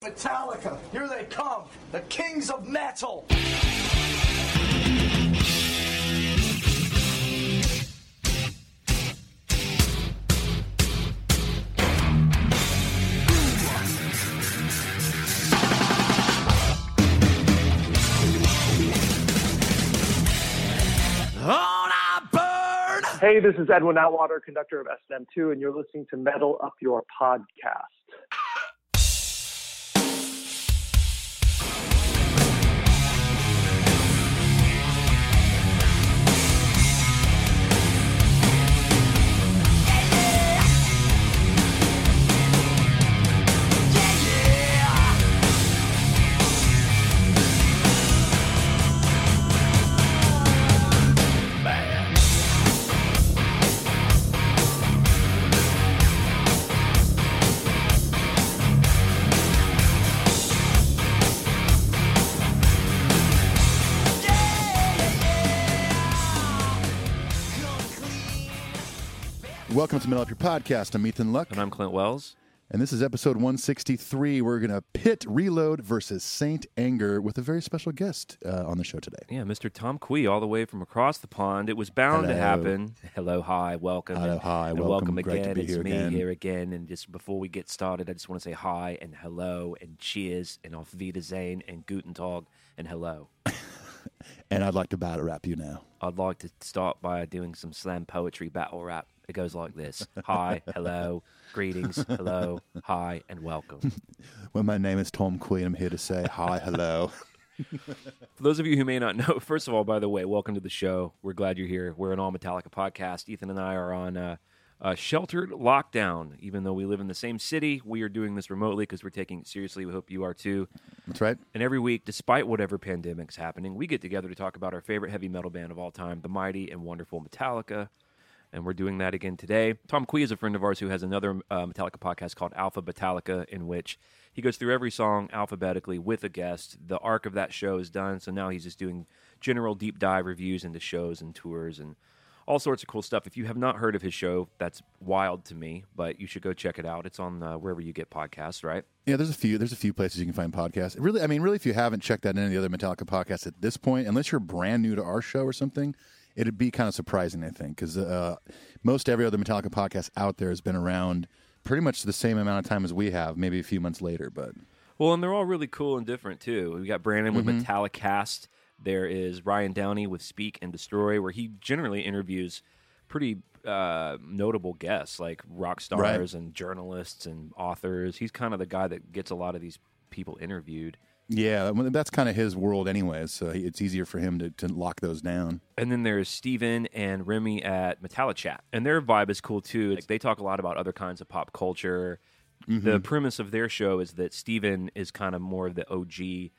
Metallica, here they come, the kings of metal. Hey, this is Edwin Outwater, conductor of SM2, and you're listening to Metal Up Your Podcast. Welcome to Metal Up Your Podcast. I'm Ethan Luck, And I'm Clint Wells. and this is episode 163. We're going to pit Reload versus Saint Anger with a very special guest uh, on the show today. Yeah, Mr. Tom Kwei, all the way from across the pond. It was bound to happen. Hello, hi, welcome. Hello, and- hi, and welcome. welcome Great to again. be it's here me again. here again. And just before we get started, I just want to say hi and hello and cheers and auf Wiedersehen and guten Tag and hello. And I'd like to battle rap you now. I'd like to start by doing some slam poetry battle rap. It goes like this Hi, hello, greetings, hello, hi, and welcome. Well, my name is Tom Queen. I'm here to say hi, hello. For those of you who may not know, first of all, by the way, welcome to the show. We're glad you're here. We're an All Metallica podcast. Ethan and I are on uh, a sheltered lockdown. Even though we live in the same city, we are doing this remotely because we're taking it seriously. We hope you are too. That's right. And every week, despite whatever pandemic's happening, we get together to talk about our favorite heavy metal band of all time, the mighty and wonderful Metallica. And we're doing that again today. Tom Kwei is a friend of ours who has another uh, Metallica podcast called Alphabetallica, in which he goes through every song alphabetically with a guest. The arc of that show is done, so now he's just doing general deep dive reviews into shows and tours and all sorts of cool stuff. If you have not heard of his show, that's wild to me, but you should go check it out. It's on uh, wherever you get podcasts, right? Yeah, there's a few. There's a few places you can find podcasts. Really, I mean, really, if you haven't checked out any of the other Metallica podcasts at this point, unless you're brand new to our show or something, it'd be kind of surprising, I think, because uh, most every other Metallica podcast out there has been around pretty much the same amount of time as we have, maybe a few months later. But Well, and they're all really cool and different too. We got Brandon with Metallicast. There is Ryan Downey with Speak and Destroy, where he generally interviews pretty uh, notable guests like rock stars and journalists and authors. He's kind of the guy that gets a lot of these people interviewed. Yeah, that's kind of his world, anyways. So it's easier for him to, to lock those down. And then there's Steven and Remy at Metallichat. And their vibe is cool too. Like, they talk a lot about other kinds of pop culture. Mm-hmm. The premise of their show is that Steven is kind of more of the OG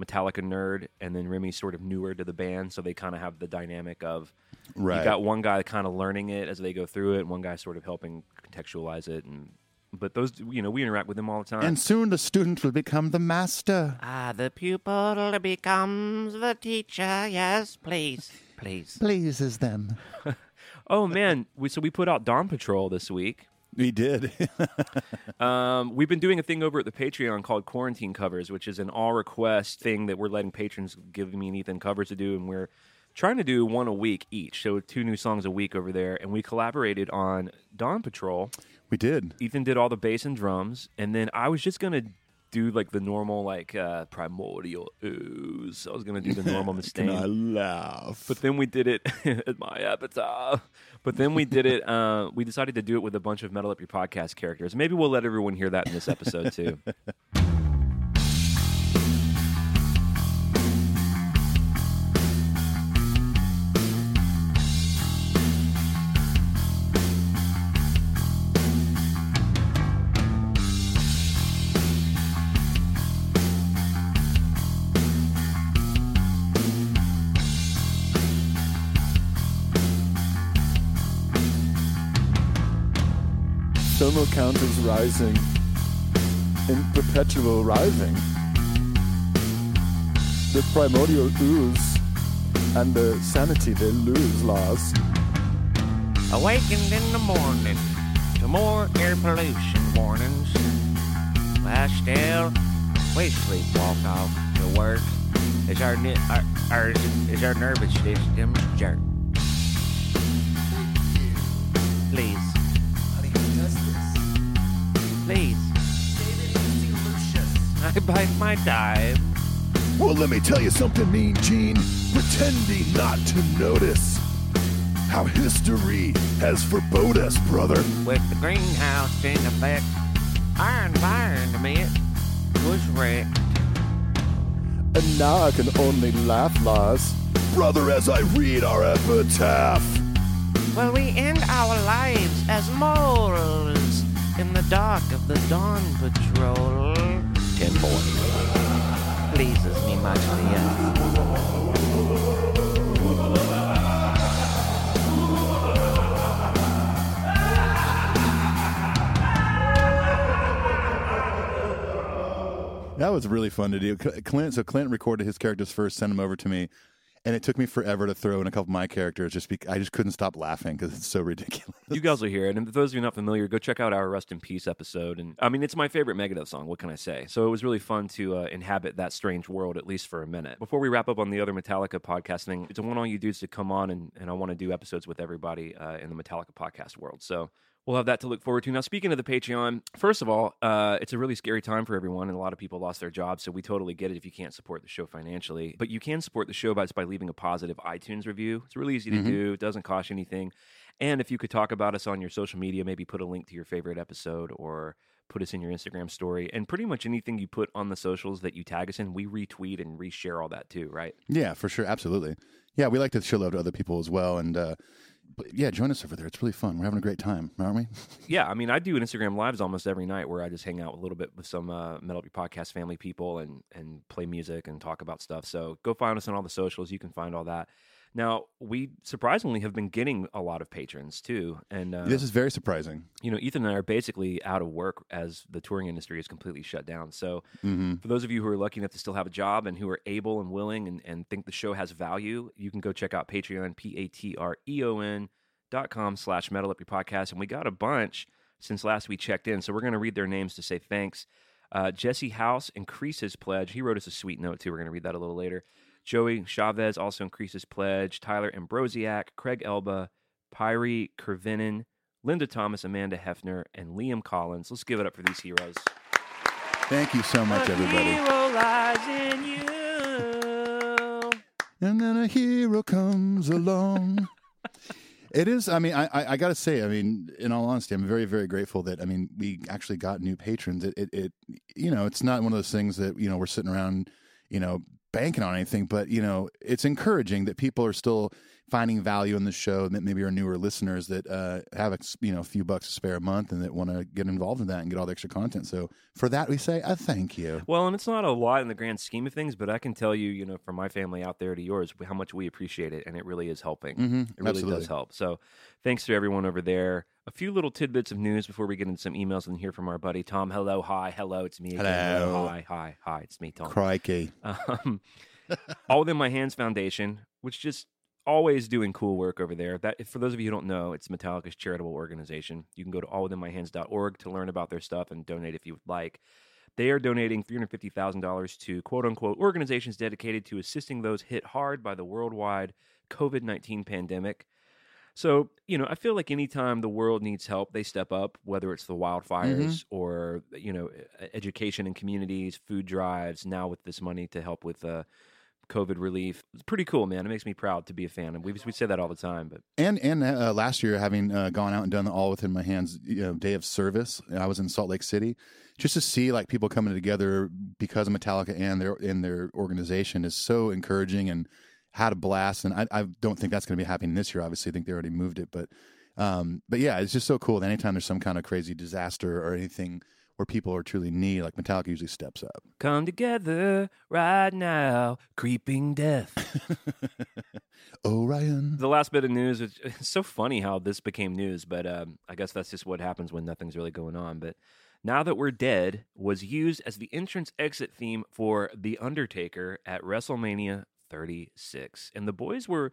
Metallica nerd, and then Remy's sort of newer to the band. So they kind of have the dynamic of Right. you got one guy kind of learning it as they go through it, and one guy sort of helping contextualize it. And but those, you know, we interact with them all the time. And soon the student will become the master. ah, the pupil becomes the teacher. Yes, please, please. Pleases them. Oh man, we, so we put out Dawn Patrol this week. We did. Um, we've been doing a thing over at the Patreon called Quarantine Covers, which is an all request thing that we're letting patrons give me and Ethan covers to do, and we're trying to do one a week each. So two new songs a week over there, and we collaborated on Dawn Patrol. We did. Ethan did all the bass and drums, and then I was just gonna do like the normal like uh, primordial ooze. I was gonna do the normal mistake. laugh? But then we did it at my avatar. But then we did it. Uh, we decided to do it with a bunch of Metal Up Your Podcast characters. Maybe we'll let everyone hear that in this episode too. rising. In perpetual rising. The primordial ooze and the sanity they lose lost. Awakened in the morning to more air pollution warnings. While still we please walk off the work. Is our, our, our is our nervous system jerk? Please. I bite my time. Well, let me tell you something, Mean Gene. Pretending not to notice how history has forebode us, brother. With the greenhouse in effect, our environment was wrecked. And now I can only laugh, Lars. Brother, as I read our epitaph. Well, we end our lives as moles in the dark of the dawn patrol. Ten points. Pleases me mightily, yes. That was really fun to do. Clint, so Clint recorded his characters first, sent them over to me, and it took me forever to throw in a couple of my characters. Just be- I just couldn't stop laughing because it's so ridiculous. You guys will hear it. And for those of you not familiar, go check out our Rest in Peace episode. And I mean, it's my favorite Megadeth song. What can I say? So it was really fun to uh, inhabit that strange world, at least for a minute. Before we wrap up on the other Metallica podcast thing, it's a want all you dudes to come on, and, and I want to do episodes with everybody uh, in the Metallica podcast world. So We'll have that to look forward to. Now, speaking of the Patreon, first of all, uh, it's a really scary time for everyone, and a lot of people lost their jobs. So we totally get it if you can't support the show financially. But you can support the show by just by leaving a positive iTunes review. It's really easy to do. It doesn't cost you anything. And if you could talk about us on your social media, maybe put a link to your favorite episode or put us in your Instagram story, and pretty much anything you put on the socials that you tag us in, we retweet and reshare all that too, right? Yeah, for sure, absolutely. Yeah, we like to show love to other people as well, and uh, but yeah, join us over there. It's really fun. We're having a great time, aren't we? Yeah, I mean, I do Instagram lives almost every night where I just hang out a little bit with some uh, Metal Up Your Podcast family people and and play music and talk about stuff. So go find us on all the socials. You can find all that. Now, we surprisingly have been getting a lot of patrons too, and uh, this is very surprising. you know, Ethan and I are basically out of work as the touring industry is completely shut down. So, for those of you who are lucky enough to still have a job and who are able and willing and, and think the show has value, you can go check out Patreon, P A T R E O N dot com slash metal up your podcast. And we got a bunch since last we checked in. So, we're going to read their names to say thanks. Uh, Jesse House increased his pledge. He wrote us a sweet note too. We're going to read that a little later. Joey Chavez also increased his pledge. Tyler Ambrosiak, Craig Elba, Pyrie Kervinen, Linda Thomas, Amanda Hefner, and Liam Collins. Let's give it up for these heroes. Thank you so much, everybody. Hero lies in you. And then a hero comes along. It is. I mean, I, I, I got to say. I mean, in all honesty, I'm very, very grateful that. I mean, we actually got new patrons. It, it, it, you know, it's not one of those things that you know we're sitting around, you know, banking on anything. But you know, it's encouraging that people are still finding value in the show. and That maybe are newer listeners that uh, have a, you know a few bucks to spare a month and that want to get involved in that and get all the extra content. So for that, we say a thank you. Well, and it's not a lot in the grand scheme of things, but I can tell you, you know, from my family out there to yours, how much we appreciate it, and it really is helping. Mhm, it really absolutely. does help. So, thanks to everyone over there. A few little tidbits of news before we get into some emails and hear from our buddy Tom. Hello, hi, hello, it's me. again. Hello. hi, hi, hi, it's me, Tom. Crikey. Um, All Within My Hands Foundation, which just always doing cool work over there. That for those of you who don't know, it's Metallica's charitable organization. You can go to allwithinmyhands.org to learn about their stuff and donate if you would like. They are donating $350,000 to quote unquote organizations dedicated to assisting those hit hard by the worldwide COVID 19 pandemic. So, you know, I feel like anytime the world needs help, they step up, whether it's the wildfires or, you know, education in communities, food drives, now with this money to help with uh, COVID relief. It's pretty cool, man. It makes me proud to be a fan. And we, we say that all the time, but And and uh, last year, having uh, gone out and done the all within my hands you know, day of service, I was in Salt Lake City, just to see like people coming together because of Metallica and their and their organization is so encouraging and had a blast. And I, I don't think that's going to be happening this year. Obviously, I think they already moved it, but um, but yeah, it's just so cool. that anytime there's some kind of crazy disaster or anything where people are truly in need, like Metallica usually steps up. come together right now, creeping death. Orion. the last bit of news is it's so funny how this became news, but um, I guess that's just what happens when nothing's really going on. But now that we're dead was used as the entrance exit theme for The Undertaker at WrestleMania 36, and the boys were.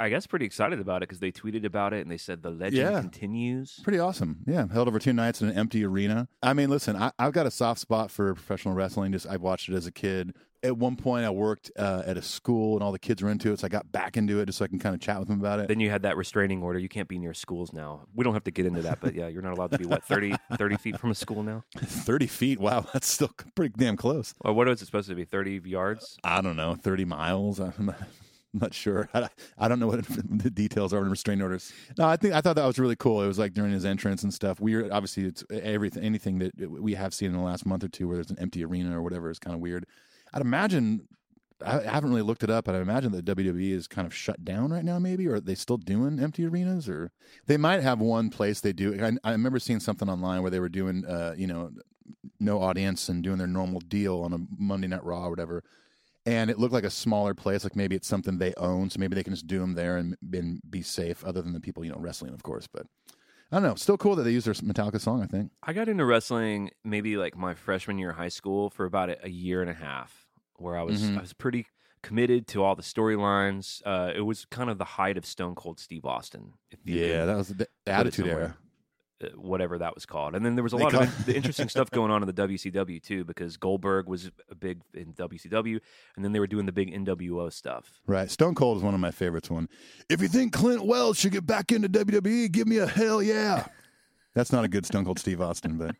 I guess pretty excited about it because they tweeted about it and they said the legend Yeah. continues. Pretty awesome. Yeah, held over two nights in an empty arena. I mean, listen, I, I've got a soft spot for professional wrestling. Just I watched it as a kid. At one point, I worked uh, at a school, and all the kids were into it, so I got back into it just so I can kind of chat with them about it. Then you had that restraining order. You can't be near schools now. We don't have to get into that, but yeah, you're not allowed to be what 30, 30 feet from a school now. Thirty feet. Wow, that's still pretty damn close. Or what is it supposed to be? Thirty yards? I don't know, thirty miles. I'm not, sure. I, I don't know what the details are in restraining orders. No, I think I thought that was really cool. It was like during his entrance and stuff. Weird. Obviously, it's everything. Anything that we have seen in the last month or two, where there's an empty arena or whatever, is kind of weird. I'd imagine. I haven't really looked it up, but I imagine that WWE is kind of shut down right now, maybe, or are they still doing empty arenas, or they might have one place they do. I, I remember seeing something online where they were doing, uh, you know, no audience and doing their normal deal on a Monday Night Raw or whatever, and it looked like a smaller place. Like maybe it's something they own, so maybe they can just do them there and, and be safe, other than the people you know wrestling, of course. But I don't know. Still cool that they use their Metallica song. I think. I got into wrestling maybe like my freshman year of high school for about a, year and a half, where I was Mhm. I was pretty committed to all the storylines. Uh, it was kind of the height of Stone Cold Steve Austin. Yeah, that was the put Attitude. Era. Uh, whatever that was called. And then there was a They lot call- of in- interesting stuff going on in the WCW too, because Goldberg was a big in WCW, and then they were doing the big NWO stuff. Right. Stone Cold is one of my favorites. One. If you think Clint Wells should get back into WWE, give me a hell yeah. That's not a good Stone Cold Steve Austin, but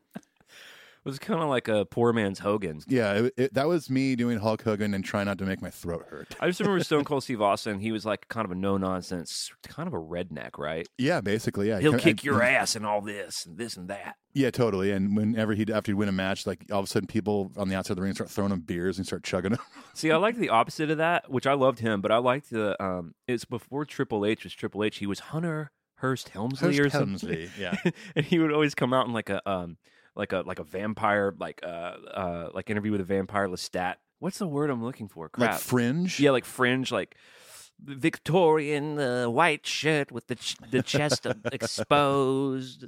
was kind of like a poor man's Hogan. yeah, it, it, that was me doing Hulk Hogan and trying not to make my throat hurt. I just remember Stone Cold Steve Austin. He was like kind of a no nonsense, kind of a redneck, right? Yeah, basically, yeah. He'll And- kick your ass and all this and this and that. Yeah, totally. And whenever he'd after he'd win a match, like all of a sudden people on the outside of the ring start throwing him beers and start chugging them. See, I liked the opposite of that, which I loved him, but I liked the. Um, it's before Triple H was Triple H. He was Hunter Hurst Helmsley or something. Helmsley, yeah. and he would always come out in like a um like a like a vampire like uh uh like interview with a vampire Lestat. What's the word I'm looking for? Crap. Like fringe. yeah, like fringe, like Victorian uh, white shirt with the ch- the chest exposed.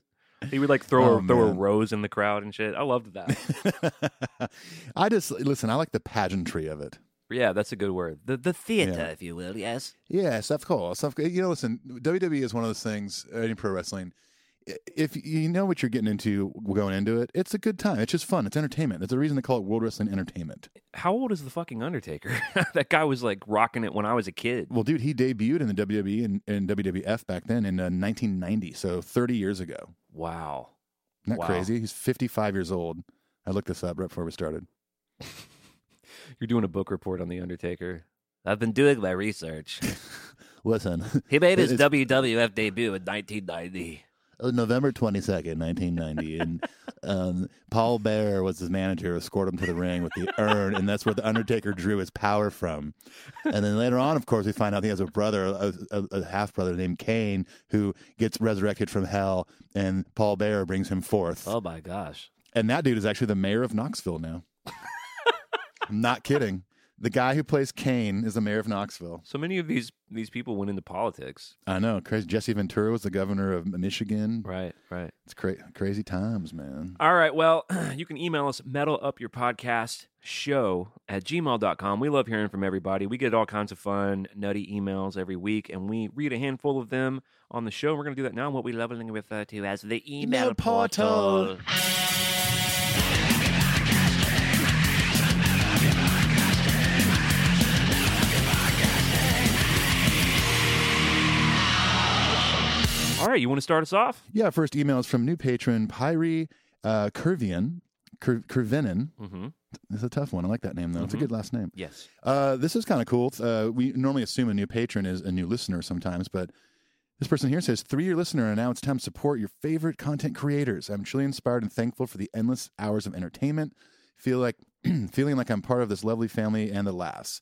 He would like throw Oh, a, throw a rose in the crowd and shit. I loved that. I just listen. I like the pageantry of it. yeah, that's a good word. The the theater, Yeah. if you will. Yes. Yes, of course. Of, you know, listen, WWE is one of those things. Any pro wrestling, if you know what you're getting into going into it, it's a good time. It's just fun. It's entertainment. There's a reason they call it World Wrestling Entertainment. How old is the fucking Undertaker? that guy was like rocking it when I was a kid. Well, dude, he debuted in the WWE and, and WWF back then in uh, 1990, so 30 years ago. Wow. Isn't that Wow. crazy? He's 55 years old. I looked this up right before we started. You're doing a book report on the Undertaker. I've been doing my research. Listen, He made his WWF debut in 1990. Uh, November 22nd, 1990. And um, Paul Bearer was his manager, escorted him to the ring with the urn, and that's where The Undertaker drew his power from. And then later on, of course, we find out he has a brother, a, a, a half brother named Kane, who gets resurrected from hell, and Paul Bearer brings him forth. Oh my gosh. And that dude is actually the mayor of Knoxville now. I'm not kidding. The guy who plays Kane is the mayor of Knoxville. So many of these these people went into politics. I know. Crazy. Jesse Ventura was the governor of Michigan. Right, right. It's cra- crazy times, man. All right. Well, you can email us metal up your podcast show at gmail.com. We love hearing from everybody. We get all kinds of fun, nutty emails every week, and we read a handful of them on the show. We're going to do that now what we lovingly refer uh, to as the email Email portal. portal. All right, you want to start us off? Yeah, first email is from new patron Pyri uh, Curvian. Cur- Curvinen. Mm-hmm. It's a tough one. I like that name, though. It's a good last name. Yes. Uh, this is kind of cool. Uh, we normally assume a new patron is a new listener sometimes, but this person here says, three year listener, and now it's time to support your favorite content creators. I'm truly inspired and thankful for the endless hours of entertainment. Feel like feeling like I'm part of this lovely family and the laughs.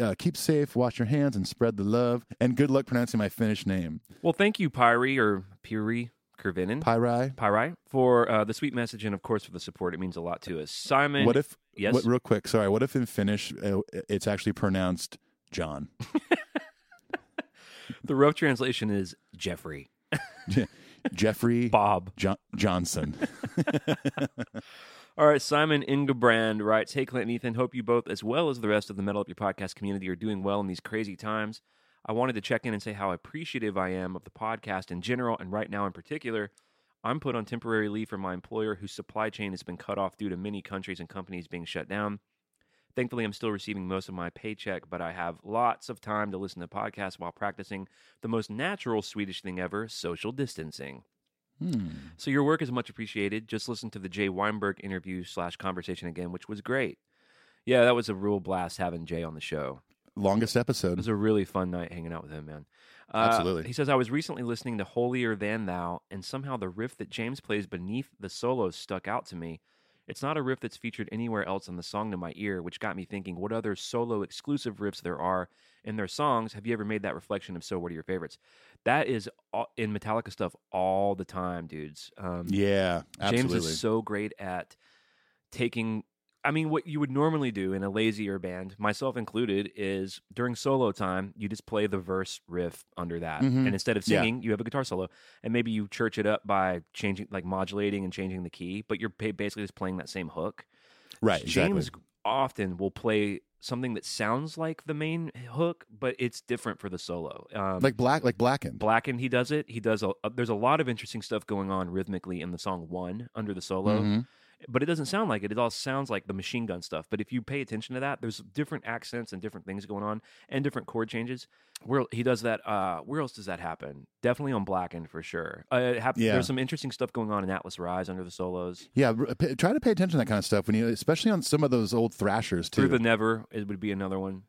Uh, keep safe, wash your hands, and spread the love. And good luck pronouncing my Finnish name, Well, thank you, Pyri or Piri Kervinen. Pyrai. Pyri, for uh, the sweet message and, of course, for the support. It means a lot to us. Simon. What if? Yes? What, real quick, sorry. What if in Finnish uh, it's actually pronounced John? the rough translation is Jeffrey. Jeffrey Bob. Jo- Johnson. All right, Simon Ingebrand writes Hey, Clint and Ethan, hope you both, as well as the rest of the Metal Up Your Podcast community, are doing well in these crazy times. I wanted to check in and say how appreciative I am of the podcast in general, and right now in particular. I'm put on temporary leave from my employer, whose supply chain has been cut off due to many countries and companies being shut down. Thankfully, I'm still receiving most of my paycheck, but I have lots of time to listen to podcasts while practicing the most natural Swedish thing ever social distancing. Hmm. So your work is much appreciated. Just listen to the Jay Weinberg interview slash conversation again, which was great. Yeah, that was a real blast having Jay on the show. Longest episode. It was a really fun night hanging out with him, man. Uh, Absolutely. He says, I was recently listening to Holier Than Thou, and somehow the riff that James plays beneath the solos stuck out to me. It's not a riff that's featured anywhere else on the song to my ear, which got me thinking what other solo exclusive riffs there are in their songs. Have you ever made that reflection? If so, what are your favorites? That is all, in Metallica stuff all the time, dudes. Um, Yeah, absolutely. James is so great at taking. I mean, what you would normally do in a lazier band, myself included, is during solo time, you just play the verse riff under that. Mhm. And instead of Yeah. singing, you have a guitar solo. And maybe you church it up by changing, like modulating and changing the key, but you're basically just playing that same hook. right. Exactly. James often will play something that sounds like the main hook, but it's different for the solo. Um, like black, like blackened. Blackened, he does it. He does a, There's a lot of interesting stuff going on rhythmically in the song "One" under the solo, Mhm. But it doesn't sound like it. It all sounds like the machine gun stuff. But if you pay attention to that, there's different accents and different things going on, and different chord changes. Where he does that, uh, where else does that happen? Definitely on Blackened for sure. Uh, it hap- Yeah. There's some interesting stuff going on in Atlas Rise under the solos. Yeah, r- p- try to pay attention to that kind of stuff when you, especially on some of those old thrashers too. Through the Never, it would be another one.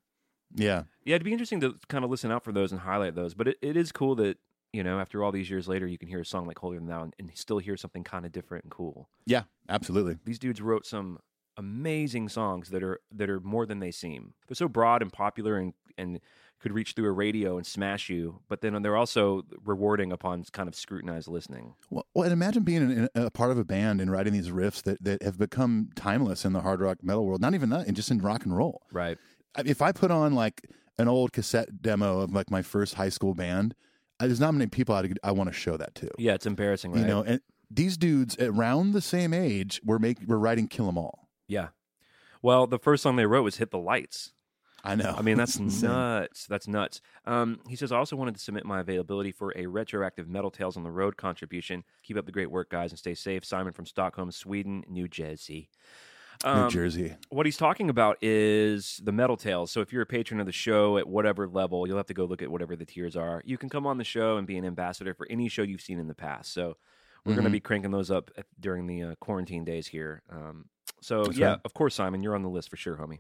yeah, Yeah, it'd be interesting to kind of listen out for those and highlight those. But it, it is cool that you know after all these years later, you can hear a song like "Holier Than Thou" and, and still hear something kind of different and cool. yeah, absolutely. These dudes wrote some amazing songs that are that are more than they seem. They're so broad and popular and and could reach through a radio and smash you, but then they're also rewarding upon kind of scrutinized listening. Well, well and imagine being in, in a part of a band and writing these riffs that, that have become timeless in the hard rock metal world. Not even that, and just in rock and roll. Right. If I put on like an old cassette demo of like my first high school band, there's not many people I, I want to show that to. Yeah, it's embarrassing, right? You know, and these dudes around the same age were make were writing "Kill 'Em All." Yeah. Well, the first song they wrote was "Hit the Lights." I know. I mean, that's nuts. That's nuts. Um, he says, I also wanted to submit my availability for a retroactive Metal Tales on the Road contribution. Keep up the great work, guys, and stay safe. Simon from Stockholm, Sweden, New Jersey. New Um, Jersey. what he's talking about is the Metal Tales. So if you're a patron of the show at whatever level, you'll have to go look at whatever the tiers are. You can come on the show and be an ambassador for any show you've seen in the past. So we're going to be cranking those up during the uh, quarantine days here. Um, so That's yeah, right. of course, Simon, you're on the list for sure, homie.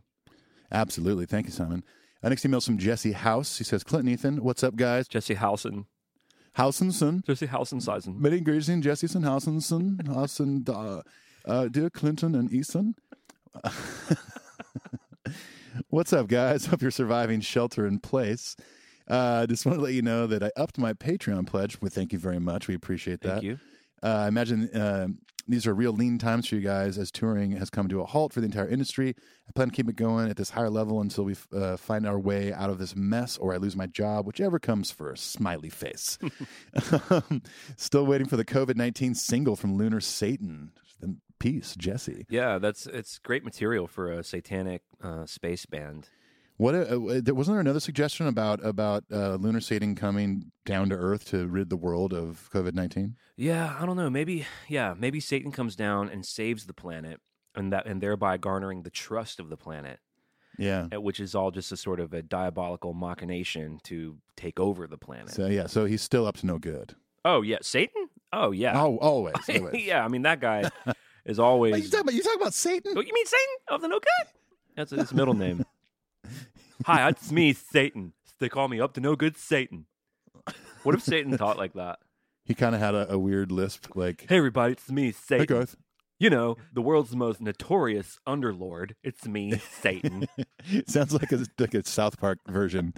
Absolutely. Thank you, Simon. Our next email is from Jesse House. He says, Clinton Ethan, what's up, guys? Jesse Housen. Housenson. Jesse Housen Seisen. Many Gracie Jessison Housenson. Housen, uh, dear Clinton and Ethan. what's up, guys? Hope you're surviving shelter in place. Uh, just want to let you know that I upped my Patreon pledge. Well, thank you very much. We appreciate that. Thank you. Uh, I imagine uh, these are real lean times for you guys as touring has come to a halt for the entire industry. I plan to keep it going at this higher level until we uh, find our way out of this mess or I lose my job, whichever comes first. Smiley face. Um, Still waiting for the COVID 19 single from Lunar Satan. Peace, Jesse. Yeah, that's it's great material for a satanic uh, space band. What uh, uh, there- wasn't there another suggestion about about uh, Lunar Satan coming down to Earth to rid the world of COVID nineteen? Yeah, I don't know. Maybe yeah, maybe Satan comes down and saves the planet, and that and thereby garnering the trust of the planet, Yeah. uh, which is all just a sort of a diabolical machination to take over the planet. So yeah, so he's still up to no good. oh yeah, Satan. Oh yeah, Oh, always. always. yeah. I mean that guy is Wait, always. you talking about you talking about Satan? Oh, you mean Satan of the No Good? That's his middle name. Hi, it's me, Satan. They call me up to no good Satan. What if Satan taught like that? He kind of had a, a weird lisp, like, Hey, everybody, it's me, "Hey, Satan. Garth." You know, the world's most notorious underlord. It's me, Satan. Sounds like a like a South Park version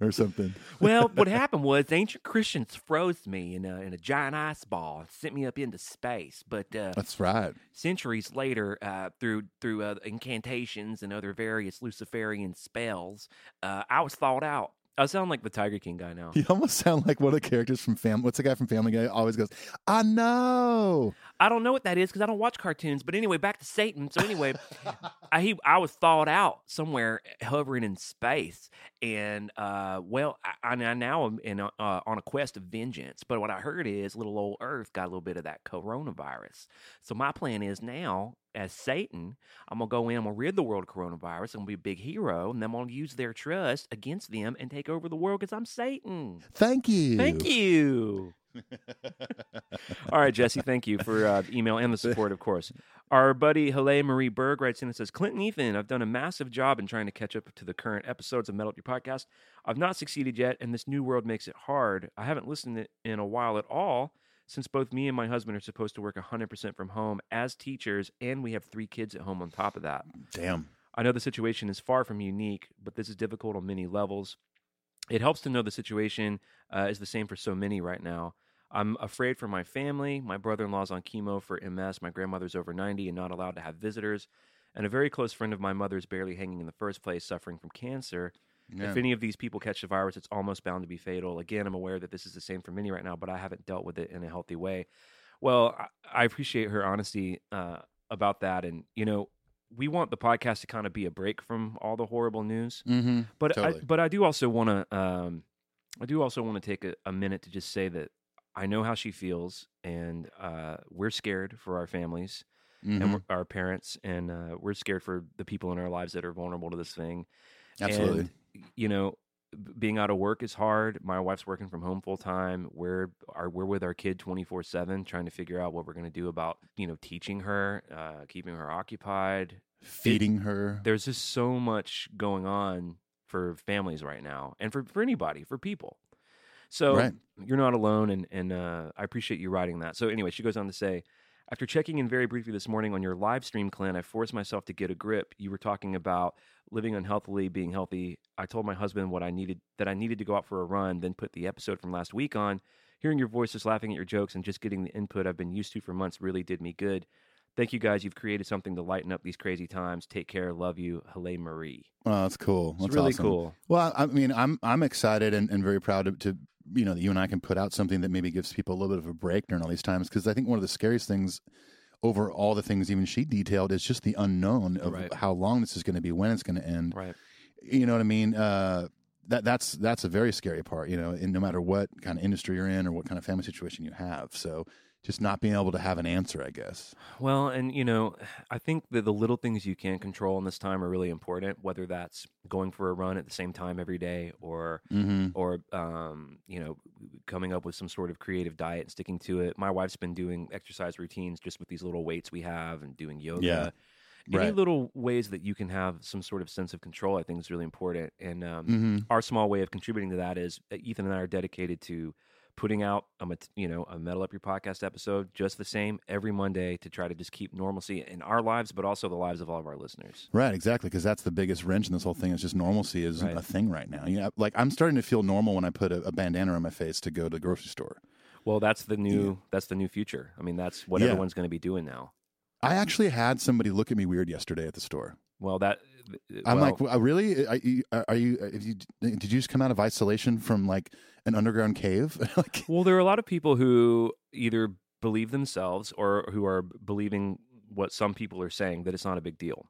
or something. well, what happened was ancient Christians froze me in a, in a giant ice ball and sent me up into space. But uh, That's right. centuries later, uh, through through uh, incantations and other various Luciferian spells, uh, I was thawed out. I sound like the Tiger King guy now. You almost sound like one of the characters from Family. What's the guy from Family Guy? Always goes, I know. I don't know what that is because I don't watch cartoons. But anyway, back to Satan. So anyway, I he, I was thawed out somewhere hovering in space, and uh, well, I, I now am in a, uh, on a quest of vengeance. But what I heard is little old Earth got a little bit of that coronavirus. So my plan is now. As Satan, I'm gonna go in. I'm gonna rid the world of coronavirus. I'm gonna be a big hero, and then I'm gonna use their trust against them and take over the world because I'm Satan. Thank you. Thank you. All right, Jesse, thank you for uh, the email and the support, of course. Our buddy Hele Marie Berg writes in and says, Clinton Ethan, I've done a massive job in trying to catch up to the current episodes of Metal Up Your Podcast. I've not succeeded yet, and this new world makes it hard. I haven't listened in a while at all since both me and my husband are supposed to work 100% from home as teachers, and we have three kids at home on top of that. Damn. I know the situation is far from unique, but this is difficult on many levels. It helps to know the situation uh, is the same for so many right now. I'm afraid for my family. My brother in law's on chemo for MS. My grandmother's over 90 and not allowed to have visitors. And a very close friend of my mother's barely hanging in the first place, suffering from cancer. Yeah. If any of these people catch the virus, it's almost bound to be fatal. Again, I'm aware that this is the same for many right now, but I haven't dealt with it in a healthy way. Well, I, I appreciate her honesty uh, about that. And, you know, we want the podcast to kind of be a break from all the horrible news. Mm-hmm. But Totally. I, but I do also want to um, I do also want to take a, a minute to just say that I know how she feels, and uh, we're scared for our families Mm-hmm. and our parents, and uh, we're scared for the people in our lives that are vulnerable to this thing. Absolutely. And, you know, being out of work is hard. My wife's working from home full time. We're are we're with our kid twenty four seven, trying to figure out what we're going to do about you know teaching her, uh, keeping her occupied. Feeding her. There's just so much going on for families right now, and for for anybody, for people. So Right. you're not alone, and and uh, I appreciate you writing that. So anyway, she goes on to say. After checking in very briefly this morning on your live stream, Clint, I forced myself to get a grip. You were talking about living unhealthily, being healthy. I told my husband what I needed that I needed to go out for a run, then put the episode from last week on. Hearing your voices, laughing at your jokes, and just getting the input I've been used to for months really did me good. Thank you guys. You've created something to lighten up these crazy times. Take care. Love you. Hele Marie. Oh, that's cool. It's That's really awesome. cool. Well, I I mean, I'm I'm excited and, and very proud to, to you know that you and I can put out something that maybe gives people a little bit of a break during all these times because I think one of the scariest things over all the things even she detailed is just the unknown of Right. how long this is going to be, when it's going to end. Right. You know what I mean? Uh, that that's that's a very scary part. You know, and no matter what kind of industry you're in or what kind of family situation you have, so just not being able to have an answer, I guess. Well, and you know, I think that the little things you can control in this time are really important. Whether that's going for a run at the same time every day, or Mm-hmm. or um, you know, coming up with some sort of creative diet and sticking to it. My wife's been doing exercise routines just with these little weights we have and doing yoga. Yeah. Any Right. little ways that you can have some sort of sense of control, I think, is really important. And um, Mm-hmm. our small way of contributing to that is uh, Ethan and I are dedicated to putting out a you know a metal up your podcast episode just the same every Monday to try to just keep normalcy in our lives, but also the lives of all of our listeners. Right, exactly, because that's the biggest wrench in this whole thing. Is just normalcy is Right. a thing right now. You know, like I'm starting to feel normal when I put a, a bandana on my face to go to the grocery store. Well, that's the new that's the new future. I mean, that's what Yeah. everyone's going to be doing now. I actually had somebody look at me weird yesterday at the store. Well, that I'm well, like, "Well, really? Are you? Are you, if you? Did you just come out of isolation from like an underground cave? like, Well, there are a lot of people who either believe themselves or who are believing what some people are saying that it's not a big deal.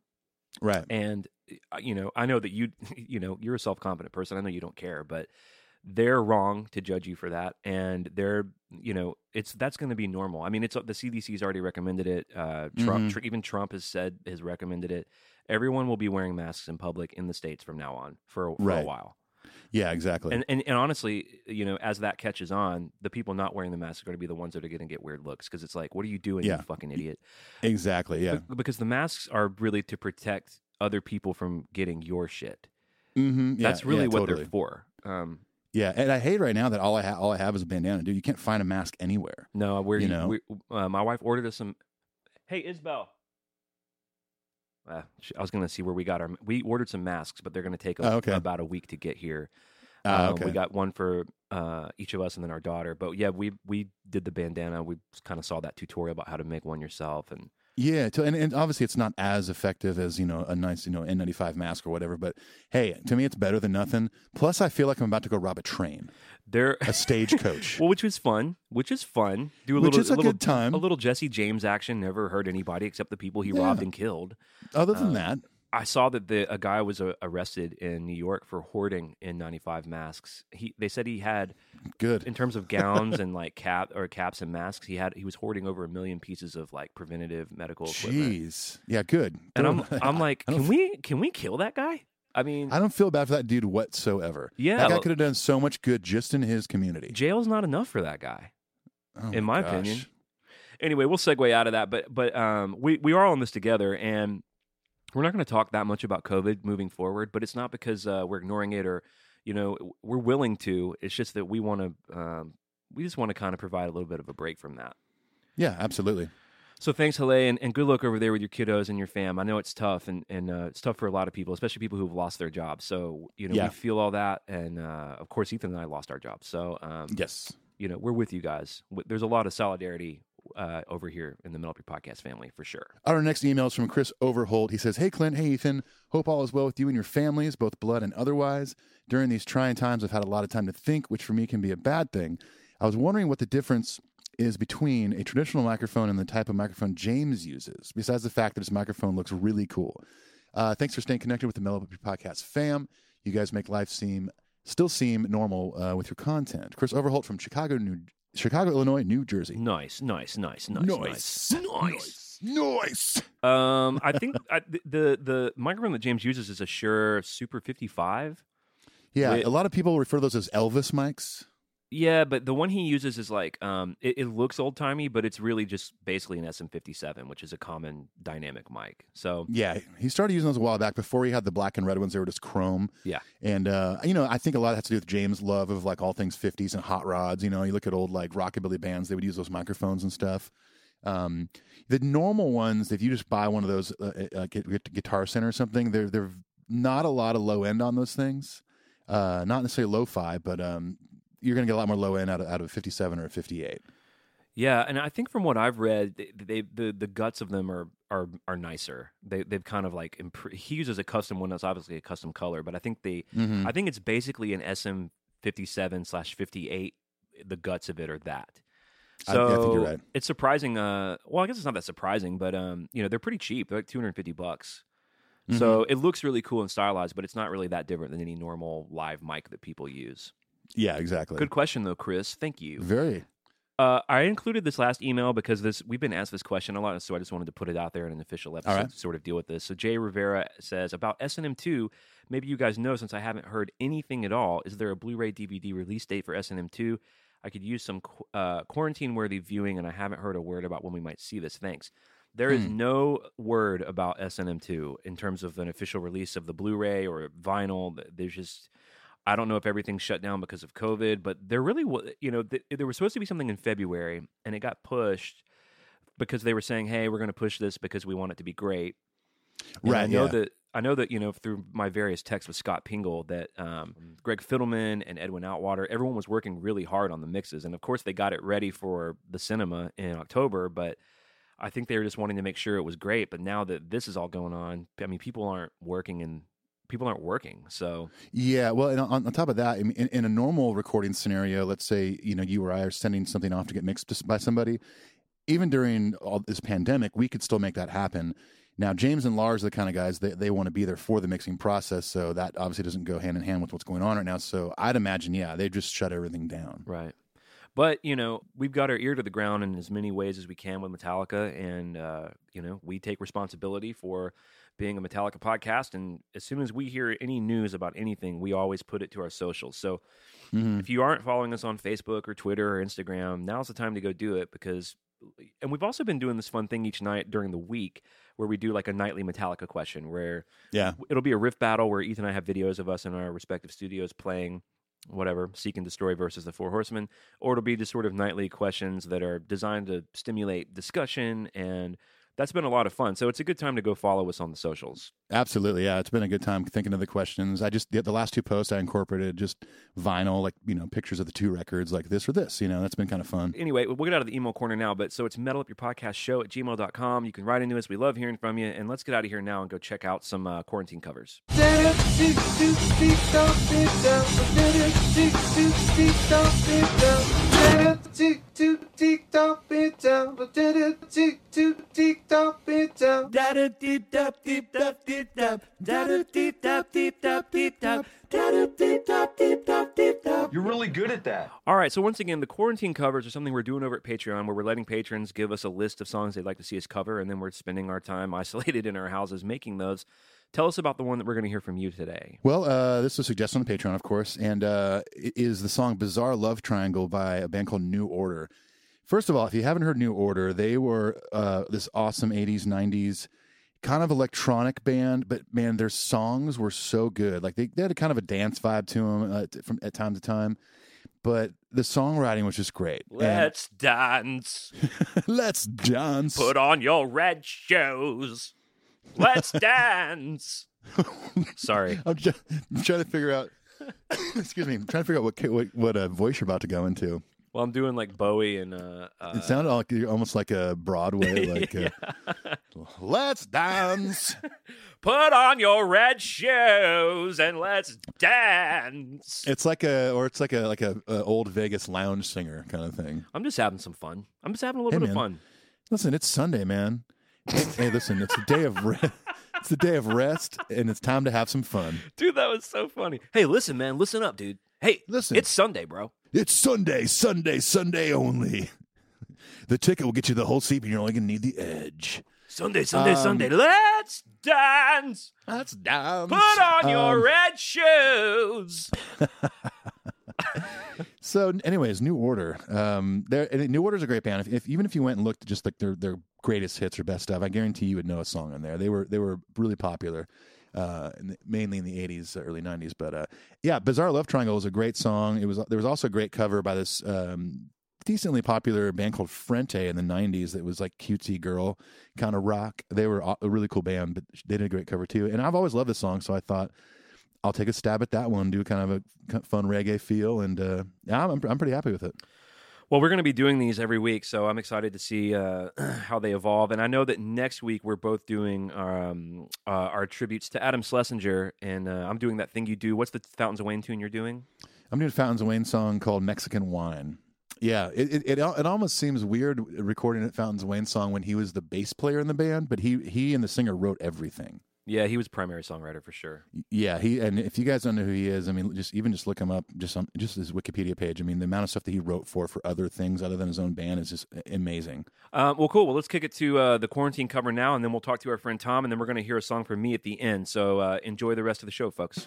right? And uh, you know, I know that you you know, you're a self-confident person. I know you don't care, but they're wrong to judge you for that and they're you know it's that's going to be normal i mean it's the cdc's already recommended it uh trump Mhm. tr- even trump has said has recommended it everyone will be wearing masks in public in the states from now on for, for a Right. while Yeah, exactly. and, and and honestly, you know, as that catches on, the people not wearing the mask are going to be the ones that are going to get weird looks because it's like, what are you doing, Yeah. you fucking idiot? exactly. Yeah. Be- because the masks are really to protect other people from getting your shit. Mm-hmm. Yeah, That's really yeah, what totally. they're for. Um, Yeah, and I hate right now that all I ha- all I have is a bandana, dude. You can't find a mask anywhere. no, we're You you know? we, uh, my wife ordered us some. Hey, Isabel. Uh, I was going to see where we got our. We ordered some masks, but they're going to take a, Oh, okay. about a week to get here. Ah, Um. We got one for uh, each of us and then our daughter. But yeah, we we did the bandana. We kind of saw that tutorial about how to make one yourself, and Yeah, to, and, and obviously it's not as effective as you know a nice you know N95 mask or whatever. But hey, to me it's better than nothing. Plus, I feel like I'm about to go rob a train, They're a stagecoach. well, which was fun. Which is fun. Do a Which little, is a little, good time. A little Jesse James action. Never hurt anybody except the people he Yeah. robbed and killed. Other uh, than that, I saw that the a guy was uh, arrested in New York for hoarding N95 masks. He they said he had good. in terms of gowns and like cap or caps and masks. He had he was hoarding over a million pieces of like preventative medical equipment. Jeez, yeah, good. And I'm I'm like, can we can we kill that guy? I mean, I don't feel bad for that dude whatsoever. Yeah, that guy could have done so much good just in his community. jail's not enough for that guy. Oh in my gosh. opinion. Anyway, we'll segue out of that, but but um, we we are all in this together, and we're not going to talk that much about COVID moving forward. But it's not because uh, we're ignoring it or you know we're willing to. It's just that we want to. Um, we just want to kind of provide a little bit of a break from that. Yeah, absolutely. So thanks, Hele, and, and good luck over there with your kiddos and your fam. I know it's tough, and, and uh, it's tough for a lot of people, especially people who've lost their jobs. So you know Yeah. we feel all that, and uh, of course Ethan and I lost our jobs. So um, Yes. you know we're with you guys. There's a lot of solidarity uh, over here in the Metal Up Your Podcast family for sure. Our next email is from Chris Overholt. He says, Hey, Clint. Hey, Ethan. Hope all is well with you and your families, both blood and otherwise. During these trying times, I've had a lot of time to think, which for me can be a bad thing. I was wondering what the difference is between a traditional microphone and the type of microphone James uses, besides the fact that his microphone looks really cool. Uh, thanks for staying connected with the Metal Up Your Podcast fam. You guys make life seem still seem normal uh, with your content. Chris Overholt from Chicago, New Chicago, Illinois, New Jersey. Nice, nice, nice, nice, nice, nice. Nice. Um, I think I, the- the the microphone that James uses is a Shure Super 55. Yeah, Wait. a lot of people refer to those as Elvis mics. Yeah, but the one he uses is like um, it, it looks old timey, but it's really just basically an SM57, which is a common dynamic mic. So Yeah, he started using those a while back. Before he had the black and red ones, they were just chrome. yeah, And uh, you know, I think a lot has to do with James' love of like all things '50s and hot rods. You know, you look at old like rockabilly bands; they would use those microphones and stuff. Um, the normal ones, if you just buy one of those uh, uh, Gu- Guitar Center or something, they're they're not a lot of low end on those things. Uh, not necessarily lo-fi, but um, you're going to get a lot more low end out of, out of a 57 or a 58. yeah, and I think from what I've read, they, they the the guts of them are are are nicer. They they've kind of like he uses a custom one that's obviously a custom color, but I think they Mm-hmm. I think it's basically an SM57 slash 58. The guts of it are that. So I think you're right. It's surprising. Uh, well, I guess it's not that surprising, but um, you know, they're pretty cheap. They're like 250 bucks. So Mm-hmm. it looks really cool and stylized, but it's not really that different than any normal live mic that people use. Yeah, exactly. Good question though, Chris. Thank you. Very. Uh, I included this last email because this we've been asked this question a lot, so I just wanted to put it out there in an official episode right. to sort of deal with this. So Jay Rivera says about S&M two. Maybe you guys know since I haven't heard anything at all. Is there a Blu-ray DVD release date for S&M two? I could use some qu- uh, quarantine-worthy viewing, and I haven't heard a word about when we might see this. Thanks. There is no word about S&M two in terms of an official release of the Blu-ray or vinyl. There's just I don't know if everything's shut down because of COVID, but there really was, you know, th- there was supposed to be something in February and it got pushed because they were saying, "Hey, we're going to push this because we want it to be great." And I know yeah. that I know that you know through my various texts with Scott Pingle that um, Greg Fidelman and Edwin Outwater, everyone was working really hard on the mixes, and of course they got it ready for the cinema in October, but. I think they were just wanting to make sure it was great, but now that this is all going on, I mean, people aren't working and people aren't working. So Yeah, well, and on, on top of that, in, in a normal recording scenario, let's say you know you or I are sending something off to get mixed by somebody. Even during all this pandemic, we could still make that happen. Now, James and Lars are the kind of guys that they want to be there for the mixing process, so that obviously doesn't go hand in hand with what's going on right now. So I'd imagine, yeah, they just shut everything down. Right. But, you know, we've got our ear to the ground in as many ways as we can with Metallica. And, uh, you know, we take responsibility for being a Metallica podcast. And as soon as we hear any news about anything, we always put it to our socials. So Mm-hmm. if you aren't following us on Facebook or Twitter or Instagram, now's the time to go do it because. And we've also been doing this fun thing each night during the week where we do like a nightly Metallica question where Yeah, it'll be a riff battle where Ethan and I have videos of us in our respective studios playing whatever, Seek and Destroy versus the Four Horsemen, or it'll be just sort of nightly questions that are designed to stimulate discussion and that's been a lot of fun. So it's a good time to go follow us on the socials. Absolutely, yeah. It's been a good time thinking of the questions. I just the, the last two posts I incorporated just vinyl, like you know, pictures of the two records, like this or this. You know, that's been kind of fun. Anyway, we'll get out of the email corner now, but so it's metal up your podcast show at gmail.com. You can write into us. We love hearing from you. And let's get out of here now and go check out some uh, quarantine covers. You're really good at that. All right, so once again, the quarantine covers are something we're doing over at Patreon where we're letting patrons give us a list of songs they'd like to see us cover, and then we're spending our time isolated in our houses making those. Tell us about the one that we're going to hear from you today. Well, uh, this was suggested on the Patreon, of course, and uh, is the song "Bizarre Love Triangle" by a band called New Order. First of all, if you haven't heard New Order, they were uh, this awesome '80s, '90s kind of electronic band, but man, their songs were so good. Like they, they had a kind of a dance vibe to them uh, t- from at time to time, but the songwriting was just great. Let's dance. let's dance. Put on your red shoes. Let's dance. Sorry. I'm, just, I'm trying to figure out. excuse me. I'm trying to figure out what what, what uh, voice you're about to go into. Well, I'm doing like Bowie and uh, uh It sounded like you're almost like a Broadway, like uh, let's dance. put on your red shoes and let's dance. It's like a, or it's like a like a, a old Vegas lounge singer kind of thing. I'm just having some fun. I'm just having a little Hey, bit man. of fun. Listen, it's Sunday, man. hey, hey, listen, it's a day of rest. It's a day of rest, and it's time to have some fun. Dude, that was so funny. Hey, listen, man, listen up, dude. Hey, Listen. It's Sunday, bro. It's Sunday, Sunday, Sunday only. The ticket will get you the whole seat, but you're only gonna need the edge. Sunday, Sunday, Um, Sunday. Let's dance. That's down. Put on your Um, red shoes. So, anyways, New Order. Um, New Order's a great band. If, if even if you went and looked just like their their greatest hits or best stuff, I guarantee you would know a song on there. They were they were really popular, uh, in the, mainly in the '80s, early '90s. But uh, yeah, Bizarre Love Triangle was a great song. It was there was also a great cover by this um, decently popular band called Frente in the '90s. That was like cutesy girl kind of rock. They were a a really cool band, but they did a great cover too. And I've always loved this song, so I thought. I'll take a stab at that one, do kind of a fun reggae feel, and uh, yeah, I'm I'm pretty happy with it. Well, we're going to be doing these every week, so I'm excited to see uh, how they evolve. And I know that next week we're both doing um, uh, our tributes to Adam Schlesinger, and uh, I'm doing that thing you do. What's the Fountains of Wayne tune you're doing? I'm doing a Fountains of Wayne song called Mexican Wine. Yeah, it, it it it almost seems weird recording a Fountains of Wayne song when he was the bass player in the band, but he he and the singer wrote everything. Yeah, he was primary songwriter for sure. Yeah, he and if you guys don't know who he is, I mean, just even just look him up, just on just his Wikipedia page. I mean, the amount of stuff that he wrote for for other things other than his own band is just amazing. Um, well, cool. Well, let's kick it to uh, the quarantine cover now, and then we'll talk to our friend Tom, and then we're going to hear a song from me at the end. So uh, enjoy the rest of the show, folks.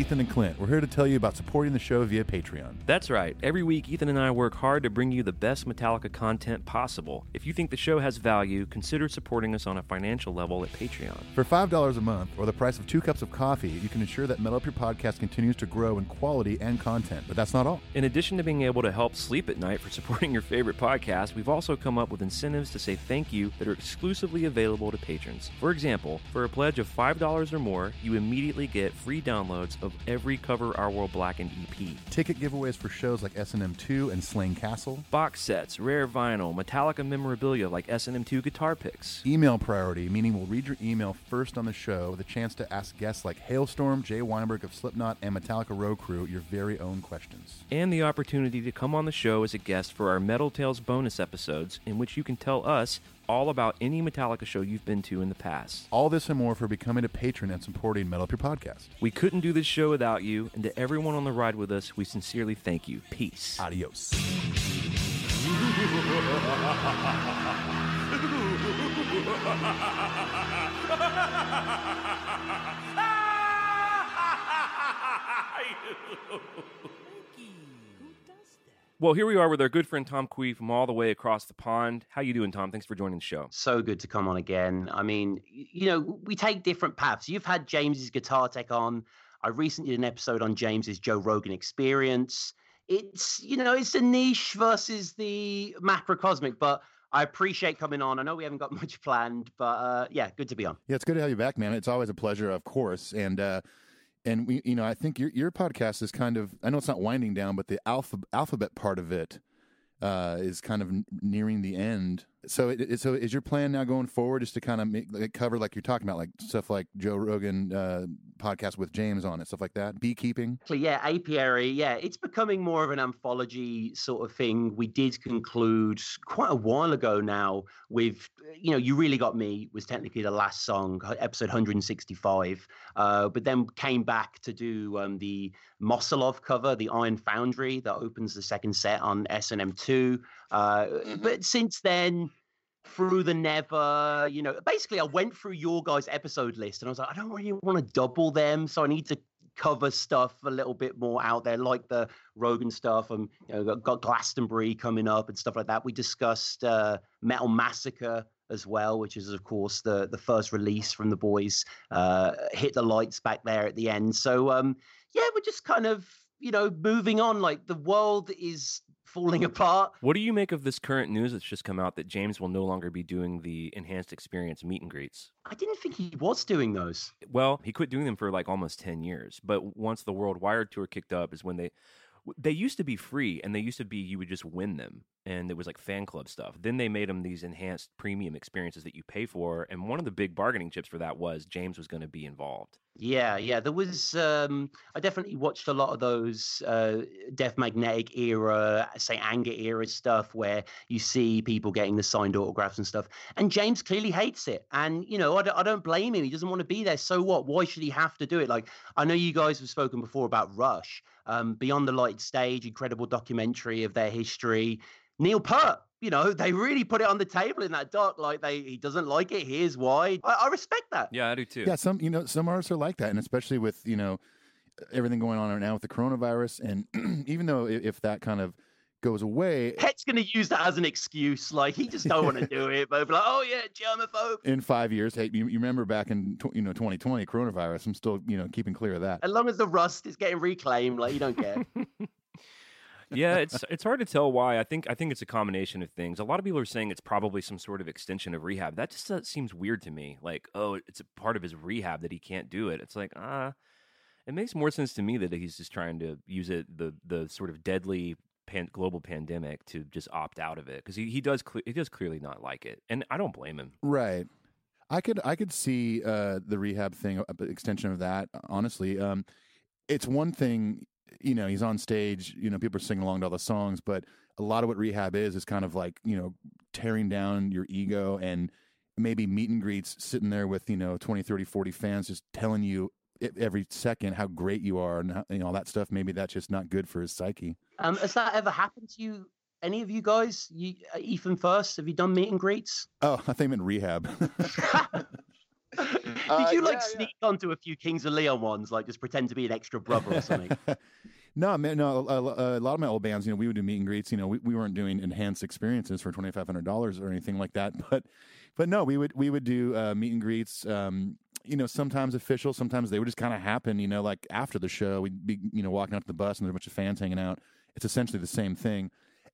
Ethan and Clint. We're here to tell you about supporting the show via Patreon. That's right. Every week, Ethan and I work hard to bring you the best Metallica content possible. If you think the show has value, consider supporting us on a financial level at Patreon. For $5 a month, or the price of two cups of coffee, you can ensure that Metal Up Your Podcast continues to grow in quality and content. But that's not all. In addition to being able to help sleep at night for supporting your favorite podcast, we've also come up with incentives to say thank you that are exclusively available to patrons. For example, for a pledge of $5 or more, you immediately get free downloads of every Cover Our World Black and EP. Ticket giveaways for shows like S&M 2 and Slane Castle. Box sets, rare vinyl, Metallica memorabilia like S&M2 guitar picks. Email priority, meaning we'll read your email first on the show with a chance to ask guests like Halestorm, Jay Weinberg of Slipknot, and Metallica Row Crew your very own questions. and the opportunity to come on the show as a guest for our Metal Tales bonus episodes, in which you can tell us all about any Metallica show you've been to in the past. All this and more for becoming a patron and supporting Metal Up Your Podcast. We couldn't do this show without you, and to everyone on the ride with us, we sincerely thank you. Peace. Adios. Well, here we are with our good friend Tom Kwei from all the way across the pond. How you doing, Tom? Thanks for joining the show. so good to come on again. I mean, you know, we take different paths. You've had James's guitar tech on. I recently did an episode on James's Joe Rogan experience. It's, you know, it's a niche versus the macrocosmic, but I appreciate coming on. I know we haven't got much planned, but uh, yeah, good to be on. Yeah, it's good to have you back, man. It's always a pleasure, of course. And uh and we you know, I think your your podcast is kind of I know it's not winding down, but the alpha, alphabet part of it uh is kind of nearing the end. So it, so is your plan now going forward just to kind of make like, cover like you're talking about like stuff like Joe Rogan uh podcast with James on it, stuff like that, beekeeping? So yeah, apiary, yeah, it's becoming more of an anthology sort of thing. We did conclude quite a while ago now with, you know, you really got me was technically the last song, episode 165, uh, but then came back to do um, the Mosolov cover, the Iron Foundry that opens the second set on S and M two. Uh, But since then. Through the never, you know, basically, I went through your guys' episode list and I was like, I don't really want to double them, so I need to cover stuff a little bit more out there, like the Rogan stuff. And you know, got, got Glastonbury coming up and stuff like that. We discussed uh, Metal Massacre as well, which is of course the the first release from the boys. Uh, hit the lights back there at the end. So um, yeah, we're just kind of you know moving on. Like the world is falling apart. What do you make of this current news that's just come out that James will no longer be doing the enhanced experience meet and greets? I didn't think he was doing those. Well, he quit doing them for like almost 10 years. But once the World Wired Tour kicked up is when they they used to be free and they used to be you would just win them and it was like fan club stuff. Then they made them these enhanced premium experiences that you pay for and one of the big bargaining chips for that was James was going to be involved. Yeah, yeah. There was um I definitely watched a lot of those uh Death Magnetic era, Saint Anger era stuff where you see people getting the signed autographs and stuff. And James clearly hates it. And you know, I don't, I don't blame him. He doesn't want to be there. So what? Why should he have to do it? Like I know you guys have spoken before about Rush, um Beyond the Lighted Stage, incredible documentary of their history. Neil Peart, you know, they really put it on the table in that doc. Like they he doesn't like it. Here's why. I, I respect that. Yeah, I do too. Yeah, some you know some artists are like that, and especially with you know everything going on right now with the coronavirus, and even though i- if that kind of goes away Pet's going to use that as an excuse. Like he just don't want to do it, but be like, oh yeah, germaphobe. in five years, hey, you, you remember back in tw- you know 2020 coronavirus? I'm still you know keeping clear of that. As long as the rust is getting reclaimed, like you don't care. yeah, it's it's hard to tell why. I think I think it's a combination of things. A lot of people are saying it's probably some sort of extension of rehab. That just uh, seems weird to me. Like, oh, it's a part of his rehab that he can't do it. It's like, ah, it makes more sense to me that he's just trying to use it the the sort of deadly pan- global pandemic to just opt out of it because he, he does he does clearly not like it, and I don't blame him. Right. I could I could see uh, the rehab thing, uh, extension of that. Honestly, um, it's one thing. You know, he's on stage. You know, people are singing along to all the songs, but a lot of what rehab is is kind of like you know tearing down your ego and maybe meet and greets, sitting there with you know 20, 30, 40 fans, just telling you every second how great you are and how, you know all that stuff. Maybe that's just not good for his psyche. Um, has that ever happened to you? Any of you guys? You, uh, Ethan first. Have you done meet and greets? Oh, I think I meant rehab. Uh, Did you like yeah, yeah. sneak onto a few Kings of Leon ones, like just pretend to be an extra brother or something? no, man, no. A, a, lot of my old bands, you know, we would do meet and greets. You know, we, we weren't doing enhanced experiences for twenty five hundred dollars or anything like that. But, but no, we would we would do uh, meet and greets. Um, you know, sometimes official, sometimes they would just kind of happen. You know, like after the show, we'd be you know walking up to the bus and there's a bunch of fans hanging out. It's essentially the same thing.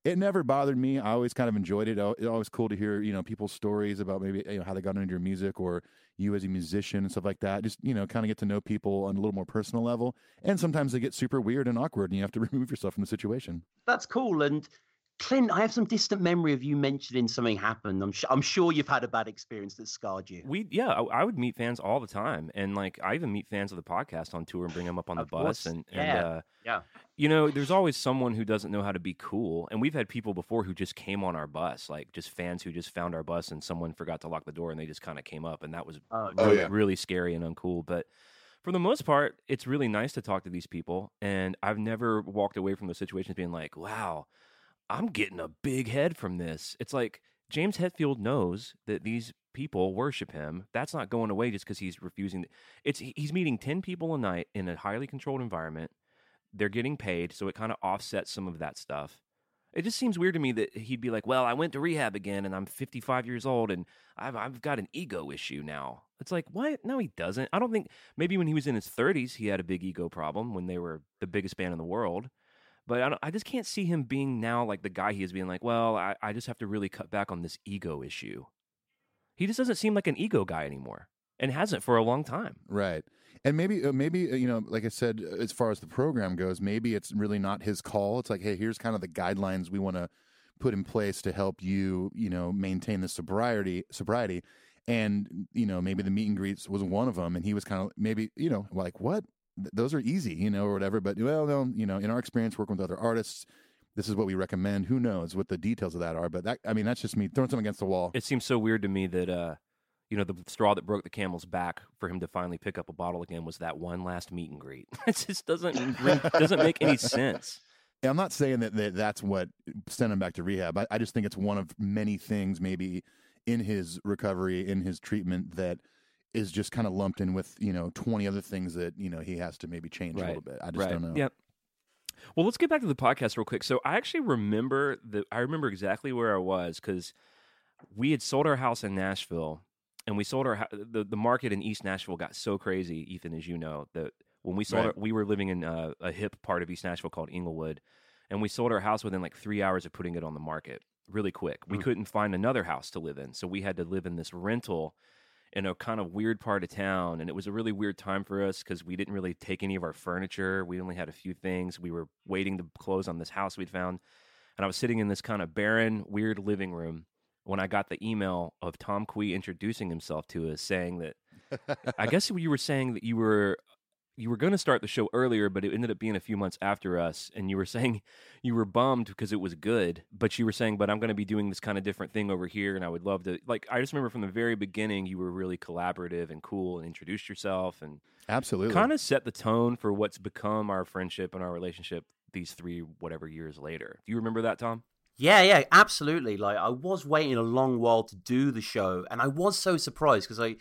It never bothered me. I always kind of enjoyed it. It's always cool to hear you know people's stories about maybe you know how they got into your music or you as a musician and stuff like that. Just you know, kind of get to know people on a little more personal level. And sometimes they get super weird and awkward, and you have to remove yourself from the situation. That's cool. And Clint, I have some distant memory of you mentioning something happened. I'm, su- I'm sure you've had a bad experience that scarred you. We yeah, I, I would meet fans all the time, and like I even meet fans of the podcast on tour and bring them up on the bus, course. and and Yeah. uh, Yeah. you know, there's always someone who doesn't know how to be cool, and we've had people before who just came on our bus, like just fans who just found our bus, and someone forgot to lock the door, and they just kind of came up, and that was Oh, Oh, really, yeah. really scary and uncool, but. For the most part, it's really nice to talk to these people, and I've never walked away from those situations being like, "Wow, I'm getting a big head from this. It's like James Hetfield knows that these people worship him. That's not going away just because he's refusing. It's he's meeting ten people a night in a highly controlled environment. They're getting paid, so it kind of offsets some of that stuff. It just seems weird to me that he'd be like, "Well, I went to rehab again, and I'm 55 years old, and I've I've got an ego issue now." It's like, what? No, he doesn't. I don't think. Maybe when he was in his 30s, he had a big ego problem when they were the biggest band in the world. But I, I just can't see him being now like the guy he is being like, well, I, I just have to really cut back on this ego issue. He just doesn't seem like an ego guy anymore and hasn't for a long time. Right. And maybe, uh, maybe uh, you know, like I said, uh, as far as the program goes, maybe it's really not his call. It's like, hey, here's kind of the guidelines we want to put in place to help you, you know, maintain the sobriety, sobriety. And you know, maybe the meet and greets was one of them, and he was kind of maybe, you know, like what? Th- Those are easy, you know, or whatever. But well, no, you know, in our experience working with other artists, this is what we recommend. Who knows what the details of that are? But that, I mean, that's just me throwing something against the wall. It seems so weird to me that, uh, you know, the straw that broke the camel's back for him to finally pick up a bottle again was that one last meet and greet. it just doesn't doesn't make any sense. Yeah, I'm not saying that, that that's what sent him back to rehab. I, I just think it's one of many things, maybe in his recovery, in his treatment, that is just kind of lumped in with you know 20 other things that you know he has to maybe change a little bit. I just right. don't know. Yep. Well, let's get back to the podcast real quick. So I actually remember the I remember exactly where I was because we had sold our house in Nashville, and we sold our the the market in East Nashville got so crazy, Ethan, as you know, that when we sold, Right. our, we were living in a, a hip part of East Nashville called Inglewood, and we sold our house within like three hours of putting it on the market, really quick. We Mm. couldn't find another house to live in, so we had to live in this rental in a kind of weird part of town and it was a really weird time for us because we didn't really take any of our furniture we only had a few things we were waiting to close on this house we'd found and i was sitting in this kind of barren weird living room when i got the email of tom kwei introducing himself to us saying that i guess you were saying that you were you were going to start the show earlier, but it ended up being a few months after us. And you were saying you were bummed because it was good, but you were saying, but I'm going to be doing this kind of different thing over here. And I would love to, like, I just remember from the very beginning, you were really collaborative and cool and introduced yourself and Absolutely. kind of set the tone for what's become our friendship and our relationship these three, whatever years later. Do you remember that, Tom? Yeah, yeah, absolutely. Like I was waiting a long while to do the show, and I was so surprised because I,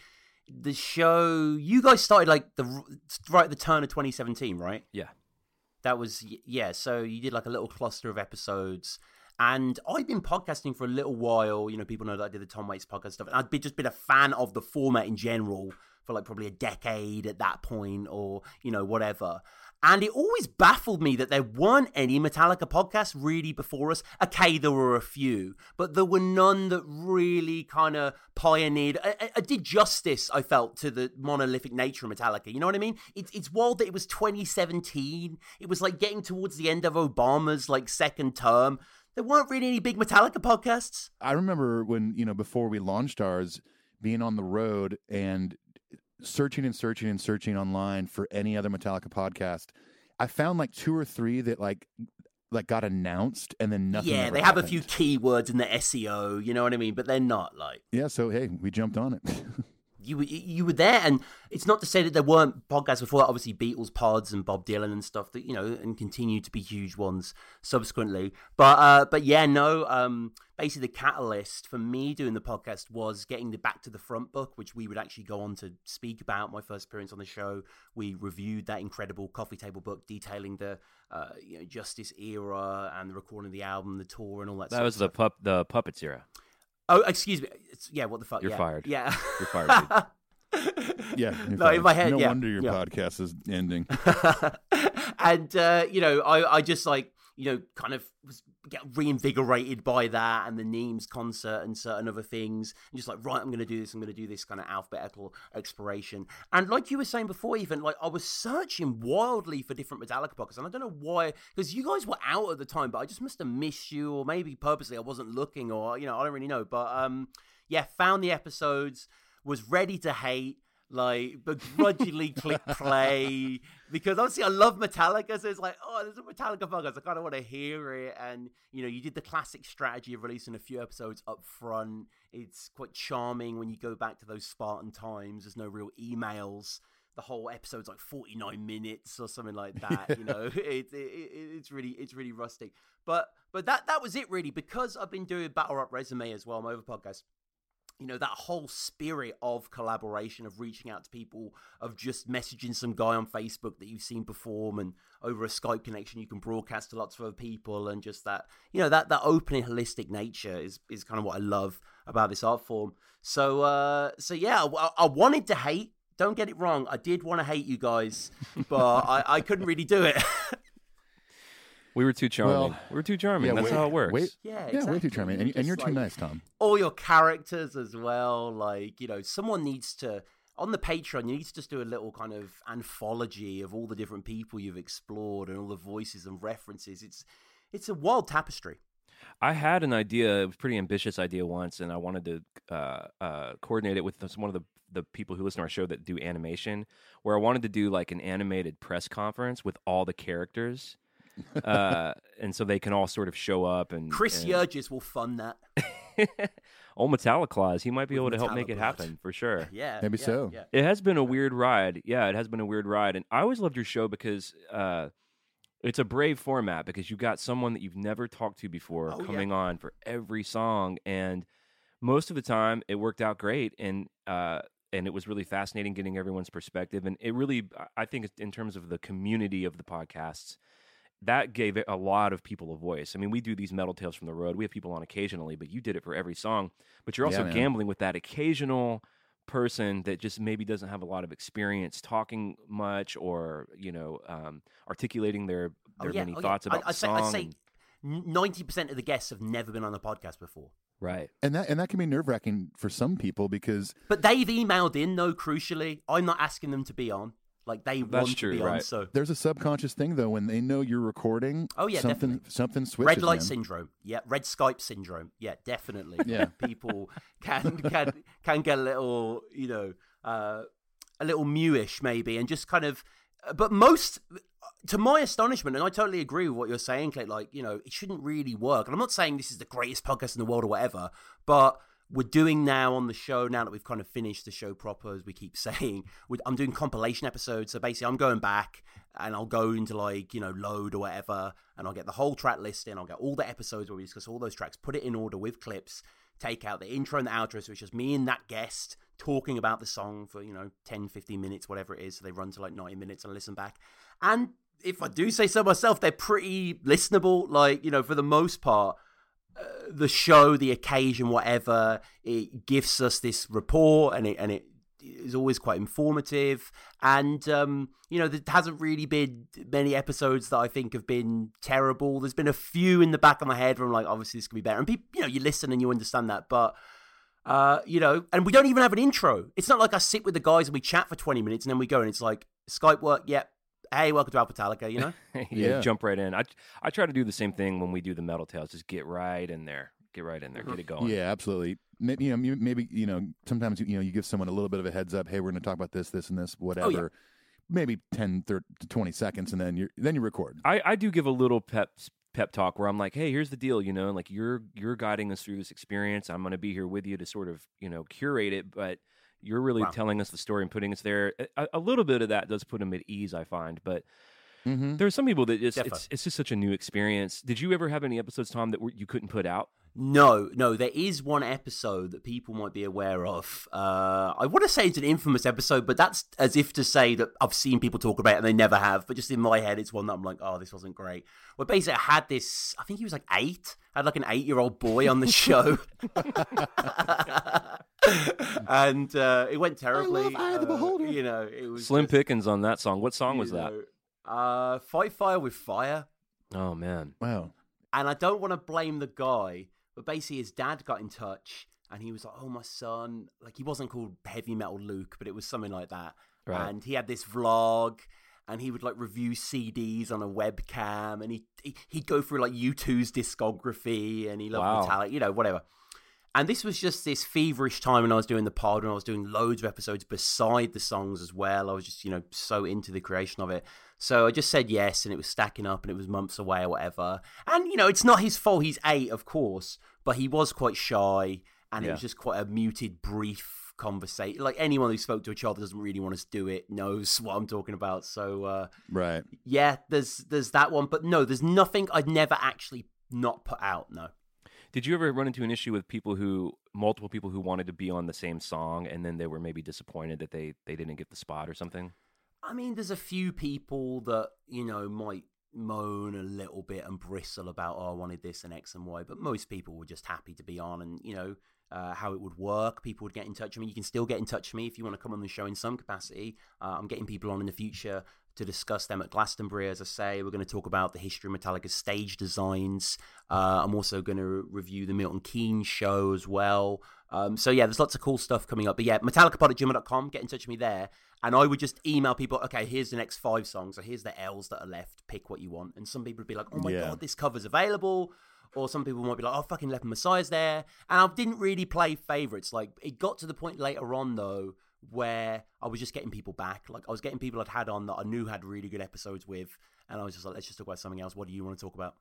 the show, you guys started like the right at the turn of 2017, right? Yeah. That was yeah. So you did like a little cluster of episodes, and I've been podcasting for a little while. You know, people know that I did the Tom Waits podcast stuff, and I'd be, just been a fan of the format in general for like probably a decade at that point, or you know whatever. And it always baffled me that there weren't any Metallica podcasts really before us. Okay, there were a few, but there were none that really kind of pioneered, I, did justice, I felt, to the monolithic nature of Metallica. You know what I mean? It's it's wild that it was 2017. It was like getting towards the end of Obama's like second term. There weren't really any big Metallica podcasts. I remember when you know before we launched ours, being on the road and searching and searching and searching online for any other Metallica podcast. I found like two or three that like like got announced and then nothing. yeah, they have a few keywords in the SEO. You know what I mean? But they're not like. Yeah, so hey, we jumped on it. you were you were there, and it's not to say that there weren't podcasts before that. Obviously, Beatles pods and Bob Dylan and stuff that you know, and continue to be huge ones subsequently. But uh, but yeah, no. Um, basically, the catalyst for me doing the podcast was getting the Back to the Front book, which we would actually go on to speak about. My first appearance on the show, we reviewed that incredible coffee table book detailing the uh, you know Justice era and the recording of the album, the tour, and all that. Stuff. That was the pup the puppets era. Oh, excuse me. It's, yeah, what the fuck? You're yeah. fired. Yeah, You're fired, Yeah. you're no, fine. in my head, No yeah, wonder your yeah. podcast is ending. and uh, you know, I, I just like you know, kind of was get reinvigorated by that and the Nîmes concert and certain other things, and just like right, I'm going to do this. I'm going to do this kind of alphabetical exploration. And like you were saying before, even like I was searching wildly for different Metallica podcasts, and I don't know why, because you guys were out at the time, but I just must have missed you, or maybe purposely I wasn't looking, or you know, I don't really know. But um, yeah, found the episodes, was ready to hate like begrudgingly click play because obviously I love Metallica, so it's like, oh, there's a Metallica podcast. I kind of want to hear it, and you know, you did the classic strategy of releasing a few episodes up front. It's quite charming when you go back to those Spartan times. There's no real emails. The whole episode's like 49 minutes or something like that. You know, it, it, it, it's really it's really rustic. But but that that was it really because I've been doing Battle Rap Resume as well, my other podcast you know that whole spirit of collaboration of reaching out to people of just messaging some guy on facebook that you've seen perform and over a skype connection you can broadcast to lots of other people and just that you know that that open holistic nature is is kind of what i love about this art form. So uh so yeah i, I wanted to hate don't get it wrong i did want to hate you guys but i i couldn't really do it We were too charming. Well, we were too charming. yeah, That's wait- how it works. wait. yeah Yeah, way too charming. And, and you're Just too like- nice, Tom. all your characters as well. Like, you know, someone needs to on the Patreon, you need to just do a little kind of anthology of all the different people you've explored and all the voices and references. It's it's a wild tapestry. I had an idea, it was a pretty ambitious idea once, and I wanted to uh, uh, coordinate it with one of the the people who listen to our show that do animation, where I wanted to do like an animated press conference with all the characters, uh, and so they can all sort of show up and Chris and, Yergis will fund that. old Metallic Claus, he might be able to help make Metallic it happen for sure. Yeah. Maybe yeah, so. Yeah. It has been a weird ride. Yeah, it has been a weird ride. And I always loved your show because uh, it's a brave format because you got someone that you've never talked to before Oh, yeah. coming on for every song. And most of the time it worked out great. And, uh, and it was really fascinating getting everyone's perspective. And it really, I think, in terms of the community of the podcasts, that gave it a lot of people a voice. I mean, we do these metal tales from the road. We have people on occasionally, but you did it for every song. But you're also man. gambling with that occasional person that just maybe doesn't have a lot of experience talking much or you know um, articulating their Oh, their yeah. many oh, yeah. thoughts about I, I the say, song. I say ninety percent of the guests have never been on a podcast before. right. And that and that can be nerve wracking for some people because But they've emailed in though, crucially. I'm not asking them to be on. Like they That's want true, to be on. right. So there's a subconscious thing though when they know you're recording. Oh, yeah, something definitely. something switches. red light man. syndrome. Yeah, red Skype syndrome. Yeah, definitely. Yeah. people can can can get a little, you know, uh, a little mewish maybe, and just kind of. But most, to my astonishment, and I totally agree with what you're saying, Clint. Like, you know, it shouldn't really work. And I'm not saying this is the greatest podcast in the world or whatever, but we're doing now on the show now that we've kind of finished the show proper, as we keep saying. I'm doing compilation episodes, so basically I'm going back and I'll go into like you know load or whatever, and I'll get the whole track list in. I'll get all the episodes where we discuss all those tracks, put it in order with clips, take out the intro and the outro, so it's just me and that guest talking about the song for you know 10, 15 minutes, whatever it is. So they run to like 90 minutes and listen back, and if I do say so myself, they're pretty listenable. Like you know, for the most part the show, the occasion, whatever, it gives us this rapport and it and it is always quite informative. And um, you know, there hasn't really been many episodes that I think have been terrible. There's been a few in the back of my head where I'm like, obviously this could be better. And people, you know, you listen and you understand that, but. Uh, you know, and we don't even have an intro. It's not like I sit with the guys and we chat for 20 minutes and then we go and it's like Skype work. Yep. Hey, welcome to Alphabetallica, you know? yeah, Yeah. jump right in. I I try to do the same thing when we do the metal tales. Just get right in there. Get right in there. Get it going. Yeah, absolutely. Maybe you know, maybe you know, sometimes you know, you give someone a little bit of a heads up. Hey, we're going to talk about this, this, and this, oh, whatever. Maybe 10, 30, to twenty seconds, and then you then you record. I, I do give a little pep pep talk where I'm like, hey, here's the deal, you know, like you're you're guiding us through this experience. I'm going to be here with you to sort of you know curate it, but You're really Wow. telling us the story and putting us there. A, a little bit of that does put them at ease, I find, but Mm-hmm. there are some people that just Defo. it's, it's just such a new experience. Did you ever have any episodes, Tom, that were, you couldn't put out? No, no, there is one episode that people might be aware of. Uh, I want to say it's an infamous episode, but that's as if to say that I've seen people talk about it and they never have. But just in my head, it's one that I'm like, oh, this wasn't great. Well, basically, I had this, I think he was like eight. I had like an eight year old boy on the show. and uh, it went terribly. Eye of the Uh, Beholder. you know, it was Slim just, Pickens on that song. What song was you that? Know, Uh, Fight Fire with Fire Oh man, Wow. and I don't want to blame the guy, but basically his dad got in touch and he was like, "Oh, my son!" Like he wasn't called Heavy Metal Luke, but it was something like that. Right. And he had this vlog, and he would like review CDs on a webcam, and he, he he'd go through like U2's discography, and he loved Wow. Metallica, you know, whatever. And this was just this feverish time when I was doing the pod, and I was doing loads of episodes beside the songs as well. I was just, you know, so into the creation of it. So I just said yes, and it was stacking up, and it was months away or whatever. And you know, it's not his fault. He's eight, of course, but he was quite shy, and it was just quite a muted, brief conversation. Like anyone who spoke to a child that doesn't really want to do it knows what I'm talking about. So uh, Right. yeah, there's there's that one, but no, there's nothing I'd never actually not put out. No. Did you ever run into an issue with people who multiple people who wanted to be on the same song and then they were maybe disappointed that they they didn't get the spot or something? I mean, there's a few people that you know might moan a little bit and bristle about, oh, I wanted this and X and Y, but most people were just happy to be on, and you know uh, how it would work. People would get in touch with me. You can still get in touch with me if you want to come on the show in some capacity. Uh, I'm getting people on in the future to discuss them at Glastonbury. As I say, we're going to talk about the history of Metallica's stage designs. Uh, I'm also going to review the Milton Keynes show as well. Um, so yeah, there's lots of cool stuff coming up. But yeah, metallicapod at gmail.com. Get in touch with me there. And I would just email people, okay, here's the next five songs, or here's the L's that are left. Pick what you want. And some people would be like, oh my Yeah. god, this cover's available. Or some people might be like, oh, fucking Leper Messiah's there. And I didn't really play favorites. Like, it got to the point later on, though, where I was just getting people back. Like, I was getting people I'd had on that I knew had really good episodes with. And I was just like, let's just talk about something else. What do you want to talk about?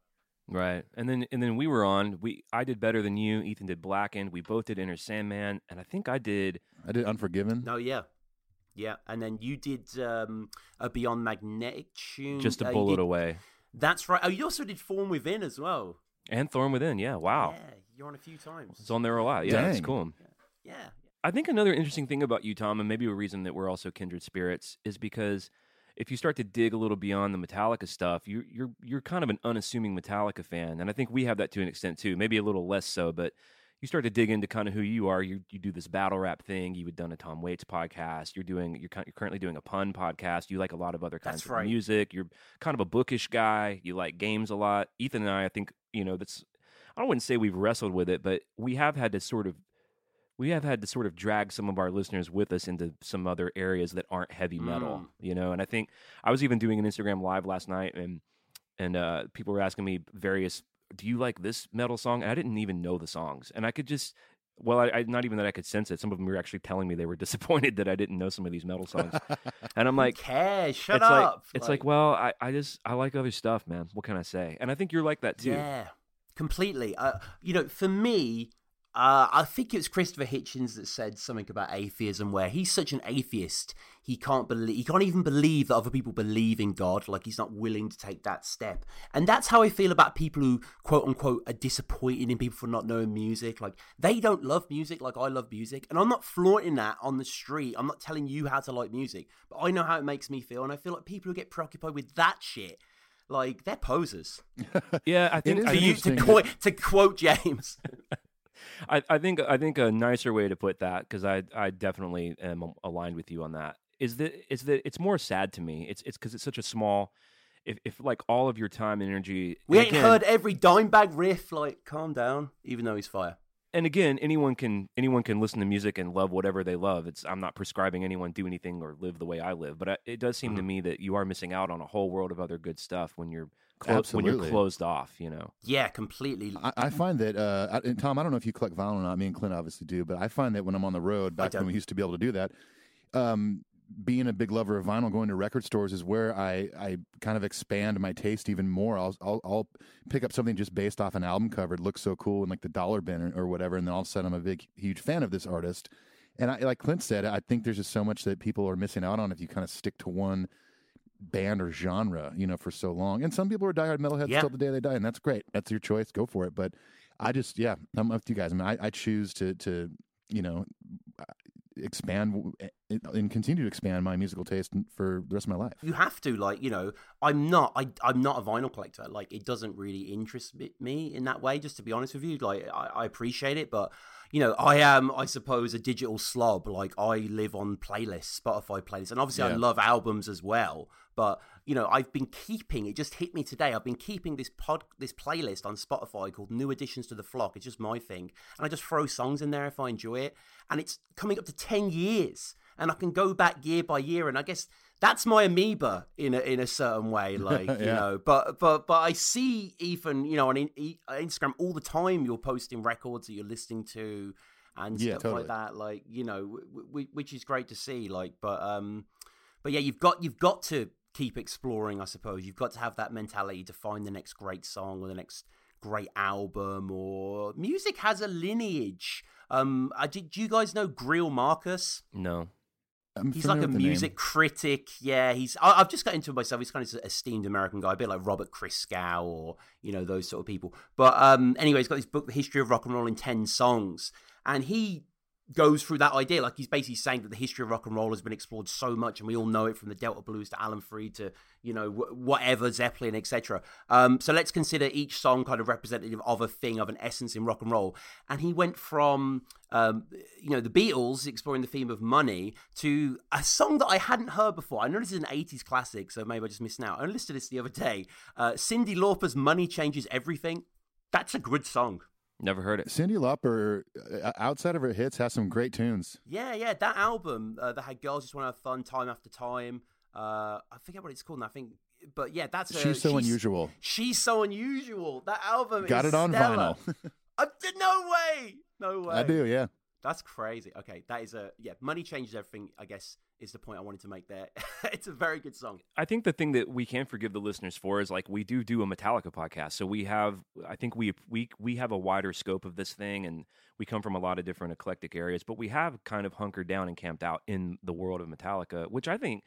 Right. And then and then we were on. We I did better than you. Ethan did Blackened. We both did Enter Sandman, and I think I did. I did Unforgiven. No, yeah. Yeah. And then you did um, a Beyond Magnetic tune. Just a Uh, bullet did- away. That's right. Oh, you also did Form Within as well. And Thorn Within. Yeah. Wow. Yeah, you're on a few times. It's on there a lot. Yeah, it's Dang. cool. Yeah. I think another interesting thing about you, Tom, and maybe a reason that we're also kindred spirits, is because if you start to dig a little beyond the Metallica stuff, you, you're you're kind of an unassuming Metallica fan, and I think we have that to an extent too. Maybe a little less so, but you start to dig into kind of who you are. You you do this battle rap thing. You had done a Tom Waits podcast. You're doing you're, you're currently doing a pun podcast. You like a lot of other kinds That's of right. music. You're kind of a bookish guy. You like games a lot. Ethan and I, I think you know that's. I wouldn't say we've wrestled with it, but we have had to sort of we have had to sort of drag some of our listeners with us into some other areas that aren't heavy metal, Mm. you know. And I think I was even doing an Instagram live last night, and and uh, people were asking me various, "Do you like this metal song?" And I didn't even know the songs, and I could just, well, I, I not even that I could sense it. Some of them were actually telling me they were disappointed that I didn't know some of these metal songs, and I'm like, Who? Shut it's up. like it's like, well, I, I just I like other stuff, man. What can I say? And I think you're like that too. Yeah, completely. Uh, you know, for me, uh, I think it was Christopher Hitchens that said something about atheism, where he's such an atheist, he can't believe, he can't even believe that other people believe in God. Like he's not willing to take that step, and that's how I feel about people who quote unquote are disappointed in people for not knowing music. Like they don't love music like I love music, and I'm not flaunting that on the street. I'm not telling you how to like music, but I know how it makes me feel, and I feel like people who get preoccupied with that shit. Like they're posers. Yeah, I think is I To, you, to, quote, to quote James. I, I think I think a nicer way to put that because I I definitely am aligned with you on that is that is that it's more sad to me. It's it's because it's such a small. If if like all of your time and energy, We and ain't again- heard every dime bag riff. Like, calm down. Even though he's fire. And again, anyone can anyone can listen to music and love whatever they love. It's I'm not prescribing anyone do anything or live the way I live, but I, it does seem to Mm-hmm. me that you are missing out on a whole world of other good stuff when you're clo- when you're closed off. You know. Yeah, completely. I, I find that, uh, I- and Tom, I don't know if you collect vinyl or not. Me and Clint obviously do, but I find that when I'm on the road, back when we used to be able to do that, um, being a big lover of vinyl, going to record stores is where I, I kind of expand my taste even more. I'll, I'll, I'll pick up something just based off an album cover. It looks so cool in like the dollar bin or, or whatever. And then all of a sudden I'm a big, huge fan of this artist. And I, like Clint said, I think there's just so much that people are missing out on if you kind of stick to one band or genre, you know, for so long. And some people are diehard metalheads Yeah. till the day they die, and that's great. That's your choice. Go for it. But I just, yeah, I'm up to you guys. I mean, I, I choose to, to, you know, uh, expand eh, eh, and continue to expand my musical taste for the rest of my life. you have to like you know i'm not I, i'm not a vinyl collector like it doesn't really interest me- me in that way just to be honest with you like I, I appreciate it but you know i am i suppose a digital slob. Like i live on playlists spotify playlists and obviously i love albums as well. But you know i've been keeping it just hit me today i've been keeping this pod this playlist on spotify called new additions to the flock. It's just my thing. And i just throw songs in there if i enjoy it. And it's coming up to 10 years. And i can go back year by year. And i guess that's my amoeba in a in a certain way like you know but but but i see even you know on E- instagram all the time you're posting records that you're listening to and Yeah, stuff totally. like that like you know w- w- which is great to see like but um but yeah you've got you've got to keep exploring i suppose you've got to have that mentality to find the next great song or the next great album or music has a lineage um I, did do you guys know Greil Marcus No. I'm He's like a the name. music critic. Yeah, he's. I, I've just got into it myself. He's kind of an esteemed American guy, a bit like Robert Christgau or you know those sort of people. But um, anyway, he's got this book, The History of Rock and Roll in Ten Songs, and he goes through that idea. Like he's basically saying that the history of rock and roll has been explored so much, and we all know it from the Delta Blues to Alan Freed to you know wh- whatever Zeppelin, etc. Um, so let's consider each song kind of representative of a thing, of an essence in rock and roll. And he went from um, you know the Beatles exploring the theme of money to a song that I hadn't heard before. I know this is an '80s classic, so maybe I just missed out. I listened to this the other day. Uh, Cyndi Lauper's "Money Changes Everything." That's a good song. Never heard it. Cyndi Lauper, uh, outside of her hits, has some great tunes. Yeah, yeah, that album uh, that had girls just want to have fun time after time. Uh, I forget what it's called. Now, I think, but yeah, that's a, She's so unusual. She's so unusual. That album Got is it on stellar. vinyl. I, no way, no way. I do, yeah. That's crazy. Okay, that is a yeah. Money changes everything. I guess is the point I wanted to make there. it's a very good song. I think the thing that we can forgive the listeners for is like we do do a Metallica podcast, so we have I think we we we have a wider scope of this thing, and we come from a lot of different eclectic areas, but we have kind of hunkered down and camped out in the world of Metallica, which I think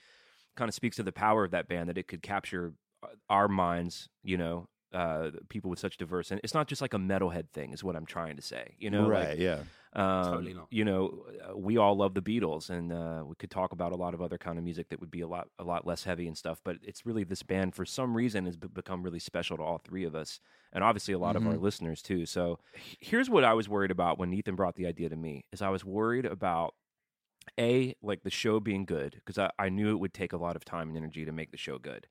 kind of speaks to the power of that band that it could capture uh, our minds, you know. Uh, people with such diverse, and it's not just like a metalhead thing, is what I'm trying to say. You know, like, right, yeah. Um, Totally not. You know, uh, we all love the Beatles, and uh, we could talk about a lot of other kind of music that would be a lot, a lot less heavy and stuff. But it's really this band, for some reason, has become really special to all three of us, and obviously a lot of our listeners too. So, here's what I was worried about when Ethan brought the idea to me: is I was worried about a like the show being good because I, I knew it would take a lot of time and energy to make the show good.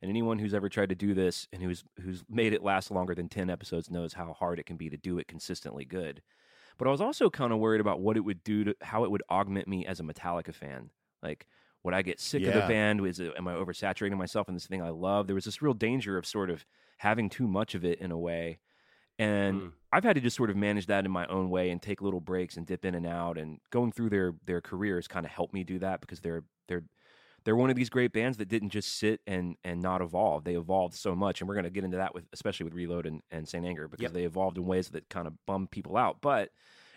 And anyone who's ever tried to do this and who's who's made it last longer than ten episodes knows how hard it can be to do it consistently good. But I was also kind of worried about what it would do to how it would augment me as a Metallica fan. Like, would I get sick of the band? Is it, am I oversaturating myself in this thing I love? There was this real danger of sort of having too much of it in a way. And Mm. I've had to just sort of manage that in my own way and take little breaks and dip in and out. And going through their their careers kind of helped me do that because they're they're they're one of these great bands that didn't just sit and and not evolve. They evolved so much, and we're going to get into that with especially with Reload and, and Saint Anger because Yep. they evolved in ways that kind of bum people out. But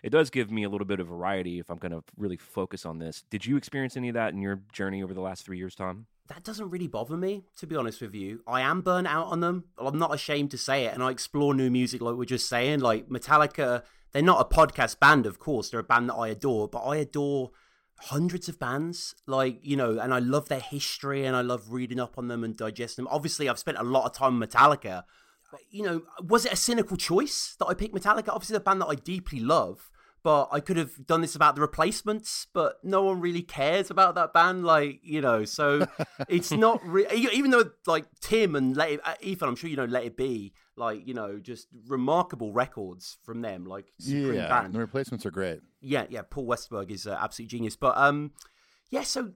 it does give me a little bit of variety if I'm going to really focus on this. Did you experience any of that in your journey over the last three years, Tom? That doesn't really bother me, to be honest with you. I am burnt out on them. I'm not ashamed to say it, and I explore new music like we're just saying. Like Metallica, they're not a podcast band, of course. They're a band that I adore, but I adore hundreds of bands like you know and i love their history and i love reading up on them and digesting them. Obviously i've spent a lot of time metallica but you know was it a cynical choice that i picked metallica? Obviously the band that i deeply love but i could have done this about the replacements but no one really cares about that band like you know so it's not re- even though like tim and let it, uh, ethan i'm sure you know let it be like you know just remarkable records from them like Yeah, band the replacements are great. yeah, yeah. Paul Westerberg is uh, absolute genius. But um, yeah. So uh,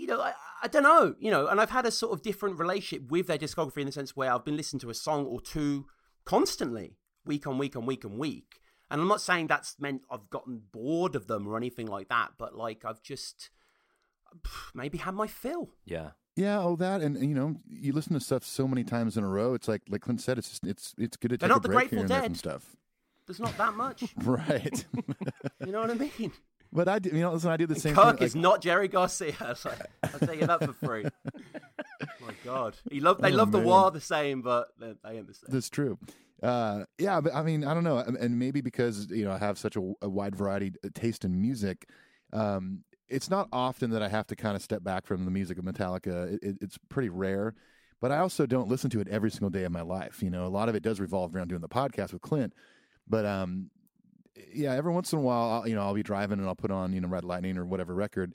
you know, I, I don't know. You know, and I've had a sort of different relationship with their discography in the sense where I've been listening to a song or two constantly, week on week on week on week. And I'm not saying that's meant I've gotten bored of them or anything like that, but like I've just maybe had my fill. Yeah. Yeah, oh that, and, and, you know, you listen to stuff so many times in a row. It's like, like Clint said, it's just, it's it's good to They're take not a the break Grateful here and Dead. stuff. There's not that much. Right. you know what I mean? But I, do, you know, listen, I do the same Kirk thing. is not Jerry Garcia. Like, I'll tell you that for free. my God, he love they Oh, love the war the same, but they, they ain't the same. That's true. Uh, yeah, but I mean, I don't know, and- maybe because you know I have such a, a wide variety of taste in music, um, it's not often that I have to kind of step back from the music of Metallica. It, it, it's pretty rare, but I also don't listen to it every single day of my life. You know, a lot of it does revolve around doing the podcast with Clint, but um, yeah, every once in a while, I'll, you know, I'll be driving and I'll put on you know Red Lightning or whatever record.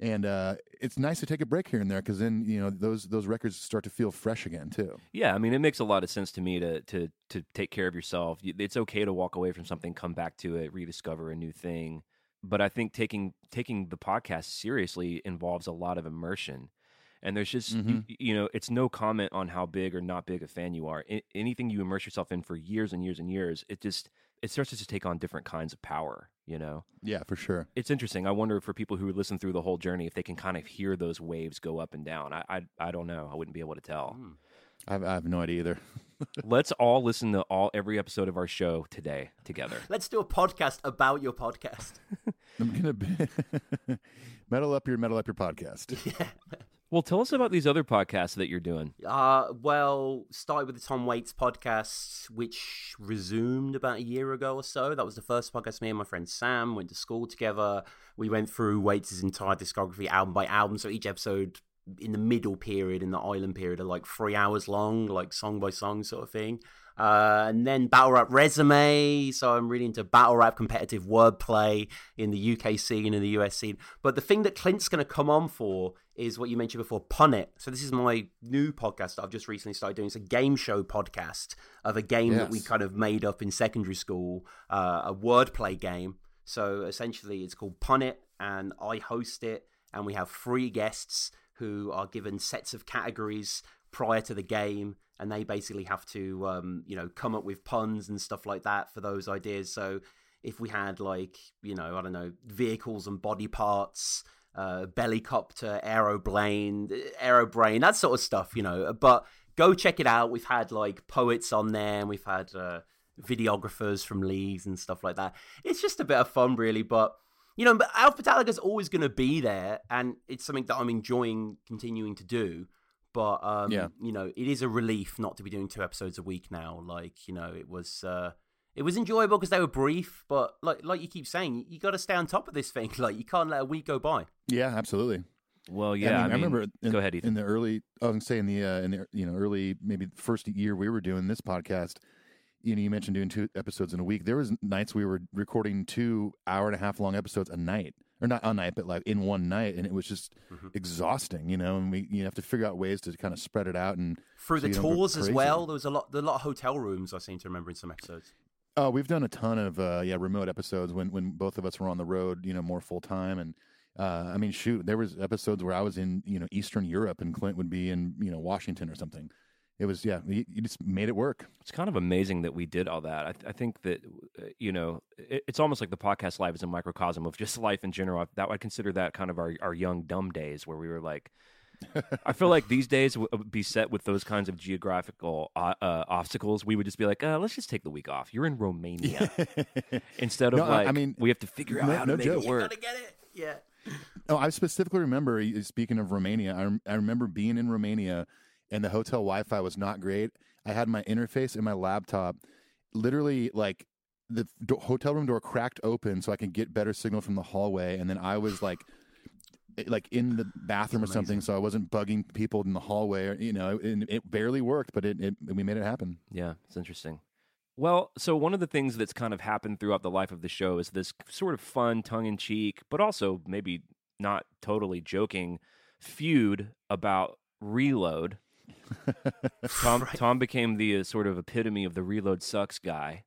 And uh, it's nice to take a break here and there because then you know those those records start to feel fresh again too. Yeah, I mean, it makes a lot of sense to me to to to take care of yourself. It's okay to walk away from something, come back to it, rediscover a new thing. But I think taking taking the podcast seriously involves a lot of immersion. And there's just you, you know, it's no comment on how big or not big a fan you are. A- anything you immerse yourself in for years and years and years, it just it starts to just take on different kinds of power. You know, Yeah, for sure. it's interesting. I wonder for people who listen through the whole journey if they can kind of hear those waves go up and down. I I, I don't know. I wouldn't be able to tell. Hmm. I have, I have no idea either. Let's all listen to all every episode of our show today together. Let's do a podcast about your podcast. I'm gonna be metal up your metal up your podcast. Well, tell us about these other podcasts that you're doing. Uh, well, started with the Tom Waits podcast, which resumed about a year ago or so. That was the first podcast me and my friend Sam went to school together. We went through Waits' entire discography album by album. So each episode in the middle period, in the island period, are like three hours long, like song by song sort of thing. Uh, and then battle rap resume. So I'm really into battle rap competitive wordplay in the UK scene and in the US scene. But the thing that Clint's going to come on for is what you mentioned before, Pun It. So this is my new podcast that I've just recently started doing. It's a game show podcast of a game that we kind of made up in secondary school, uh, a wordplay game. So essentially, it's called Pun It, and I host it, and we have three guests who are given sets of categories prior to the game, and they basically have to, um, you know, come up with puns and stuff like that for those ideas. So if we had like, you know, I don't know, vehicles and body parts, uh, bellycopter, aeroplane, aerobrain, that sort of stuff, you know. But go check it out. We've had like poets on there, and we've had uh, videographers from leagues and stuff like that. It's just a bit of fun, really. But you know, but Alphabetallica's always going to be there, and it's something that I'm enjoying continuing to do. But um, Yeah. you know, it is a relief not to be doing two episodes a week now. Like you know, it was. Uh, it was enjoyable because they were brief, but like like you keep saying, you got to stay on top of this thing. Like you can't let a week go by. Yeah, absolutely. Well, yeah, I, mean, I remember in, go ahead, Ethan. in the early. I was saying the uh, in the you know early maybe the first year we were doing this podcast. You know, you mentioned doing two episodes in a week. There was nights we were recording two hour and a half long episodes a night, or not a night, but like in one night, and it was just Mm-hmm. exhausting. You know, and we you have to figure out ways to kind of spread it out and Through so the you don't go tours as well, there was a lot, there a lot of hotel rooms. I seem to remember in some episodes. Oh, we've done a ton of uh, yeah remote episodes when when both of us were on the road, you know, more full time. And uh, I mean, shoot, there was episodes where I was in you know Eastern Europe and Clint would be in you know Washington or something. It was yeah, you, you just made it work. It's kind of amazing that we did all that. I, I think that uh, you know, it, it's almost like the podcast live is a microcosm of just life in general. That I consider that kind of our our young dumb days where we were like. I feel like these days would be set with those kinds of geographical uh, uh, obstacles. We would just be like, uh, "Let's just take the week off. You're in Romania," instead of No, I- I mean, we have to figure out no- how no to make joke. it You work. Gotta get it. Yeah. Oh, I specifically remember speaking of Romania. I, rem- I remember being in Romania, and the hotel Wi-Fi was not great. I had my interface in my laptop, literally like the do- hotel room door cracked open so I could get better signal from the hallway, and then I was like. Like in the bathroom or something, so I wasn't bugging people in the hallway. Or, you know, it, it barely worked, but it, it we made it happen. Yeah, it's interesting. Well, so one of the things that's kind of happened throughout the life of the show is this sort of fun, tongue in cheek, but also maybe not totally joking feud about reload. Tom Tom became the uh, sort of epitome of the reload sucks guy.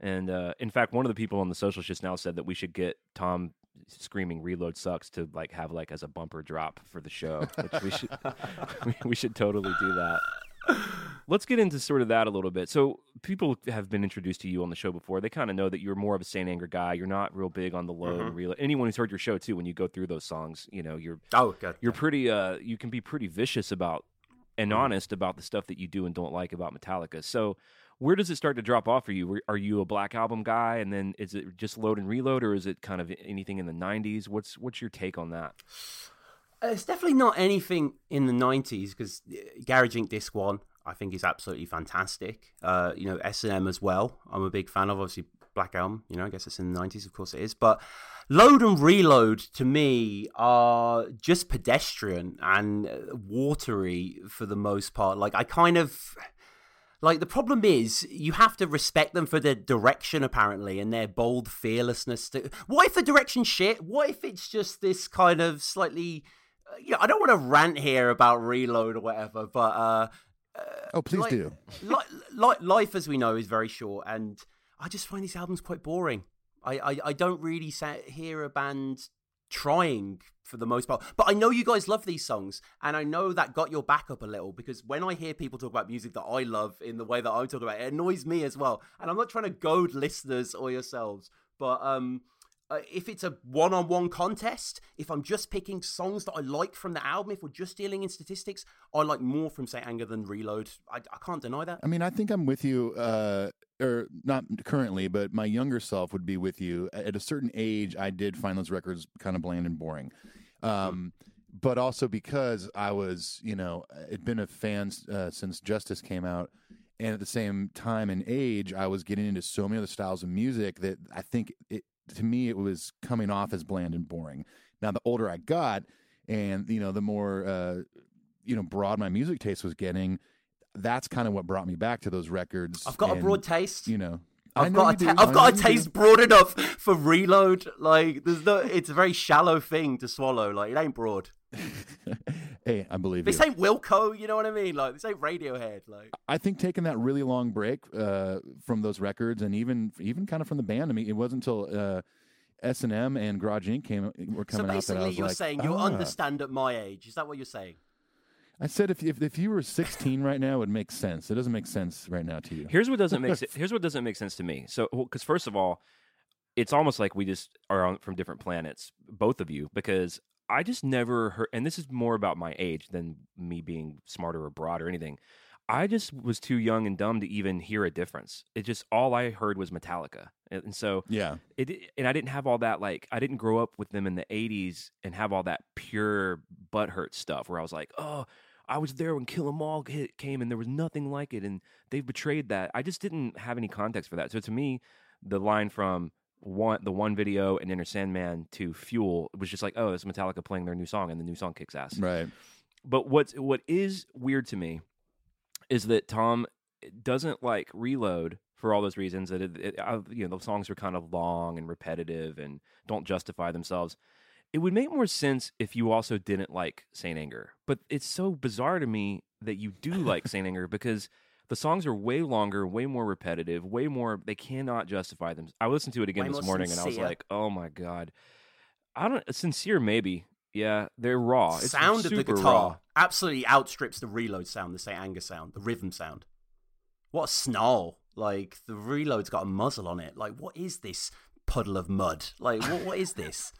And uh, in fact, one of the people on the socials just now said that we should get Tom screaming "reload sucks" to like have like as a bumper drop for the show, which we should we, should totally do that. Let's get into sort of that a little bit. So, people have been introduced to you on the show before. They kind of know that you're more of a Saint Anger guy. You're not real big on the low and real. Anyone who's heard your show too, when you go through those songs, you know you're Oh, you're pretty. Uh, you can be pretty vicious about and honest about the stuff that you do and don't like about Metallica. So, where does it start to drop off for you? Are you a Black Album guy, and then is it just load and reload, or is it kind of anything in the '90s? What's what's your take on that? Uh, It's definitely not anything in the '90s because Garage Inc. Disc One I think is absolutely fantastic. Uh, you know S&M as well. I'm a big fan of obviously Black Album. You know I guess it's in the '90s, of course it is. But Load and Reload to me are just pedestrian and uh, watery for the most part. Like I kind of. Like the problem is, you have to respect them for their direction, apparently, and their bold fearlessness. To... What if the direction shit? What if it's just this kind of slightly, uh, you know, I don't want to rant here about reload or whatever, but uh, Oh, please like- do. li- li- life, as we know, is very short, and I just find these albums quite boring. I, I, I don't really sa- hear a band trying for the most part, but I know you guys love these songs, and I know that got your back up a little because when I hear people talk about music that I love in the way that I'm talking about, it annoys me as well. And I'm not trying to goad listeners or yourselves, but um, uh, if it's a one-on-one contest, if I'm just picking songs that I like from the album, if we're just dealing in statistics, I like more from say, Anger than Reload. I, I can't deny that. I mean, I think I'm with you, uh, or not currently, but my younger self would be with you. At a certain age, I did find those records kind of bland and boring. Um, but also because I was, you know, had been a fan uh, since Justice came out. And at the same time and age, I was getting into so many other styles of music that I think it, to me, it was coming off as bland and boring. Now, the older I got, and you know, the more uh, you know, broad my music taste was getting, that's kind of what brought me back to those records. I've got a broad taste. You know, I've got a ta- I've got a you do. taste broad enough for Reload. Like, there's no. It's a very shallow thing to swallow. Like, it ain't broad. hey, I believe This you. ain't Wilco. You know what I mean? Like, this ain't Radiohead. Like, I think taking that really long break uh, from those records, and even even kind of from the band, I mean, it wasn't until uh, S&M and Garage Inc. came were so coming out that I basically, was you're like, saying you "Ah." understand at my age. Is that what you're saying? I said if, if if you were 16 right now, it would make sense. It doesn't make sense right now to you. Here's what doesn't make se- here's what doesn't make sense to me. So, because first of all, it's almost like we just are on, from different planets, both of you, because I just never heard, and this is more about my age than me being smarter or broad or anything. I just was too young and dumb to even hear a difference. It just all I heard was Metallica, and, and so Yeah, it and I didn't have all that like I didn't grow up with them in the '80s and have all that pure butthurt stuff where I was like, oh, I was there when Kill 'Em All hit, came and there was nothing like it, and they've betrayed that. I just didn't have any context for that. So to me, the line from one the one video and Enter Sandman to Fuel was just like, oh, it's Metallica playing their new song, and the new song kicks ass. right. But what's what is weird to me is that Tom doesn't like Reload for all those reasons. That it, it, uh, you know the songs are kind of long and repetitive and don't justify themselves. It would make more sense if you also didn't like Saint Anger, but it's so bizarre to me that you do like Saint Anger because the songs are way longer, way more repetitive, way more. They cannot justify them. I listened to it again Way this morning and I was like, oh my god. I don't uh, sincere maybe. Yeah, they're raw. It's sound of the guitar raw. absolutely outstrips the Reload sound, the Saint Anger sound, the rhythm sound. What a snarl! Like the Reload's got a muzzle on it. Like, what is this puddle of mud? Like, what what is this?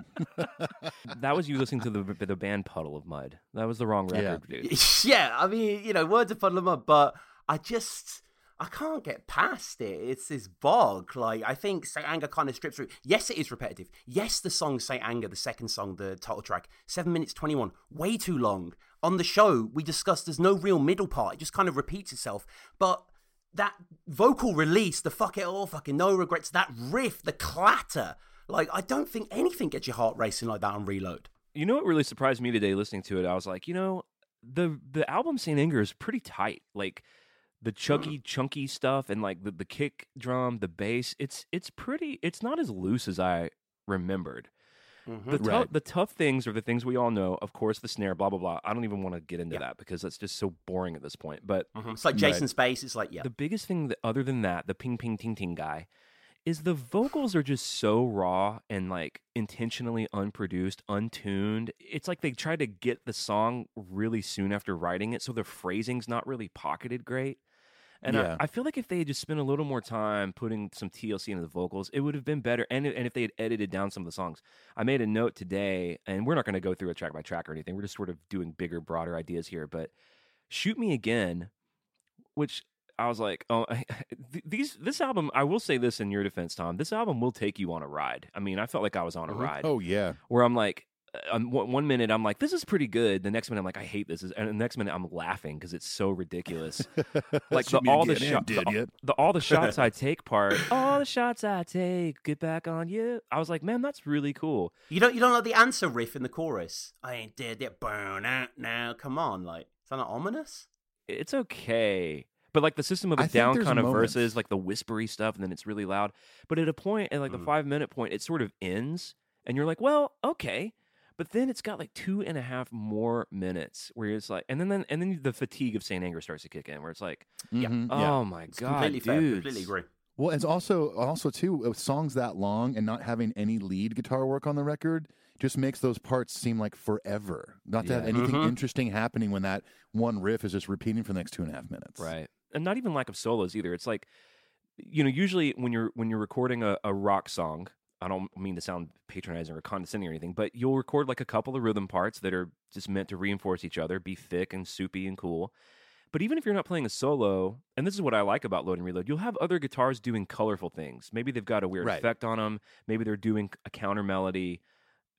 That was you listening to the the band Puddle of Mudd. That was the wrong record, dude. yeah, I mean, you know, words of puddle of mud, but I just I can't get past it. It's this bog. Like I think Saint Anger kind of strips through. Yes, it is repetitive. Yes, the song Saint Anger, the second song, the title track, seven minutes twenty one, way too long. On the show, we discussed there's no real middle part. It just kind of repeats itself. But that vocal release, the fuck it all, fucking no regrets, that riff, the clatter. Like I don't think anything gets your heart racing like that on Reload. You know what really surprised me today listening to it? I was like, you know, the the album Saint Anger is pretty tight. Like the chunky mm. chunky stuff and like the, the kick drum, the bass, it's it's pretty it's not as loose as I remembered. The, mm-hmm. tou- Right. the tough things are the things we all know. Of course, the snare, blah blah blah. I don't even want to get into Yeah. that because that's just so boring at this point. But mm-hmm. It's like Jason Space. It's like yeah. the biggest thing that, other than that, the ping ping ting ting guy, is the vocals are just so raw and like intentionally unproduced, untuned. It's like they tried to get the song really soon after writing it, so the phrasing's not really pocketed great. And Yeah. I, I feel like if they had just spent a little more time putting some TLC into the vocals, it would have been better. And, and if they had edited down some of the songs, I made a note today, and we're not going to go through it track by track or anything. We're just sort of doing bigger, broader ideas here. But Shoot Me Again, which I was like, oh, th- these this album. I will say this in your defense, Tom. This album will take you on a ride. I mean, I felt like I was on a ride. Oh yeah, where I'm like, uh, um, one one minute I'm like, this is pretty good. The next minute I'm like, I hate this. And the next minute I'm laughing because it's so ridiculous. like the, all the, again, shot, the, the all the shots I take part. All the shots I take, get back on you. I was like, man, that's really cool. You don't you don't like the answer riff in the chorus? I ain't dead yet. Burn out now. Come on, like is that not ominous? It's okay. But like the system of a I down kind of moments. verses, like the whispery stuff, and then it's really loud. But at a point, at like the Mm. five minute point, it sort of ends, and you're like, well, okay. But then it's got like two and a half more minutes where it's like, and then, then and then the fatigue of Saint Anger starts to kick in, where it's like, Mhm, oh my It's god, completely fair. Completely agree. Well, it's also also too with songs that long and not having any lead guitar work on the record just makes those parts seem like forever. Not to have Yeah. anything Mhm. interesting happening when that one riff is just repeating for the next two and a half minutes. right and not even lack of solos either. It's like you know usually when you're when you're recording a, a rock song i don't mean to sound patronizing or condescending or anything but you'll record like a couple of rhythm parts that are just meant to reinforce each other be thick and soupy and cool. But even if you're not playing a solo and this is what i like about load and reload you'll have other guitars doing colorful things. Maybe they've got a weird Right. effect on them maybe they're doing a counter melody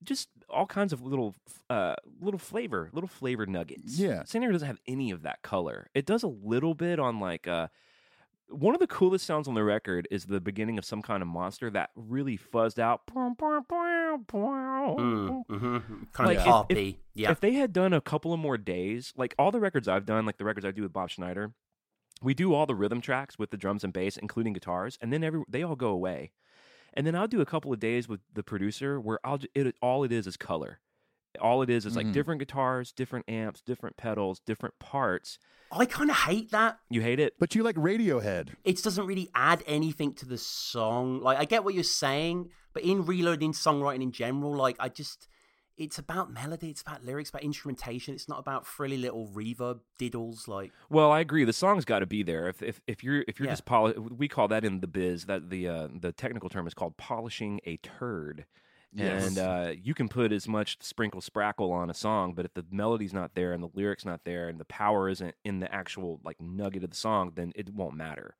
just all kinds of little uh little flavor little flavor nuggets Yeah. Saint Anger doesn't have any of that color it does a little bit on like uh one of the coolest sounds on the record is the beginning of some kind of monster that really fuzzed out Mm, hmm Kind Like, of if- harpy. yeah. if they had done a couple of more days, like all the records I've done, like the records I do with Bob Schneider, we do all the rhythm tracks with the drums and bass, including guitars, and then every they all go away. And then I'll do a couple of days with the producer where I'll it all it is is color. All it is is like Mhm. different guitars, different amps, different pedals, different parts. I kind of hate that. You hate it? But you like Radiohead. It doesn't really add anything to the song. Like I get what you're saying, but in reloading songwriting in general, like I just it's about melody, it's about lyrics, about instrumentation. It's not about frilly little reverb diddles. Like Well, I agree. The song's got to be there. If if if you're if you're Yeah. just poli- we call that in the biz that the uh, the technical term is called polishing a turd. Yes. And uh, you can put as much sprinkle sprackle on a song, but if the melody's not there and the lyrics not there and the power isn't in the actual like nugget of the song, then it won't matter.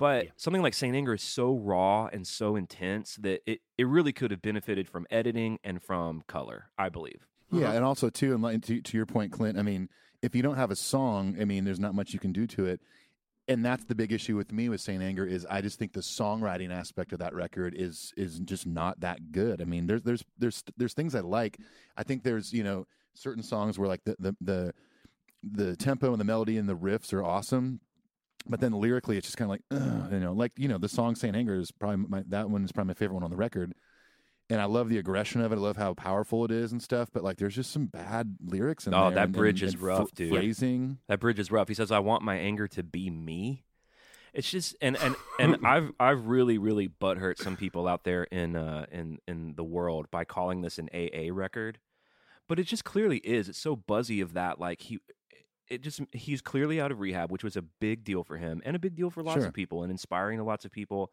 But Yeah. something like Saint Anger is so raw and so intense that it, it really could have benefited from editing and from color, I believe. Yeah, uh-huh. and also too, and to to your point, Clint. I mean, if you don't have a song, I mean, there's not much you can do to it. And that's the big issue with me with Saint Anger is I just think the songwriting aspect of that record is is just not that good. I mean, there's there's there's there's things I like. I think there's you know certain songs where like the the the, the tempo and the melody and the riffs are awesome. But then lyrically, it's just kind of like, ugh, you know, like you know, the song "Saint Anger" is probably my, that one is probably my favorite one on the record and I love the aggression of it. I love how powerful it is and stuff. But like, there's just some bad lyrics in Oh, there. that and- bridge and- is and rough, ph- dude. Phrasing. That bridge is rough. He says, "I want my anger to be me." It's just and and and I've I've really really butthurt some people out there in uh in in the world by calling this an AA record, but it just clearly is. It's so buzzy of that like he. It just he's clearly out of rehab, which was a big deal for him and a big deal for lots Sure. of people and inspiring to lots of people.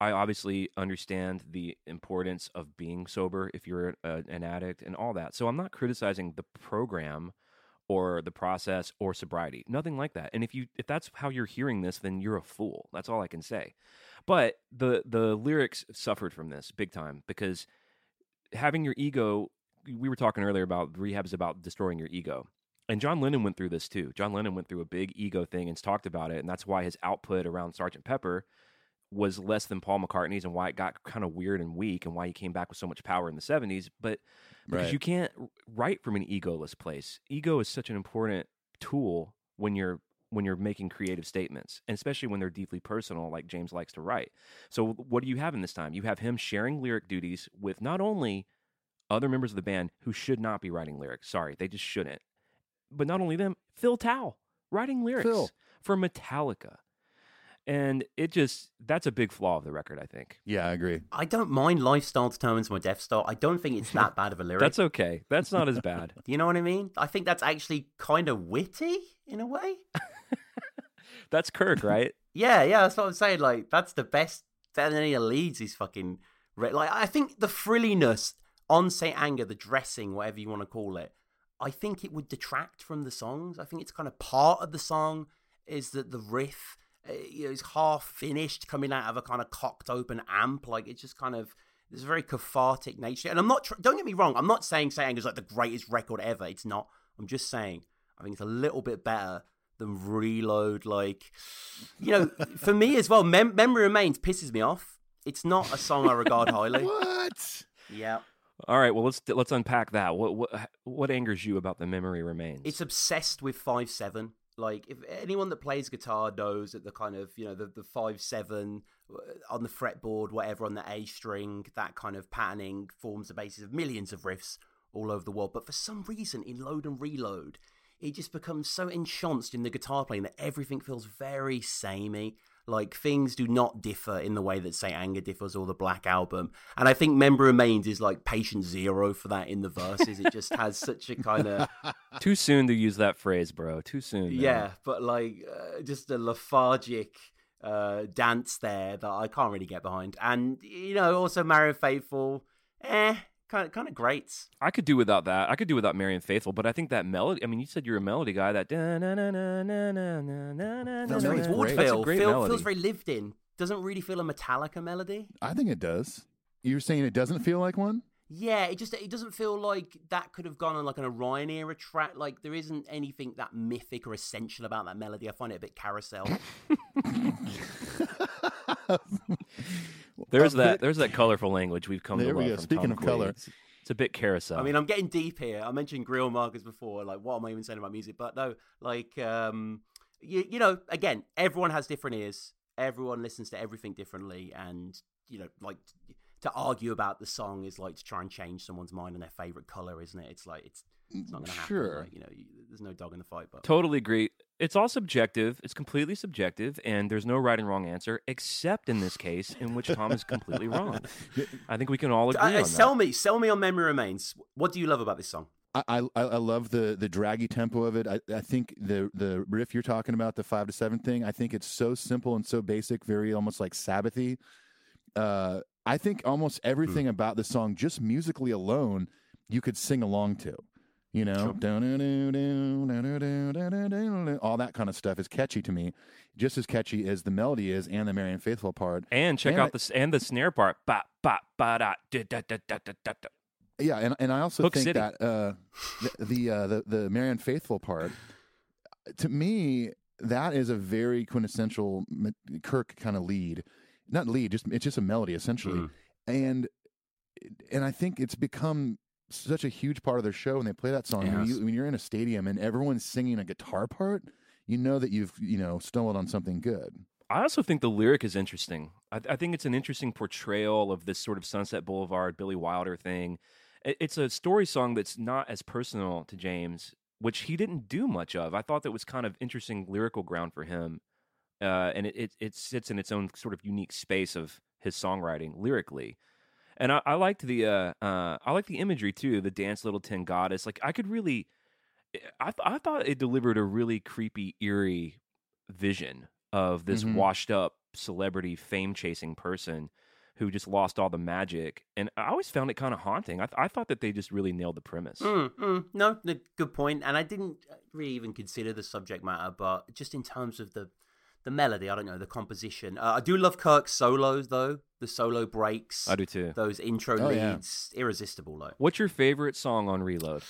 I obviously understand the importance of being sober if you're a, an addict and all that. So I'm not criticizing the program or the process or sobriety. Nothing like that. And if you if that's how you're hearing this, then you're a fool. That's all I can say. But the the lyrics suffered from this big time because having your ego we were talking earlier about rehab is about destroying your ego. And John Lennon went through this too. John Lennon went through a big ego thing and talked about it, and that's why his output around Sergeant Pepper was less than Paul McCartney's and why it got kind of weird and weak and why he came back with so much power in the 70s. But because Right. you can't write from an egoless place. Ego is such an important tool when you're when you're making creative statements, and especially when they're deeply personal, like James likes to write. So, what do you have in this time? You have him sharing lyric duties with not only other members of the band who should not be writing lyrics. Sorry, they just shouldn't. But not only them, Phil Towle writing lyrics Phil. for Metallica. And it just that's a big flaw of the record, I think. Yeah, I agree. I don't mind lifestyle determines my death star. I don't think it's that bad of a lyric. That's okay. That's not as bad. Do you know what I mean? I think that's actually kind of witty in a way. That's Kirk, right? Yeah, yeah, that's what I'm saying. Like, that's the best. Better than any of Leeds is fucking. Like, I think the frilliness on St. Anger, the dressing, whatever you want to call it, I think it would detract from the songs. I think it's kind of part of the song is that the riff eh, you know, it's half finished, coming out of a kind of cocked open amp. Like it's just kind of there's a very cathartic nature. And I'm not. Tr- don't get me wrong. I'm not saying Saint Anger is like the greatest record ever. It's not. I'm just saying I think it's a little bit better than Reload. Like, you know, for me as well, Mem- Memory Remains pisses me off. It's not a song I regard highly. What? Yeah. All right, well let's let's unpack that. What what what angers you about the memory remains? It's obsessed with five seven. Like if anyone that plays guitar knows that the kind of you know the the five seven uh, on the fretboard, whatever on the A string, that kind of patterning forms the basis of millions of riffs all over the world. But for some reason, in Load and Reload, it just becomes so enchanced in the guitar playing that everything feels very samey. Like things do not differ in the way that say Anger differs or the Black Album. And I think Member Remains is like patient zero for that in the verses. It just has such a kind of Too soon to use that phrase, bro. Too soon. man. yeah, but like uh, just a lethargic uh, dance there that I can't really get behind. And you know, also Marianne Faithfull, eh, kind of kind of great. I could do without that. I could do without Marianne Faithfull, but I think that melody. I mean, you said you're a melody guy. That That's very great. Woodville. That's a great Feel- feels very lived in. Doesn't really feel a Metallica melody. I think it does. You're saying it doesn't feel like one? Yeah, it just it doesn't feel like that could have gone on like an Orion era track. Like there isn't anything that mythic or essential about that melody. I find it a bit carousel. There's that. bit- There's that colorful language we've come There to we love. go. from Speaking Tom of Quaid. color. it's, it's a bit carousel. I mean, I'm getting deep here. I mentioned Greil Marcus before. Like, what am I even saying about music? But no, like, um, you, you know, again, everyone has different ears. Everyone listens to everything differently, and you know, like to argue about the song is like to try and change someone's mind on their favorite color, isn't it? It's like it's it's not going to happen. Sure. Like, you know, you, there's no dog in the fight. But Totally agree. It's all subjective. It's completely subjective, and there's no right and wrong answer, except in this case, in which Tom is completely wrong. I think we can all agree uh, on sell that. me, sell me on Memory Remains. What do you love about this song? I, I I love the the draggy tempo of it. I, I think the the riff you're talking about, the five to seven thing, I think it's so simple and so basic, very almost like Sabbathy. Uh, I think almost everything about the song, just musically alone, you could sing along to. You know, all that kind of stuff is catchy to me, just as catchy as the melody is and the Marianne Faithfull part. And check And out the and the snare part. Ba ba ba da da da da da. da. Yeah, and and I also Hook think City. that uh, the the, uh, the the Marianne Faithfull part, to me, that is a very quintessential Kirk kind of lead, not lead, just it's just a melody essentially, Mm. and and I think it's become such a huge part of their show when they play that song. When, you, when you're in a stadium and everyone's singing a guitar part, you know that you've you know stumbled on something good. I also think the lyric is interesting. I, I think it's an interesting portrayal of this sort of Sunset Boulevard, Billy Wilder thing. It- It's a story song that's not as personal to James, which he didn't do much of. I thought that was kind of interesting lyrical ground for him, uh, and it, it it sits in its own sort of unique space of his songwriting lyrically. And I, I liked the uh, uh, I like the imagery too. The dance little tin goddess. Like I could really, I th- I thought it delivered a really creepy, eerie vision of this Mhm. washed up celebrity fame chasing person who just lost all the magic. And I always found it kind of haunting. I, th- I thought that they just really nailed the premise. Mm, mm, no, no, good point. And I didn't really even consider the subject matter, but just in terms of the the melody, I don't know the composition. Uh, I do love Kirk's solos though. The solo breaks, I do too. those intro Oh, yeah. leads, irresistible. Though. What's your favorite song on Reload?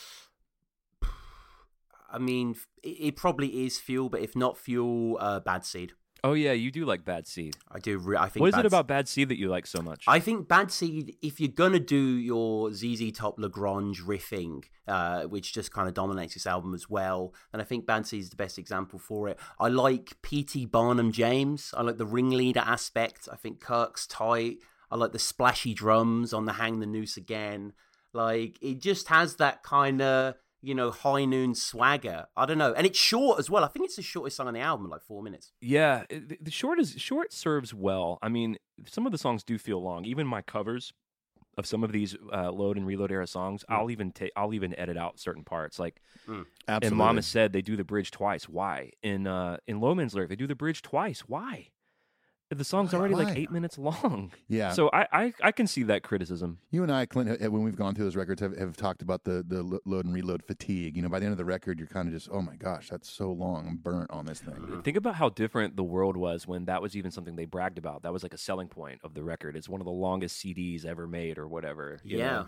I mean, it, it probably is Fuel, but if not Fuel, uh, Bad Seed. Oh yeah, you do like Bad Seed. I do. Re- I think. What is it about Bad Seed that you like so much? I think Bad Seed, if you're gonna do your ZZ Top La Grange riffing, uh, which just kind of dominates this album as well, then I think Bad Seed is the best example for it. I like P.T. Barnum James. I like the ringleader aspect. I think Kirk's tight. I like the splashy drums on the Hang the Noose Again. Like it just has that kind of you know high noon swagger. I don't know, and it's short as well. I think it's the shortest song on the album, like four minutes. Yeah, the- the short is short serves well. I mean, some of the songs do feel long. Even my covers of some of these uh, load and reload era songs, I'll even take I'll even edit out certain parts. Like Absolutely. in Mama said, they do the bridge twice. Why? In uh, in Low Man's Lyric, they do the bridge twice. Why? The song's already like eight minutes long. Yeah. So I, I I can see that criticism. You and I, Clint, when we've gone through those records, have, have talked about the the load and reload fatigue. You know, by the end of the record, you're kind of just, oh my gosh, that's so long. I'm burnt on this thing. Think about how different the world was when that was even something they bragged about. That was like a selling point of the record. It's one of the longest CDs ever made, or whatever. Yeah.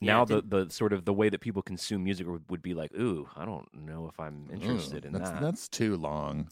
now Yeah, the, the sort of the way that people consume music would, would be like, ooh, I don't know if I'm interested in that's that. that's too long.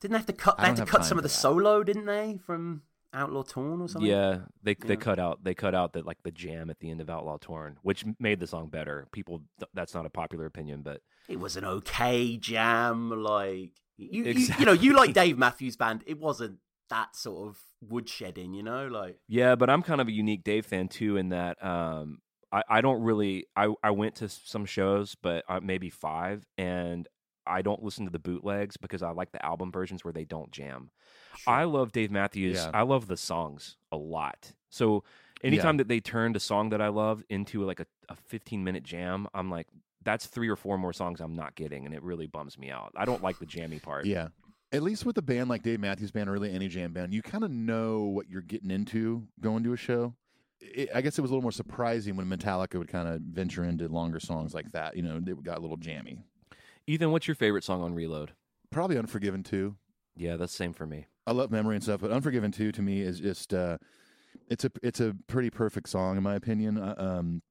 Didn't they have to cut? They had to cut some of the that. solo, didn't they, from Outlaw Torn or something? Yeah, they they cut out they cut out the like the jam at the end of Outlaw Torn, which made the song better. People, that's not a popular opinion, but It was an okay jam. Like you, you, you know, you like Dave Matthews Band. It wasn't that sort of woodshedding, you know, like. Yeah, but I'm kind of a unique Dave fan too in that um, I, I don't really I, I went to some shows, but uh, maybe five, and I don't listen to the bootlegs because I like the album versions where they don't jam. I love Dave Matthews. Yeah. I love the songs a lot. So anytime that they turned a song that I love into like a, a 15 minute jam, I'm like, that's three or four more songs I'm not getting, and it really bums me out. I don't like the jammy part. Yeah. At least with a band like Dave Matthews Band or really any jam band, you kind of know what you're getting into going to a show. It, I guess it was a little more surprising when Metallica would kind of venture into longer songs like that. You know, they got a little jammy. Ethan, what's your favorite song on Reload? Probably Unforgiven too. Yeah, that's the same for me. I love memory and stuff, but Unforgiven two to me is just uh, it's a it's a pretty perfect song in my opinion. Uh, um,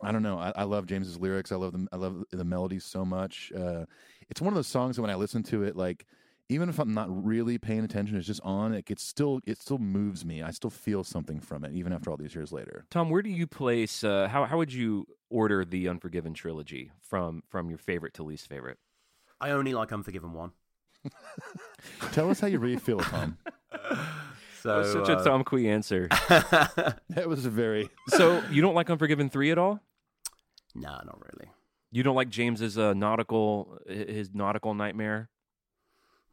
I don't know. I, I love James's lyrics. I love the I love the melodies so much. Uh, it's one of those songs that when I listen to it, like even if I'm not really paying attention, it's just on. It gets still it still moves me. I still feel something from it, even after all these years later. Tom, where do you place? Uh, how how would you order the Unforgiven trilogy from from your favorite to least favorite? I only like Unforgiven one. Tell us how you really feel, Tom. So That's such a uh, Tom Kwei answer. That was a very so you don't like Unforgiven three at all? no, not really. You don't like James's uh, nautical his nautical nightmare?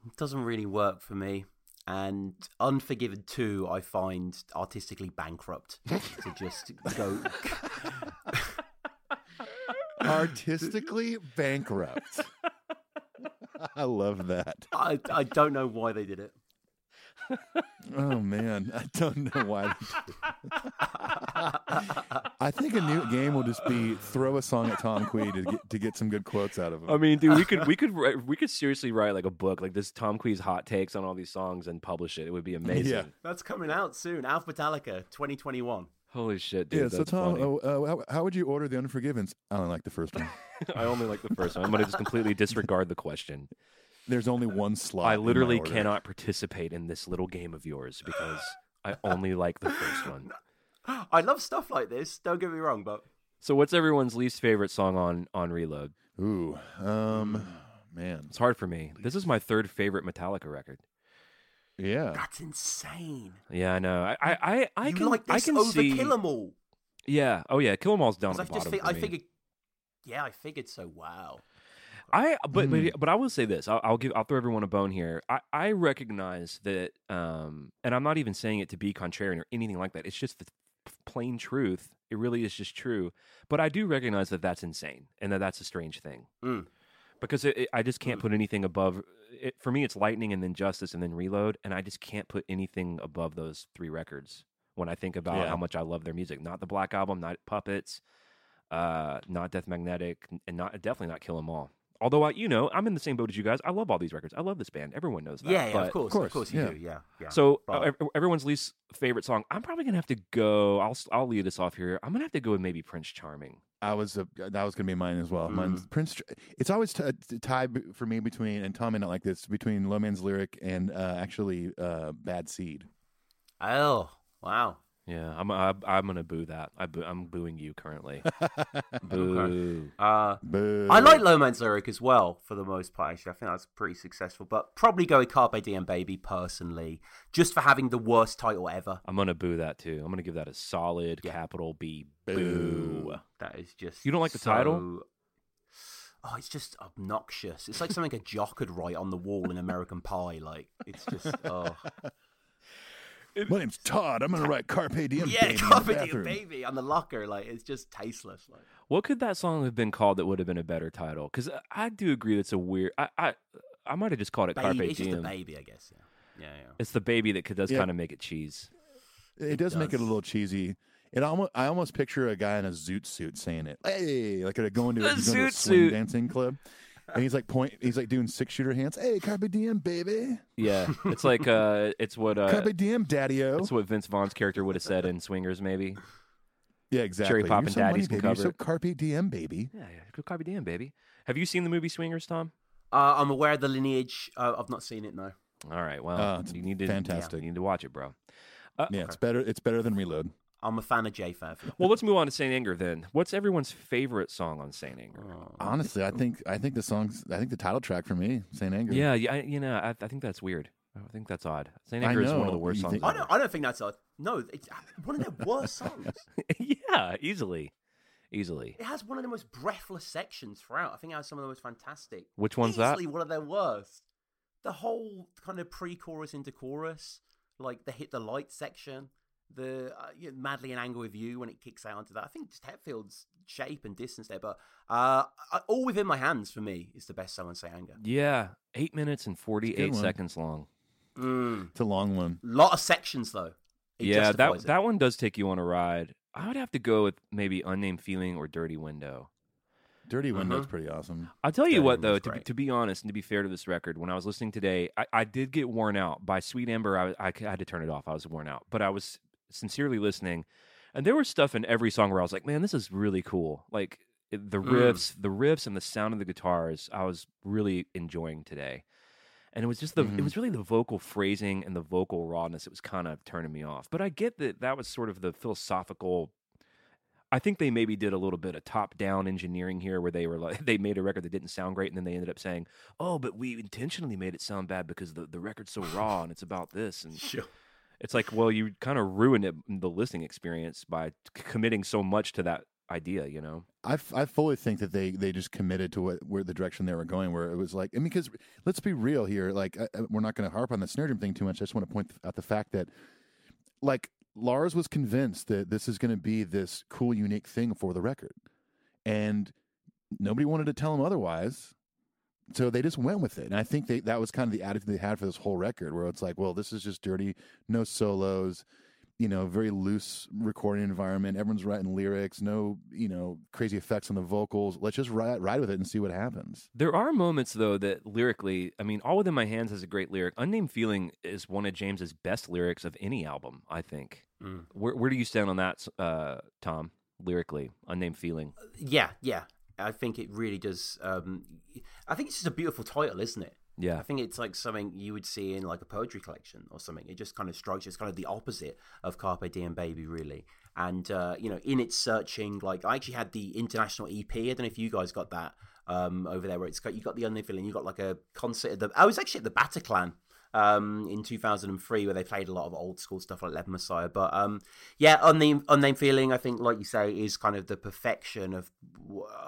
It doesn't really work for me. And Unforgiven 2, I find artistically bankrupt to just go. artistically bankrupt. I love that. I, I don't know why they did it. Oh man, I don't know why. I think a new game will just be throw a song at Tom Kwei to get to get some good quotes out of him. I mean, dude, we could we could write- we could seriously write like a book like this Tom Kwei's hot takes on all these songs and publish it. It would be amazing. Yeah. That's coming out soon. Alphabetallica 2021. Holy shit, dude. yeah. So that's Tom, funny. oh, uh, how, how would you order the Unforgivens? I only like the first one. I only like the first one. I'm going to just completely disregard the question. There's only one slot. I in my literally order. cannot participate in this little game of yours because I only like the first one. I love stuff like this. Don't get me wrong, but So, what's everyone's least favorite song on on Reload? Ooh, um, man, It's hard for me. This is my third favorite Metallica record. yeah. that's insane. Yeah, I know. I I I, I can like this I can over see. Kill 'Em All? Yeah. Oh yeah. Kill 'Em All's down at Because the I just bottom. fi- for I me. figured. Yeah, I figured so. Wow. I but Hmm. but, but I will say this. I'll, I'll give I'll throw everyone a bone here. I, I recognize that, um, and I'm not even saying it to be contrarian or anything like that. It's just the plain truth. It really is just true. But I do recognize that that's insane and that that's a strange thing Mm. because it, it- I just can't put anything above. It, for me, it's Lightning and then Justice and then Reload, and I just can't put anything above those three records when I think about Yeah. how much I love their music. Not the Black Album, not Puppets, uh, not Death Magnetic, and not definitely not Kill 'Em All. Although I, you know, I'm in the same boat as you guys. I love all these records. I love this band. Everyone knows that. Yeah, yeah But- of course, of course, course, you yeah. do. Yeah, yeah. So But- uh, everyone's least favorite song. I'm probably gonna have to go. I'll I'll lead us off here. I'm gonna have to go with maybe Prince Charming. I was uh, that was gonna be mine as well. Mine's Prince. It's always t- t- tied for me between and Tom may not like this between Low Man's Lyric and uh, actually uh, Bad Seed. oh, wow. Yeah, I'm I, I'm gonna boo that. I boo, I'm booing you currently. boo. Uh, Boo. I like Low Man's Lyric as well, for the most part. Actually, I think that's pretty successful. But probably go with Carpe Diem Baby personally, just for having the worst title ever. I'm gonna boo that too. I'm gonna give that a solid capital B. Boo. That is just. You don't like the so- title? Oh, it's just obnoxious. It's like something a jock could write on the wall in American Pie. Like it's just. Oh, My name's Todd. I'm gonna write Carpe Diem. yeah, baby, Carpe Diem. Baby on the locker. Like it's just tasteless. Like. What could that song have been called that would have been a better title? Because I do agree that's a weird. I I, I might have just called it Baby, Carpe it's just a Diem. baby, I guess. Yeah. Yeah, yeah. It's the baby that does Yeah. kind of make it cheese. It, does, make it a little cheesy. It almost I almost picture a guy in a zoot suit saying it. Hey, like going to A a, he's going to a zoot swing suit. dancing club. And he's like point he's like doing six shooter hands. Hey, carpe diem, baby. Yeah, it's like uh, it's what uh, carpe diem, daddy o. it's what Vince Vaughn's character would have said in Swingers, maybe. Yeah, exactly. Cherry You're poppin' so money, daddies can baby. You're so it. carpe diem, baby. Yeah, yeah, good carpe diem, baby. Have you seen the movie Swingers, Tom? Uh, I'm aware of the lineage. Uh, I've not seen it, no. All right, well, it's you need to fantastic. You need to watch it, bro. Yeah, it's better. It's better than Reload. I'm a fan of J Fav. Well, let's move on to Saint Anger then. What's everyone's favorite song on Saint Anger? Uh, honestly, I think I think the songs. I think the title track for me, Saint Anger. Yeah, yeah, I, you know, I, I think that's weird. I think that's odd. Saint Anger is one of the worst songs. think- I don't, I don't think that's a no. It's one of their worst songs. yeah, easily, easily. It has one of the most breathless sections throughout. I think it has some of the most fantastic. Which one's that? Easily one of their worst. The whole kind of pre-chorus into chorus, like the hit the light section, the uh, you know, madly in anger with you when it kicks out onto that. I think just Hetfield's shape and distance there, but uh, all within my hands for me is the best song on Saint Anger. Yeah, eight minutes and forty-eight seconds long. Mm. It's a long one. Lot of sections though. It yeah, that it. that one does take you on a ride. I would have to go with maybe unnamed feeling or dirty window. Dirty Window's Uh-huh. pretty awesome. I'll tell you Dirty what, though, to be, to be honest and to be fair to this record, when I was listening today, I, I did get worn out by Sweet Amber. I, I had to turn it off. I was worn out, but I was sincerely listening, and there was stuff in every song where I was like, "Man, this is really cool." Like it- the Mm. riffs, the riffs, and the sound of the guitars. I was really enjoying today, and it was just the it Mhm. was really the vocal phrasing and the vocal rawness. It was kind of turning me off. But I get that that was sort of the philosophical I think they maybe did a little bit of top down engineering here where they were like they made a record that didn't sound great and then they ended up saying, Oh, but we intentionally made it sound bad because the, the record's so raw and it's about this and Sure. It's like, well, you kind of ruined it the listening experience by committing so much to that idea, you know? I, f- I fully think that they, they just committed to what where the direction they were going. Where it was like, I mean, because let's be real here. Like, I, I- we're not going to harp on the snare drum thing too much. I just want to point out the fact that, like, Lars was convinced that this is going to be this cool, unique thing for the record, and nobody wanted to tell him otherwise. So they just went with it, and I think they, that was kind of the attitude they had for this whole record, where it's like, well, this is just dirty, no solos, you know, very loose recording environment. Everyone's writing lyrics, no, you know, crazy effects on the vocals. Let's just ride, ride with it and see what happens. There are moments though that lyrically, I mean, All Within My Hands has a great lyric. Unnamed Feeling is one of James's best lyrics of any album, I think. Mm. Where, where do you stand on that, uh, Tom? Lyrically, Unnamed Feeling. Yeah, yeah. I think it really does. Um, I think it's just a beautiful title, isn't it? Yeah. I think it's like something you would see in like a poetry collection or something. It just kind of strikes. It's kind of the opposite of Carpe Diem Baby, really. And uh, you know, in its searching, like I actually had the international EP. I don't know if you guys got that um, over there, where it's got you got the Feeling. You got like a concert. At the, I was actually at the Bataclan um, in 2003 where they played a lot of old school stuff like Leper Messiah. But um, yeah, on unnamed, unnamed feeling, I think, like you say, is kind of the perfection of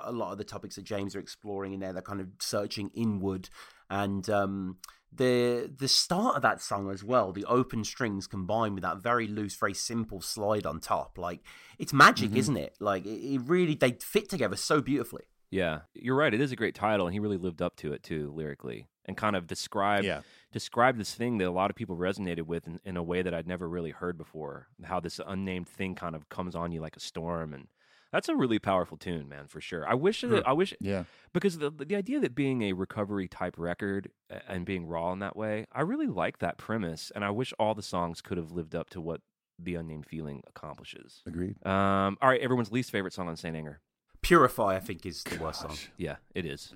a lot of the topics that James are exploring in there. They're kind of searching inward, and um, the the start of that song as well, the open strings combined with that very loose, very simple slide on top, like it's magic, isn't it? Like it, it really they fit together so beautifully. Yeah, you're right. It is a great title, and he really lived up to it too lyrically, and kind of described Yeah. Described this thing that a lot of people resonated with in, in a way that I'd never really heard before. How this unnamed thing kind of comes on you like a storm, and that's a really powerful tune, man, for sure. I wish that I wish Yeah. because the the idea that being a recovery type record and being raw in that way, I really like that premise, and I wish all the songs could have lived up to what the unnamed feeling accomplishes. Agreed. Um, all right, everyone's least favorite song on Saint Anger. Purify, I think, is the worst song. Yeah, it is.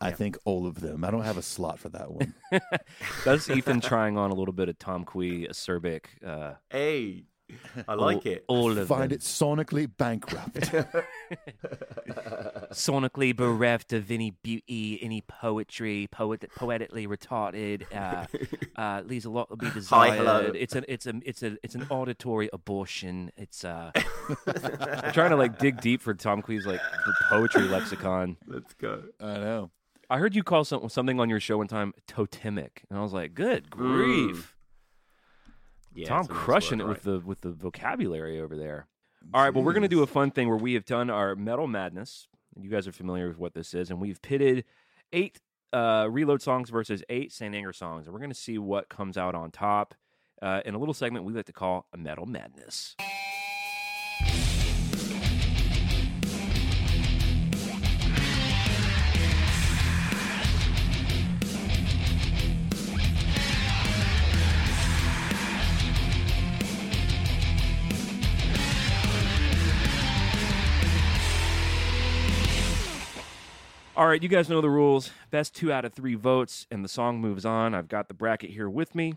I think all of them. I don't have a slot for that one. That's Ethan trying on a little bit of Tom Kwei acerbic. Uh, Hey, I like all, it. All of Find them. it sonically bankrupt. sonically bereft of any beauty, any poetry, poet, poetically retarded. Uh, uh, leaves a lot to be Hi, desired. hello. It's an it's a it's a it's an auditory abortion. It's uh I'm trying to like dig deep for Tom Kwei's like the poetry lexicon. Let's go. I know. I heard you call some, something on your show one time totemic, and I was like, "Good grief!" Yeah, Tom crushing word, it with the with the vocabulary over there. All right, well, we're gonna do a fun thing where we have done our metal madness. You guys are familiar with what this is, and we've pitted eight uh, Reload songs versus eight Saint Anger songs, and we're going to see what comes out on top uh, in a little segment we like to call a Metal Madness. All right, you guys know the rules. Best two out of three votes, and the song moves on. I've got the bracket here with me,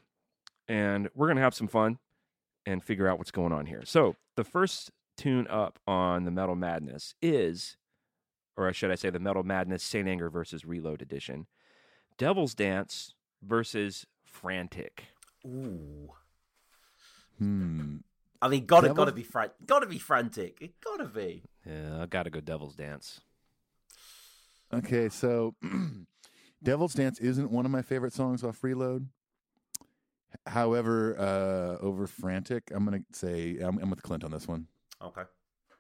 and we're going to have some fun and figure out what's going on here. So, the first tune up on the Metal Madness is, or should I say, the Metal Madness Saint Anger versus Reload edition Devil's Dance versus Frantic. Ooh. Hmm. I mean, gotta Devil- gotta be fran- gotta be frantic. It gotta be. Yeah, I got to go Devil's Dance. Okay, so Devil's Dance isn't one of my favorite songs off Reload. However, uh, over Frantic, I'm going to say I'm, I'm with Clint on this one. Okay.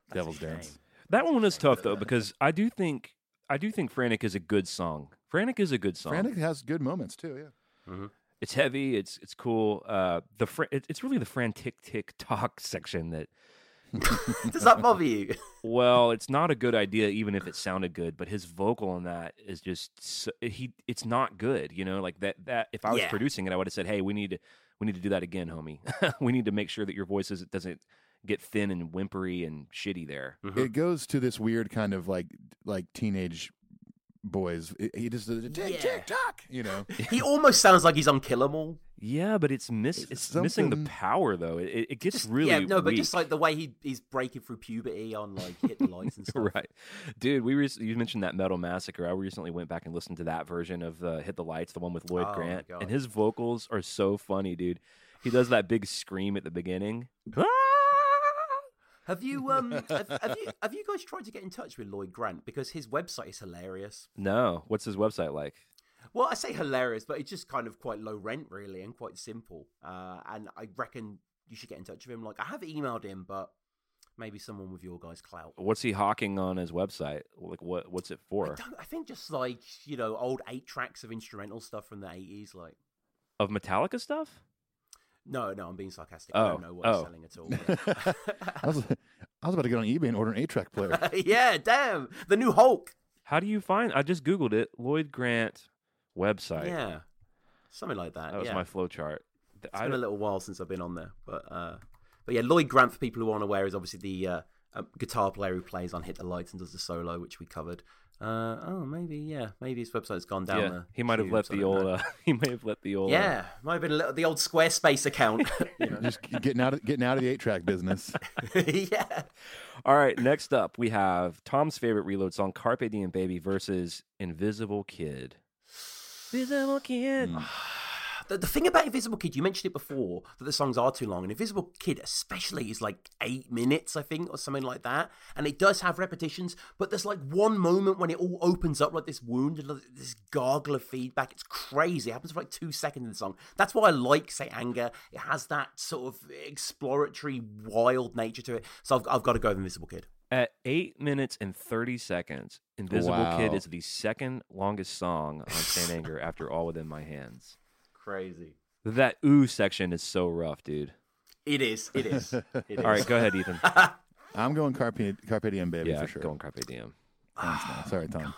That's Devil's. Dance. That one is tough though because I do think I do think Frantic is a good song. Frantic is a good song. Frantic has good moments too, yeah. It's heavy. It's it's cool. Uh, the fr- it, it's really the frantic tick tock section that. Does that bother you? Well, it's not a good idea, even if it sounded good. But his vocal on that is just so, he. It's not good. You know, like that. That if I was Yeah. producing it, I would have said, "Hey, we need to we need to do that again, homie. we need to make sure that your voice is, doesn't get thin and whimpery and shitty there." Mm-hmm. It goes to this weird kind of like like teenage boys. He just does tick Yeah. tick tock, you know. he almost sounds like he's on Kill 'Em All. Yeah, but it's miss. It's, missing the power though. It, it, it gets really yeah, no, but just like the way he he's breaking through puberty on like hit the lights and stuff. right, dude. We rec- you mentioned that Metal Massacre. I recently went back and listened to that version of uh, Hit the Lights, the one with Lloyd Oh, Grant, and his vocals are so funny, dude. He does that big scream at the beginning. Have you um have, have you have you guys tried to get in touch with Lloyd Grant because his website is hilarious. No, what's his website like? Well, I say hilarious, but it's just kind of quite low rent, really, and quite simple. Uh, and I reckon you should get in touch with him. Like, I have emailed him, but maybe someone with your guys' clout. What's he hawking on his website? Like what? What's it for? don't, I think just like you know old eight tracks of instrumental stuff from the eighties. Like, Of Metallica stuff? No, no, I'm being sarcastic. I Oh, don't know what oh. he's selling at all. I was I was about to get on eBay and order an eight track player. yeah, damn, the new Hulk. How do you find? I just googled it. Lloyd Grant website. Yeah, something like that. that was yeah. my flow chart. It's I been a little while since I've been on there, but uh, but yeah, Lloyd Grant for people who aren't aware is obviously the uh, uh, guitar player who plays on Hit the Lights and does the solo, which we covered. Uh, oh, maybe yeah, maybe his website's gone down. yeah, he might have tubes, left the don't old. know. Uh, he may have let the old. uh, yeah, might have been a little, the old Squarespace account. you know? Just getting out of getting out of the eight track business. yeah, All right, next up we have Tom's favorite reload song, "Carpe Diem Baby" versus "Invisible Kid." Invisible Kid. Hmm. the, the thing about Invisible Kid, you mentioned it before that the songs are too long, and Invisible Kid especially is like eight minutes, I think, or something like that. And it does have repetitions, but there's like one moment when it all opens up like this wound and like this gargle of feedback. It's crazy. It happens for like two seconds in the song. That's why I like Saint Anger. It has that sort of exploratory, wild nature to it. So I've, I've got to go with Invisible Kid. At eight minutes and thirty seconds, "Invisible Kid" is the second longest song on Saint Anger after "All Within My Hands." Crazy. That ooh section is so rough, dude. It is. It is. It is. All right, go ahead, Ethan. I'm going Carpe, Carpe Diem, baby, yeah, for sure. going Carpe Diem. Thanks, man. Sorry, Tom.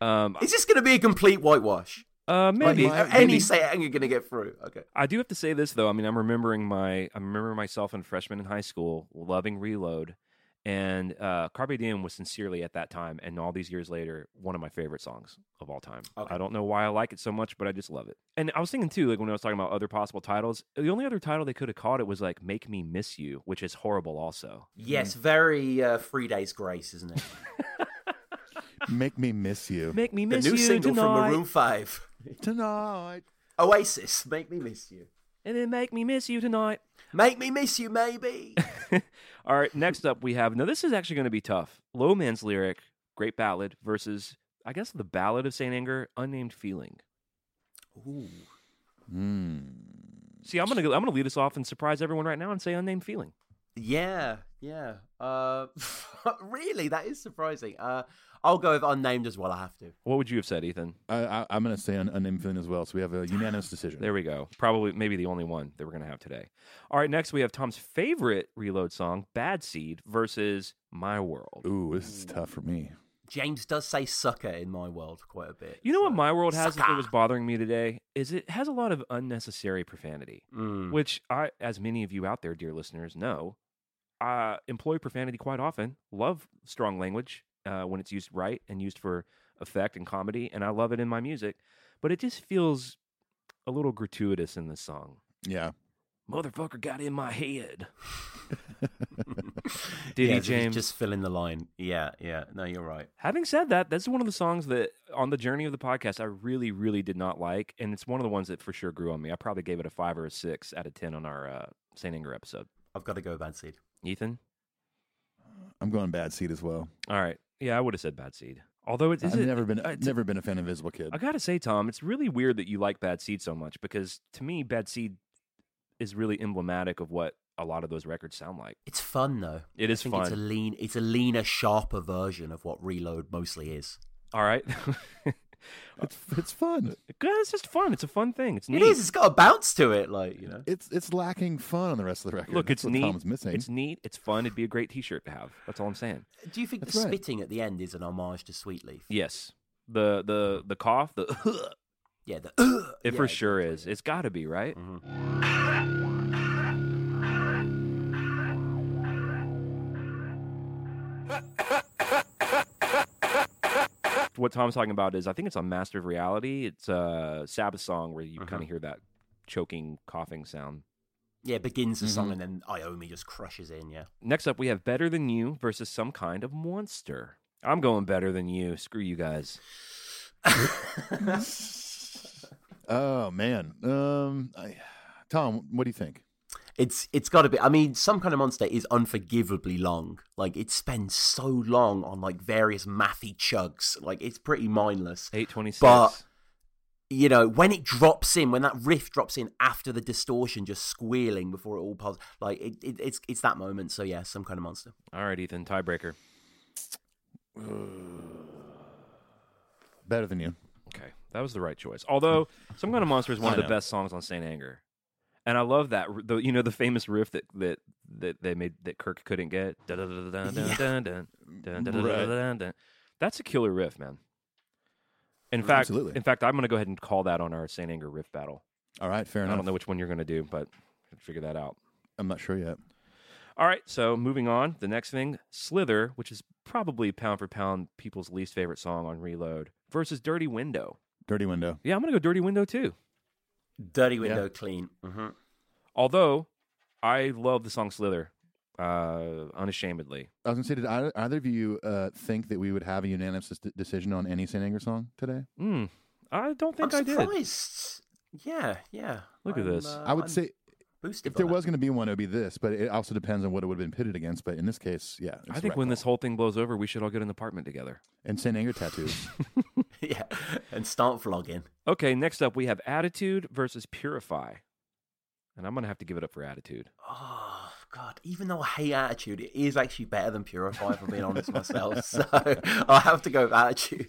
Um, Is this going to be a complete whitewash? uh, maybe. Is my- any maybe- Saint Anger going to get through? Okay. I do have to say this though. I mean, I'm remembering my I remember myself in freshman in high school loving Reload, and uh, Carpe Diem was sincerely at that time, and all these years later, one of my favorite songs of all time. Okay. I don't know why I like it so much, but I just love it. And I was thinking too, like when I was talking about other possible titles, the only other title they could have called it was like "Make Me Miss You," which is horrible also. Yes, very uh, Three Days Grace, isn't it? Make me miss you Make me the miss new you single tonight, from Maroon 5. tonight. Oasis, Make Me Miss You. And then make me miss you tonight. Make Me Miss You, maybe. All right, next up we have now this is actually going to be tough. Low Man's lyric, great ballad versus I guess the ballad of Saint Anger, unnamed feeling. Ooh. Hmm. See, I'm gonna go, I'm gonna lead us off and surprise everyone right now and say unnamed feeling. Yeah, yeah. Uh, really, that is surprising. Uh, I'll go with unnamed as well. I have to. What would you have said, Ethan? I, I, I'm going to say un- unnamed feeling as well. So we have a unanimous decision. There we go. Probably, maybe the only one that we're going to have today. All right, next we have Tom's favorite Reload song, Bad Seed, versus My World. Ooh, this is tough for me. James does say sucker in my world quite a bit. You know what My World has that was bothering me today? Is it has a lot of unnecessary profanity, Mm. which I, as many of you out there, dear listeners, know, uh, employ profanity quite often. Love strong language uh, when it's used right and used for effect and comedy, and I love it in my music. But it just feels a little gratuitous in this song. Yeah. Motherfucker got in my head. Yeah, he, James? Just fill in the line. Yeah, yeah. No, you're right. Having said that, that's one of the songs that on the journey of the podcast I really, really did not like, and it's one of the ones that for sure grew on me. I probably gave it a five or a six out of ten on our uh, Saint Anger episode. I've got to go bad seed. Ethan, I'm going bad seed as well. all right, yeah, I would have said Bad Seed. Although it's, I've it- never been uh, it's- never been a fan of Invisible Kid. I gotta say, Tom, it's really weird that you like Bad Seed so much because to me, Bad Seed is really emblematic of what a lot of those records sound like. It's fun though. It is I think It's a lean. It's a leaner, sharper version of what Reload mostly is. All right, It's it's fun. it's just fun. It's a fun thing. It's neat. is. It's got a bounce to it, like you know. It's it's lacking fun on the rest of the record. Look, That's it's what neat. Tom's missing. It's neat. It's fun. It'd be a great T-shirt to have. That's all I'm saying. Do you think That's the right. spitting at the end is an homage to Sweetleaf? Yes. The the the cough, the Yeah, the, it yeah, for sure exactly. is. It's got to be, right? Mm-hmm. What Tom's talking about is I think it's on Master of Reality. It's a Sabbath song where you kind of hear that choking coughing sound. Yeah, it begins the Mm-hmm. song and then Iommi just crushes in. Yeah. Next up we have Better Than You versus Some Kind of Monster. I'm going Better Than You. Screw you guys. Oh man, um, I, Tom, what do you think? It's it's got to be. I mean, some kind of monster is unforgivably long. Like it spends so long on like various mathy chugs. Like it's pretty mindless. 826. But you know, when it drops in, when that riff drops in after the distortion, just squealing before it all pulls, like it, it, it's it's that moment. So yeah, some kind of monster. All right, Ethan, tiebreaker. Better than you. Okay, that was the right choice. Although Some Kind of Monster is one I of the best songs on Saint Anger, and I love that. The you know the famous riff that that that they made that Kirk couldn't get. That's a killer riff, man. In fact, Absolutely. in fact, I'm going to go ahead and call that on our Saint Anger riff battle. All right, fair I don't know which one you're going to do, but figure that out. I'm not sure yet. All right, so moving on. The next thing, Slither, which is probably pound for pound people's least favorite song on Reload, versus Dirty Window. Dirty Window. Yeah, I'm going to go Dirty Window too. Dirty window, clean. hmm Although I love the song Slither, uh, unashamedly. I was gonna say, did either, either of you uh, think that we would have a unanimous de- decision on any Saint Anger song today? Mm, I don't think I'm I did. Yeah, yeah. Look at I'm, this. uh, I would I'm say boosted if by there that. was going to be one, it would be this. But it also depends on what it would have been pitted against. But in this case, yeah, I think when this whole thing blows over, we should all get an apartment together. and send Anger tattoos. yeah, and start vlogging. Okay, next up we have Attitude versus Purify. And I'm going to have to give it up for Attitude. Oh God! Even though I hate attitude, it is actually better than purify. If I'm being honest with myself, so I'll have to go with attitude.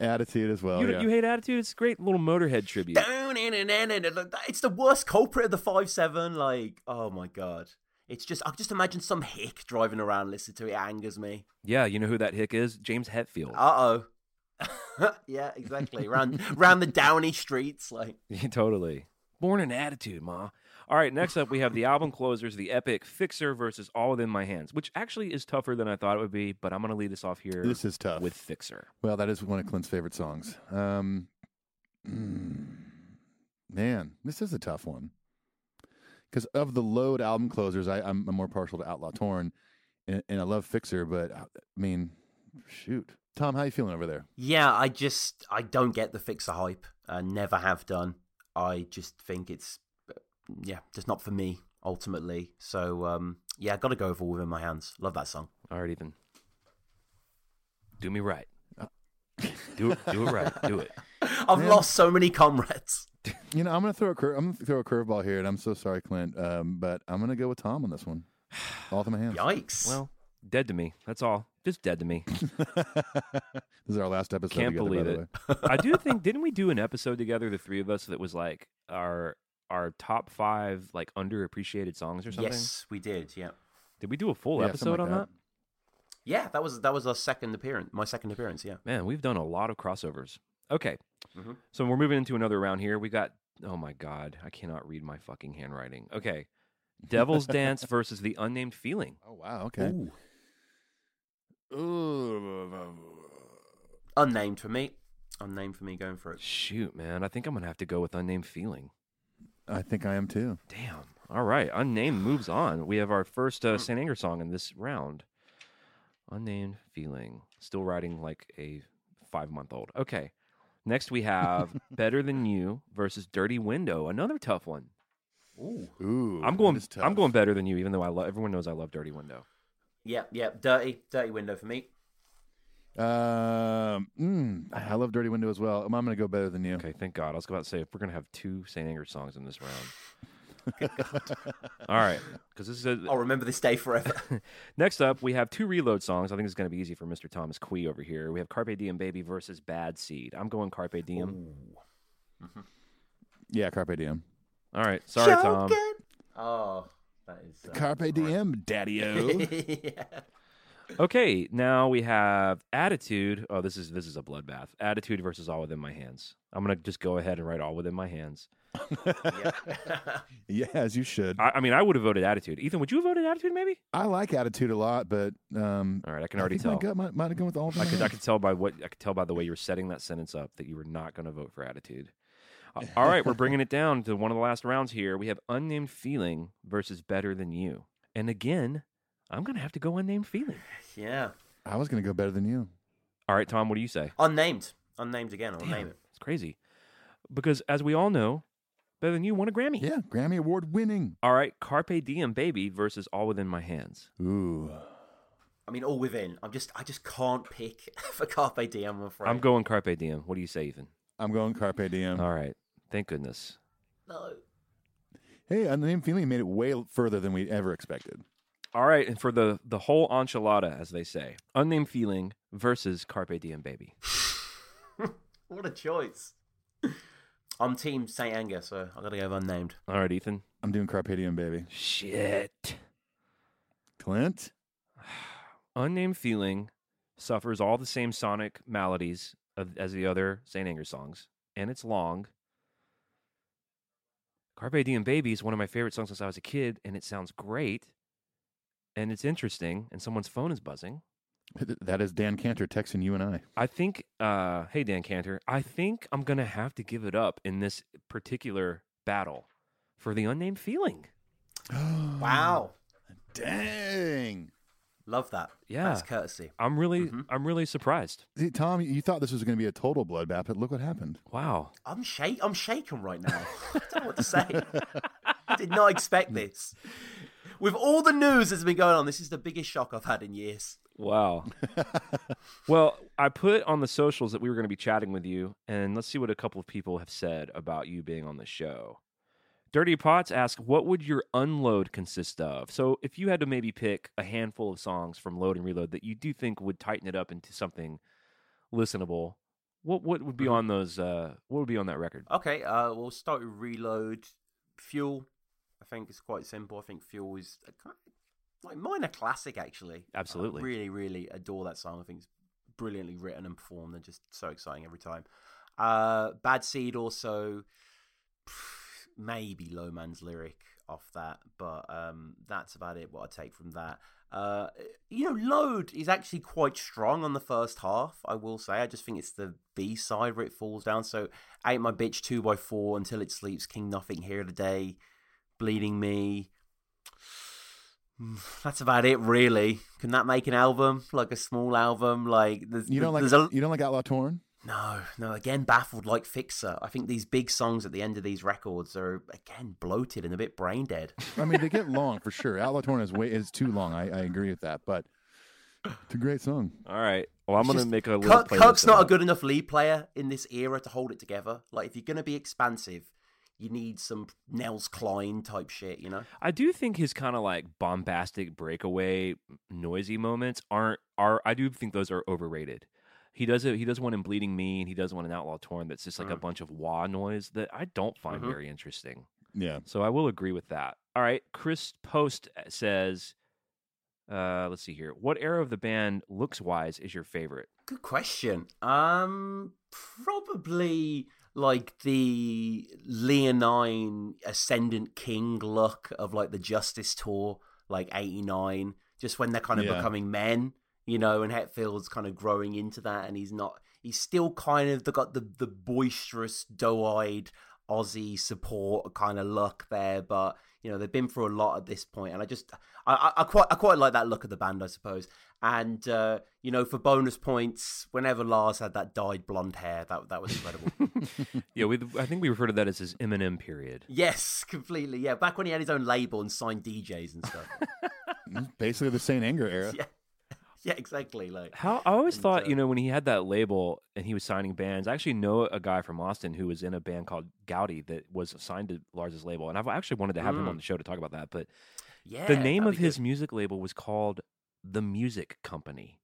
Attitude as well. you, yeah. you hate Attitude? It's a great little Motorhead tribute. Down in and in and in. It's the worst culprit of the five seven. Like, oh my God! It's just I just imagine some hick driving around listening to it. it angers me. Yeah, you know who that hick is? James Hetfield. Uh oh. yeah, exactly. Round round the downy streets, like totally. Born in Attitude, ma. All right, next up we have the album closers, the epic Fixer versus All Within My Hands, which actually is tougher than I thought it would be, but I'm going to lead us off here This is tough. with Fixer. Well, that is one of Clint's favorite songs. Um, mm, man, this is a tough one. Because of the load album closers, I, I'm, I'm more partial to Outlaw Torn, and, and I love Fixer. But uh, I mean, shoot, Tom, how you feeling over there? Yeah, I just I don't get the fixer hype. I never have done. I just think it's yeah, just not for me ultimately. So um yeah, I got to go with all within my hands. Love that song. All right, Ethan. Do me right. Do it, do it right. Do it. I've Man. lost so many comrades. You know, I'm gonna throw a cur- I'm gonna throw a curveball here, and I'm so sorry, Clint, um, but I'm gonna go with Tom on this one. All in my hands. Yikes. Well, dead to me. That's all. Just dead to me. This is our last episode. Can't together, believe by the it. way. I do think didn't we do an episode together, the three of us, that was like our our top five like underappreciated songs or something? yes, we did. Yeah. Did we do a full Yeah, episode something on like that? Yeah, that was that was our second appearance. My second appearance. Yeah. Man, we've done a lot of crossovers. Okay. Mhm. So we're moving into another round here. We got oh my god, I cannot read my fucking handwriting. Okay. Devil's Dance versus the Unnamed Feeling. Oh wow. Okay. Ooh. Unnamed for me. Unnamed for me. Going for it. Shoot, man. I think I'm gonna have to go with Unnamed Feeling. I think I am too. Damn. All right. Unnamed moves on. We have our first uh, St. Anger song in this round. Unnamed Feeling. Still writing like a five month old. Okay. Next we have Better Than You versus Dirty Window. Another tough one. Ooh. Ooh. I'm going. is I'm going Better Than You, even though I love. Everyone knows I love Dirty Window. Yep. Yep. Dirty. Dirty window for me. Um, mm, I love Dirty Window as well. I'm, I'm going to go better than you. Okay, thank God. I was about to say if we're gonna have two St. Anger songs in this round. All right, because this is a, I'll remember this day forever. Next up, we have two reload songs. I think it's going to be easy for Mr. Thomas Kwei over here. We have Carpe Diem Baby versus Bad Seed. I'm going Carpe Diem. Yeah, Carpe Diem. All right. Sorry, Tom. oh, that is. Uh, Carpe Diem, Daddy-O. yeah. Okay, now we have Attitude. Oh, this is this is a bloodbath. Attitude versus All Within My Hands. I'm going to just go ahead and write All Within My Hands. yeah, as you should. I, I mean, I would have voted Attitude. Ethan, would you have voted Attitude maybe? I like Attitude a lot, but um, All right, I can already think my tell. gut might, might have gone with all I could I could tell by what I could tell by the way you were setting that sentence up that you were not going to vote for attitude. All right, we're bringing it down to one of the last rounds here. We have unnamed feeling versus better than you. And again, I'm going to have to go unnamed feeling. yeah. I was going to go better than you. All right, Tom, what do you say? Unnamed. Unnamed again. I'll Damn, name it. It's crazy. Because as we all know, better than you won a Grammy. Yeah, Grammy Award winning. All right, Carpe Diem Baby versus All Within My Hands. Ooh. I mean, all within. I'm just. I just can't pick for Carpe Diem. I'm afraid. I'm going Carpe Diem. What do you say, Ethan? I'm going Carpe Diem. All right. Thank goodness. No. Hey, Unnamed Feeling made it way further than we ever expected. All right, and for the the whole enchilada, as they say, unnamed feeling versus Carpe Diem Baby. What a choice. I'm Team Saint Anger, so I gotta go with unnamed. All right, Ethan. I'm doing Carpe Diem, baby. Shit. Clint? Unnamed Feeling suffers all the same sonic maladies of, as the other Saint Anger songs, and it's long. Carpe Diem Baby is one of my favorite songs since I was a kid, and it sounds great, and it's interesting, and someone's phone is buzzing. That is Dan Cantor texting you and I. I think, uh, hey, Dan Cantor, I think I'm going to have to give it up in this particular battle for the Unnamed Feeling. Wow. Dang. Love that. Yeah. That's courtesy. I'm really, Mm-hmm. I'm really surprised. See, Tom, you thought this was going to be a total bloodbath, but look what happened. Wow. I'm shake. I'm shaken right now. I don't know what to say. I did not expect this. With all the news that's been going on, this is the biggest shock I've had in years. Wow. well, I put on the socials that we were going to be chatting with you, and let's see what a couple of people have said about you being on the show. Dirty Pots ask, what would your unload consist of? So, if you had to maybe pick a handful of songs from Load and Reload that you do think would tighten it up into something listenable, what what would be on those? Uh, what would be on that record? Okay, uh, we'll start with reload. Fuel, I think it's quite simple. I think Fuel is a kind like minor classic, actually. Absolutely. I really, really adore that song. I think it's brilliantly written and performed, and just so exciting every time. Uh, Bad Seed also, maybe Low Man's lyric off that, but um, that's about it. What I take from that. Uh, you know, Load is actually quite strong on the first half. I will say. I just think it's the B side where it falls down. So, ain't my bitch two by four until it sleeps. King nothing here today. Bleeding me. Mm, that's about it, really. Can that make an album like a small album? Like there's, You don't like there's a, you don't like Outlaw Torn? no, no. Again, baffled like Fixer. I think these big songs at the end of these records are again bloated and a bit brain dead. I mean, they get long for sure. Outlaw Torn is way is too long. I, I agree with that, but it's a great song. All right. Well, I'm going to make a little Kirk, playlist Kirk's of not a good enough lead player in this era to hold it together. Like if you're gonna be expansive, you need some Nels Cline type shit, you know? I do think his kind of like bombastic breakaway noisy moments aren't are I do think those are overrated. He does it he does one in Bleeding Me and he does one in Outlaw Torn that's just like a Mhm. bunch of wah noise that I don't find Mhm. very interesting. Yeah. So I will agree with that. All right, Chris Post says uh let's see here. What era of the band looks wise is your favorite? Good question. Um, probably like the Leonine Ascendant King look of like the Justice Tour, like '89, just when they're kind of Yeah. becoming men, you know, and Hetfield's kind of growing into that, and he's not. He's still kind of the, got the the boisterous, doe-eyed Aussie support kind of look there, but you know they've been through a lot at this point, and I just I, I, I quite I quite like that look of the band, I suppose. And uh, you know, for bonus points, whenever Lars had that dyed blonde hair, that that was incredible. yeah, we I think we refer to that as his Eminem period. yes, completely. Yeah, back when he had his own label and signed DJs and stuff. Basically the Saint Anger era. yeah, yeah, exactly. Like How I always And, thought, uh, you know, when he had that label and he was signing bands, I actually know a guy from Austin who was in a band called Gowdy that was signed to Lars's label, and I've actually wanted to have him Mm. on the show to talk about that. But yeah, the name of his good. music label was called The Music Company.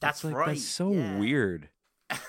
That's like, right. That's so yeah. weird.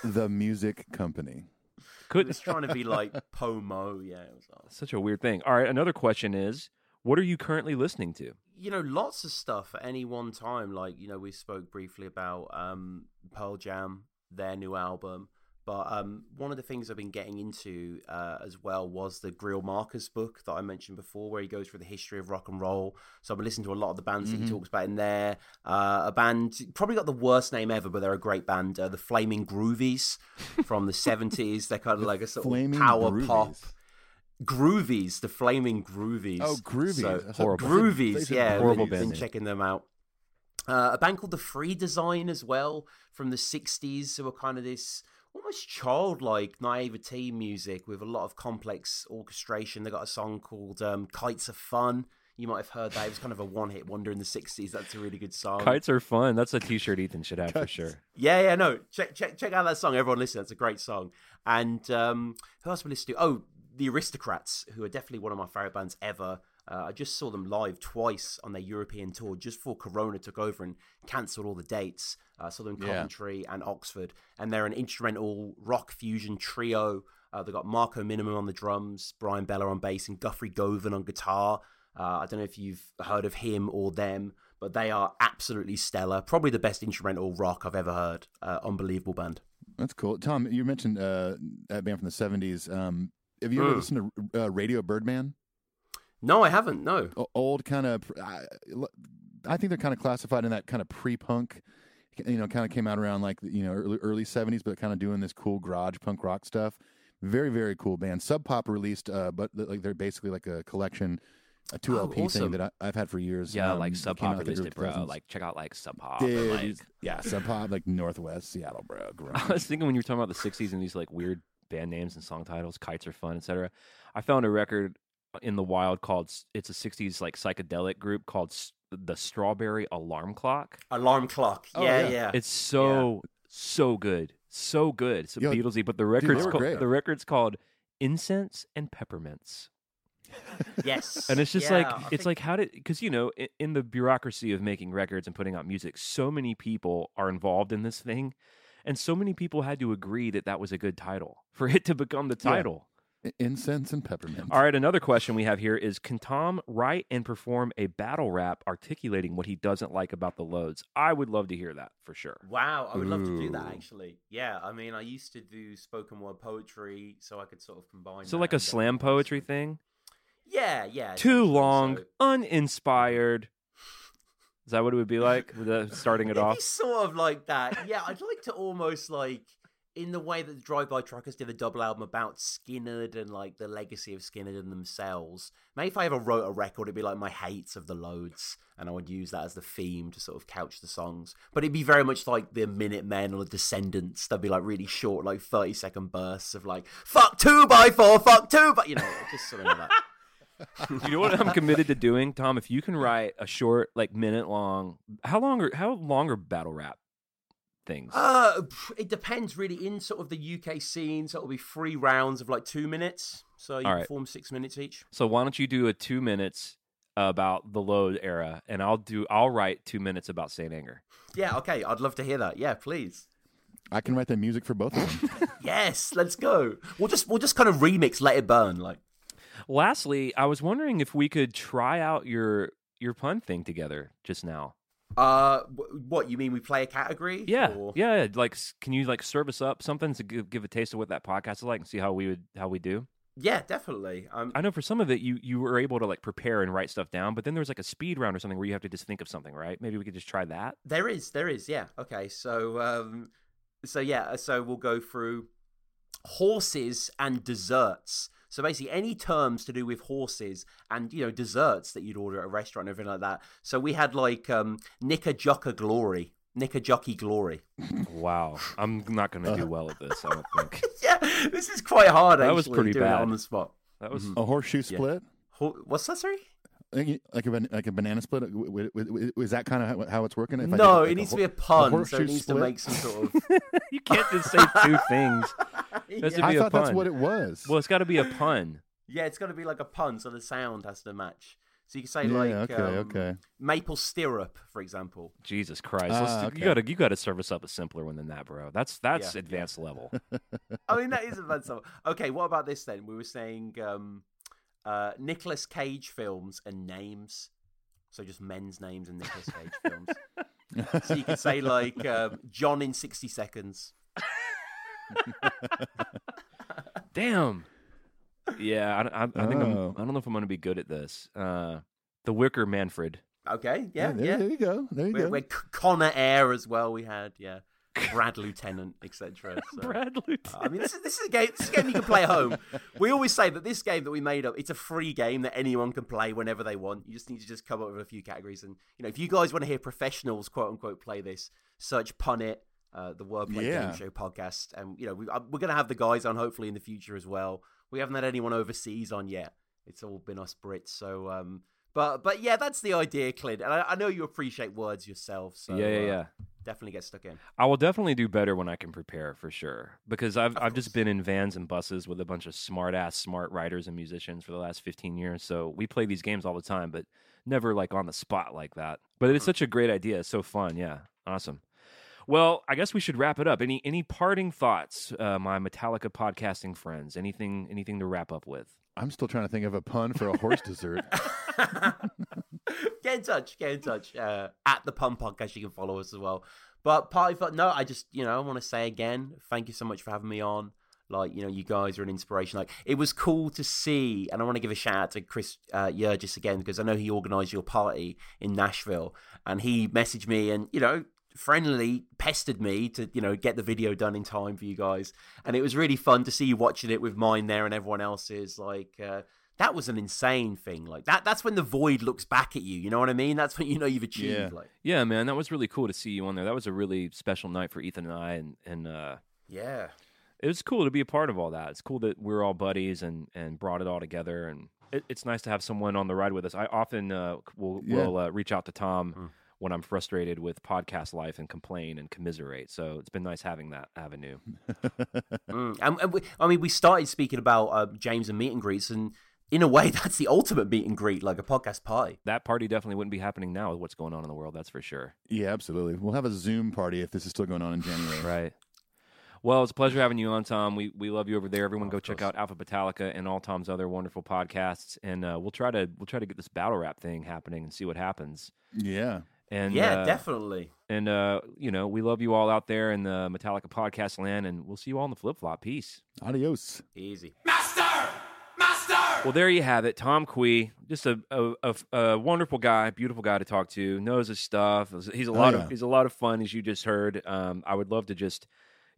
The Music Company. He Could was trying to be like Pomo. Yeah, it was like- such a weird thing. All right, another question is, what are you currently listening to? you know, lots of stuff at any one time. Like, you know, we spoke briefly about um, Pearl Jam, their new album. But um, one of the things I've been getting into uh, as well was the Greil Marcus book that I mentioned before, where he goes through the history of rock and roll. So I've been listening to a lot of the bands that he talks about in there. Uh, a band, probably got the worst name ever, but they're a great band, uh, the Flaming Groovies from the 70s. They're kind of like a sort of power Groovies. pop. Groovies, the Flaming Groovies. Oh, Groovies. So, horrible. I thought- I Groovies, yeah, horrible been, been band name. checking them out. Uh, a band called the Free Design as well from the '60s, who were kind of this almost childlike naivete music with a lot of complex orchestration. They got a song called um, "Kites Are Fun." You might have heard that. It was kind of a one-hit wonder in the '60s. That's a really good song. Kites are fun. That's a T-shirt Ethan should have for sure. Yeah, yeah, no. Check check check out that song. Everyone listen. That's a great song. And um, who else we listen to? Oh, the Aristocrats, who are definitely one of my favorite bands ever. Uh, I just saw them live twice on their European tour just before Corona took over and cancelled all the dates. Uh, saw them in Yeah. Coventry and Oxford, and they're an instrumental rock fusion trio. Uh, they got Marco Minnemann on the drums, Bryan Beller on bass, and Guthrie Govan on guitar. Uh, I don't know if you've heard of him or them, but they are absolutely stellar. Probably the best instrumental rock I've ever heard. Uh, unbelievable band. That's cool. Tom, you mentioned uh, that band from the 70s. Um, have you ever Mm. listened to uh, Radio Birdman? No, I haven't. No. O- Old kind of, I, I think they're kind of classified in that kind of pre-punk. You know, kind of came out around like you know early, early 70s, but kind of doing this cool garage punk rock stuff. Very very cool band. Sub Pop released, uh, but like they're basically like a collection, a two Oh, LP awesome. thing that I, I've had for years. Yeah, Um, like Sub Pop released it, bro. 2000s. Like check out like Sub Pop. and, like, yeah, Sub Pop, like Northwest Seattle, bro. I was thinking when you were talking about the '60s and these like weird band names and song titles, "Kites Are Fun," etc. I found a record in the wild called it's a '60s like psychedelic group called S- the Strawberry Alarm Clock. Alarm clock. Oh, yeah, yeah. yeah. It's so so good, so good. It's Yo, Beatlesy, but the record's were called, the record's called Incense and Peppermints. yes. and it's just Yeah, like I it's think- like how did because you know in, in the bureaucracy of making records and putting out music so many people are involved in this thing and so many people had to agree that that was a good title for it to become the Yeah. title Incense and peppermint. all right another question we have here is can tom write and perform a battle rap articulating what he doesn't like about the loads i would love to hear that for sure Wow, I would love to do that actually. Yeah, I mean, I used to do spoken word poetry, so I could sort of combine. so like a slam poetry thing Yeah, yeah. too long so- uninspired is that what it would be like with starting it It'd off be sort of like that. Yeah, I'd like to almost like in the way that the Drive By Truckers did a double album about Skynyrd and like the legacy of Skynyrd and themselves. Maybe if I ever wrote a record, it'd be like my hates of the loads, and I would use that as the theme to sort of couch the songs. But it'd be very much like the Minutemen or the Descendents. They'd be like really short, like thirty second bursts of like "fuck two by four, fuck two by," you know, just something like that. you know what I'm committed to doing, Tom? If you can write a short, like minute long, how long are how long are battle rap things? Uh, it depends really. In sort of the UK scene, so it'll be three rounds of like two minutes. So you All right. perform six minutes each. so why don't you do a two minutes about the load era, and I'll do I'll write two minutes about Saint Anger. Yeah, okay. I'd love to hear that. Yeah, please. I can write the music for both of them. Yes, let's go. We'll just we'll just kind of remix "Let It Burn." Like, Lastly, I was wondering if we could try out your your pun thing together just now. uh, what you mean? We play a category? Yeah, Or- yeah. Like, can you like serve us up something to give, give a taste of what that podcast is like and see how we would how we do? yeah, definitely. Um, I know for some of it, you you were able to like prepare and write stuff down, but then there was like a speed round or something where you have to just think of something, right? Maybe we could just try that. There is, there is, yeah. Okay, so um, so yeah, so we'll go through horses and desserts. So basically, any terms to do with horses and you know desserts that you'd order at a restaurant and everything like that. So we had like um, Knickerjocker Glory, Knickerjockey Glory. Wow, I'm not going to do well at this. I don't think yeah, this is quite hard. That was pretty doing it bad. on the spot. that was. a horseshoe split, Ho- What's that? Sorry. Like a like a banana split. Is that kind of how, how it's working? If No, did, like, it needs to be a pun, so it needs to make some sort of. you can't just say two things. It has to I be a thought that's what it was. Well, it's got to be a pun. Yeah, it's got to be like a pun, so the sound has to match. So you can say yeah, like okay, um, okay. maple stirrup, for example. Jesus Christ! Ah, do- okay. You got to you got to service up a simpler one than that, bro. That's that's Yeah, advanced level. I mean, that is a bad song. Okay, what about this then? We were saying um, uh, Nicolas Cage films and names. So just men's names and Nicolas Cage films. so you could say like um, John in 60 seconds. Damn. Yeah, I, I, I think Oh. I'm, I don't know if I'm going to be good at this. Uh, the Wicker Manfred. Okay, yeah, there, yeah. there you go. There you We're, go. we're C- Connor Air as well. We had yeah, Brad Lieutenant, etc. So. Brad Lieutenant. I mean, this is this is a game. This is a game you can play at home. We always say that this game that we made up, it's a free game that anyone can play whenever they want. You just need to just come up with a few categories, and you know, if you guys want to hear professionals, quote unquote, play this, search Pun It, uh, the Wordplay Yeah. Game Show podcast, and you know, we, uh, we're going to have the guys on hopefully in the future as well. We haven't had anyone overseas on yet. It's all been us Brits, so. um but but yeah, that's the idea, Clint. And I, I know you appreciate words yourself, so yeah, yeah, uh, yeah. Definitely get stuck in. I will definitely do better when I can prepare for sure. Because I've I've just been in vans and buses with a bunch of smart ass smart writers and musicians for the last 15 years. So we play these games all the time, but never like on the spot like that. But it's such a great idea. It's so fun. Yeah. Awesome. Well, I guess we should wrap it up. Any any parting thoughts, uh, my Metallica podcasting friends? Anything anything to wrap up with? I'm still trying to think of a pun for a horse dessert. get in touch. Get in touch. Uh, at the Pun Podcast, you can follow us as well. But party for no, I just you know I want to say again, thank you so much for having me on. Like you know, you guys are an inspiration. Like it was cool to see, and I want to give a shout out to Chris uh, Yergis again because I know he organised your party in Nashville, and he messaged me and you know friendly pestered me to you know get the video done in time for you guys, and it was really fun to see you watching it with mine there and everyone else's. Like uh, that was an insane thing. Like that. That's when the void looks back at you. You know what I mean? That's when you know you've achieved. Yeah. Like Yeah, man, that was really cool to see you on there. That was a really special night for Ethan and I, and and uh, yeah. it was cool to be a part of all that. It's cool that we're all buddies and and brought it all together, and it, it's nice to have someone on the ride with us. I often uh, will Yeah. will uh, reach out to Tom when I'm frustrated with podcast life and complain and commiserate. So it's been nice having that avenue. Mm. And, and we, I mean, we started speaking about uh, James and meet and greets, and in a way, that's the ultimate meet and greet, like a podcast party. That party definitely wouldn't be happening now with what's going on in the world. That's for sure. yeah, absolutely. We'll have a Zoom party if this is still going on in January. Right. Well, it's a pleasure having you on, Tom. We we love you over there. Everyone, go check out Alphabetallica and all Tom's other wonderful podcasts, and uh, we'll try to we'll try to get this battle rap thing happening and see what happens. Yeah. And yeah, uh, definitely. And uh, you know, we love you all out there in the Metallica podcast land, and we'll see you all in the flip flop. Peace. Adios. Easy. Master. Master. Well, there you have it. Tom Kwei, just a, a, a, a wonderful guy, beautiful guy to talk to. Knows his stuff. He's a Oh, lot yeah. of he's a lot of fun, as you just heard. Um, I would love to just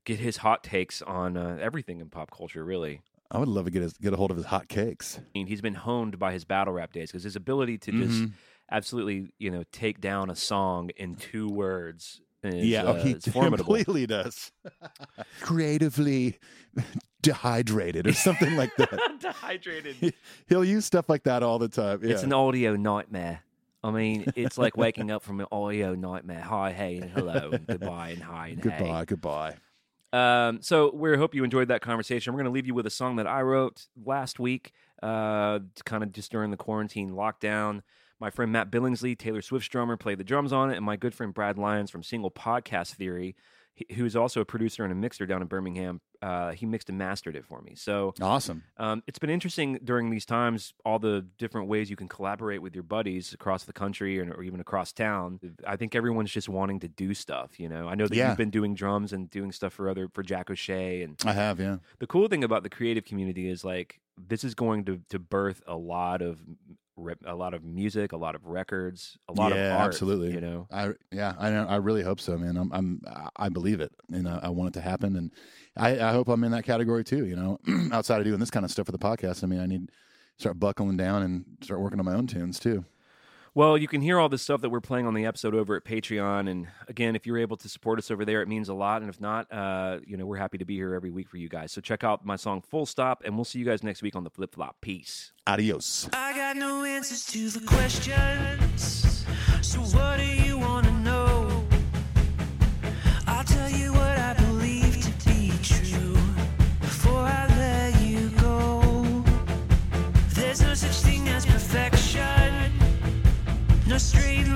get his hot takes on uh, everything in pop culture. Really, I would love to get his, get a hold of his hot cakes. I mean, he's been honed by his battle rap days because his ability to just Mhm. Absolutely, you know, take down a song in two words. Is, yeah, uh, oh, he completely does. Creatively dehydrated or something like that. Dehydrated. He'll use stuff like that all the time. Yeah. It's an audio nightmare. I mean, it's like waking up from an audio nightmare. Hi, hey, and hello, and goodbye, and hi, and hey. Goodbye, goodbye. Um, so we hope you enjoyed that conversation. We're going to leave you with a song that I wrote last week, uh, kind of just during the quarantine lockdown. My friend Matt Billingsley, Taylor Swift's drummer, played the drums on it, and my good friend Brad Lyons from Single Podcast Theory, who's also a producer and a mixer down in Birmingham, uh, he mixed and mastered it for me. So Awesome. um, it's been interesting during these times, all the different ways you can collaborate with your buddies across the country or, or even across town. I think everyone's just wanting to do stuff. You know, I know that Yeah. you've been doing drums and doing stuff for other for Jack O'Shea, and I have, yeah. the cool thing about the creative community is like this is going to to birth a lot of a lot of music, a lot of records, a lot yeah, of art. absolutely. you know. I yeah, I I really hope so, man. I'm I'm I believe it, and I, I want it to happen, and I, I hope I'm in that category too. You know, outside of doing this kind of stuff for the podcast, I mean, I need start buckling down and start working on my own tunes too. Well, you can hear all the stuff that we're playing on the episode over at Patreon. And again, if you're able to support us over there, it means a lot. And if not, uh, you know, we're happy to be here every week for you guys. So check out my song Full Stop, and we'll see you guys next week on the Flip Flop. Peace. Adios. I got no answers to the questions. So what do you straight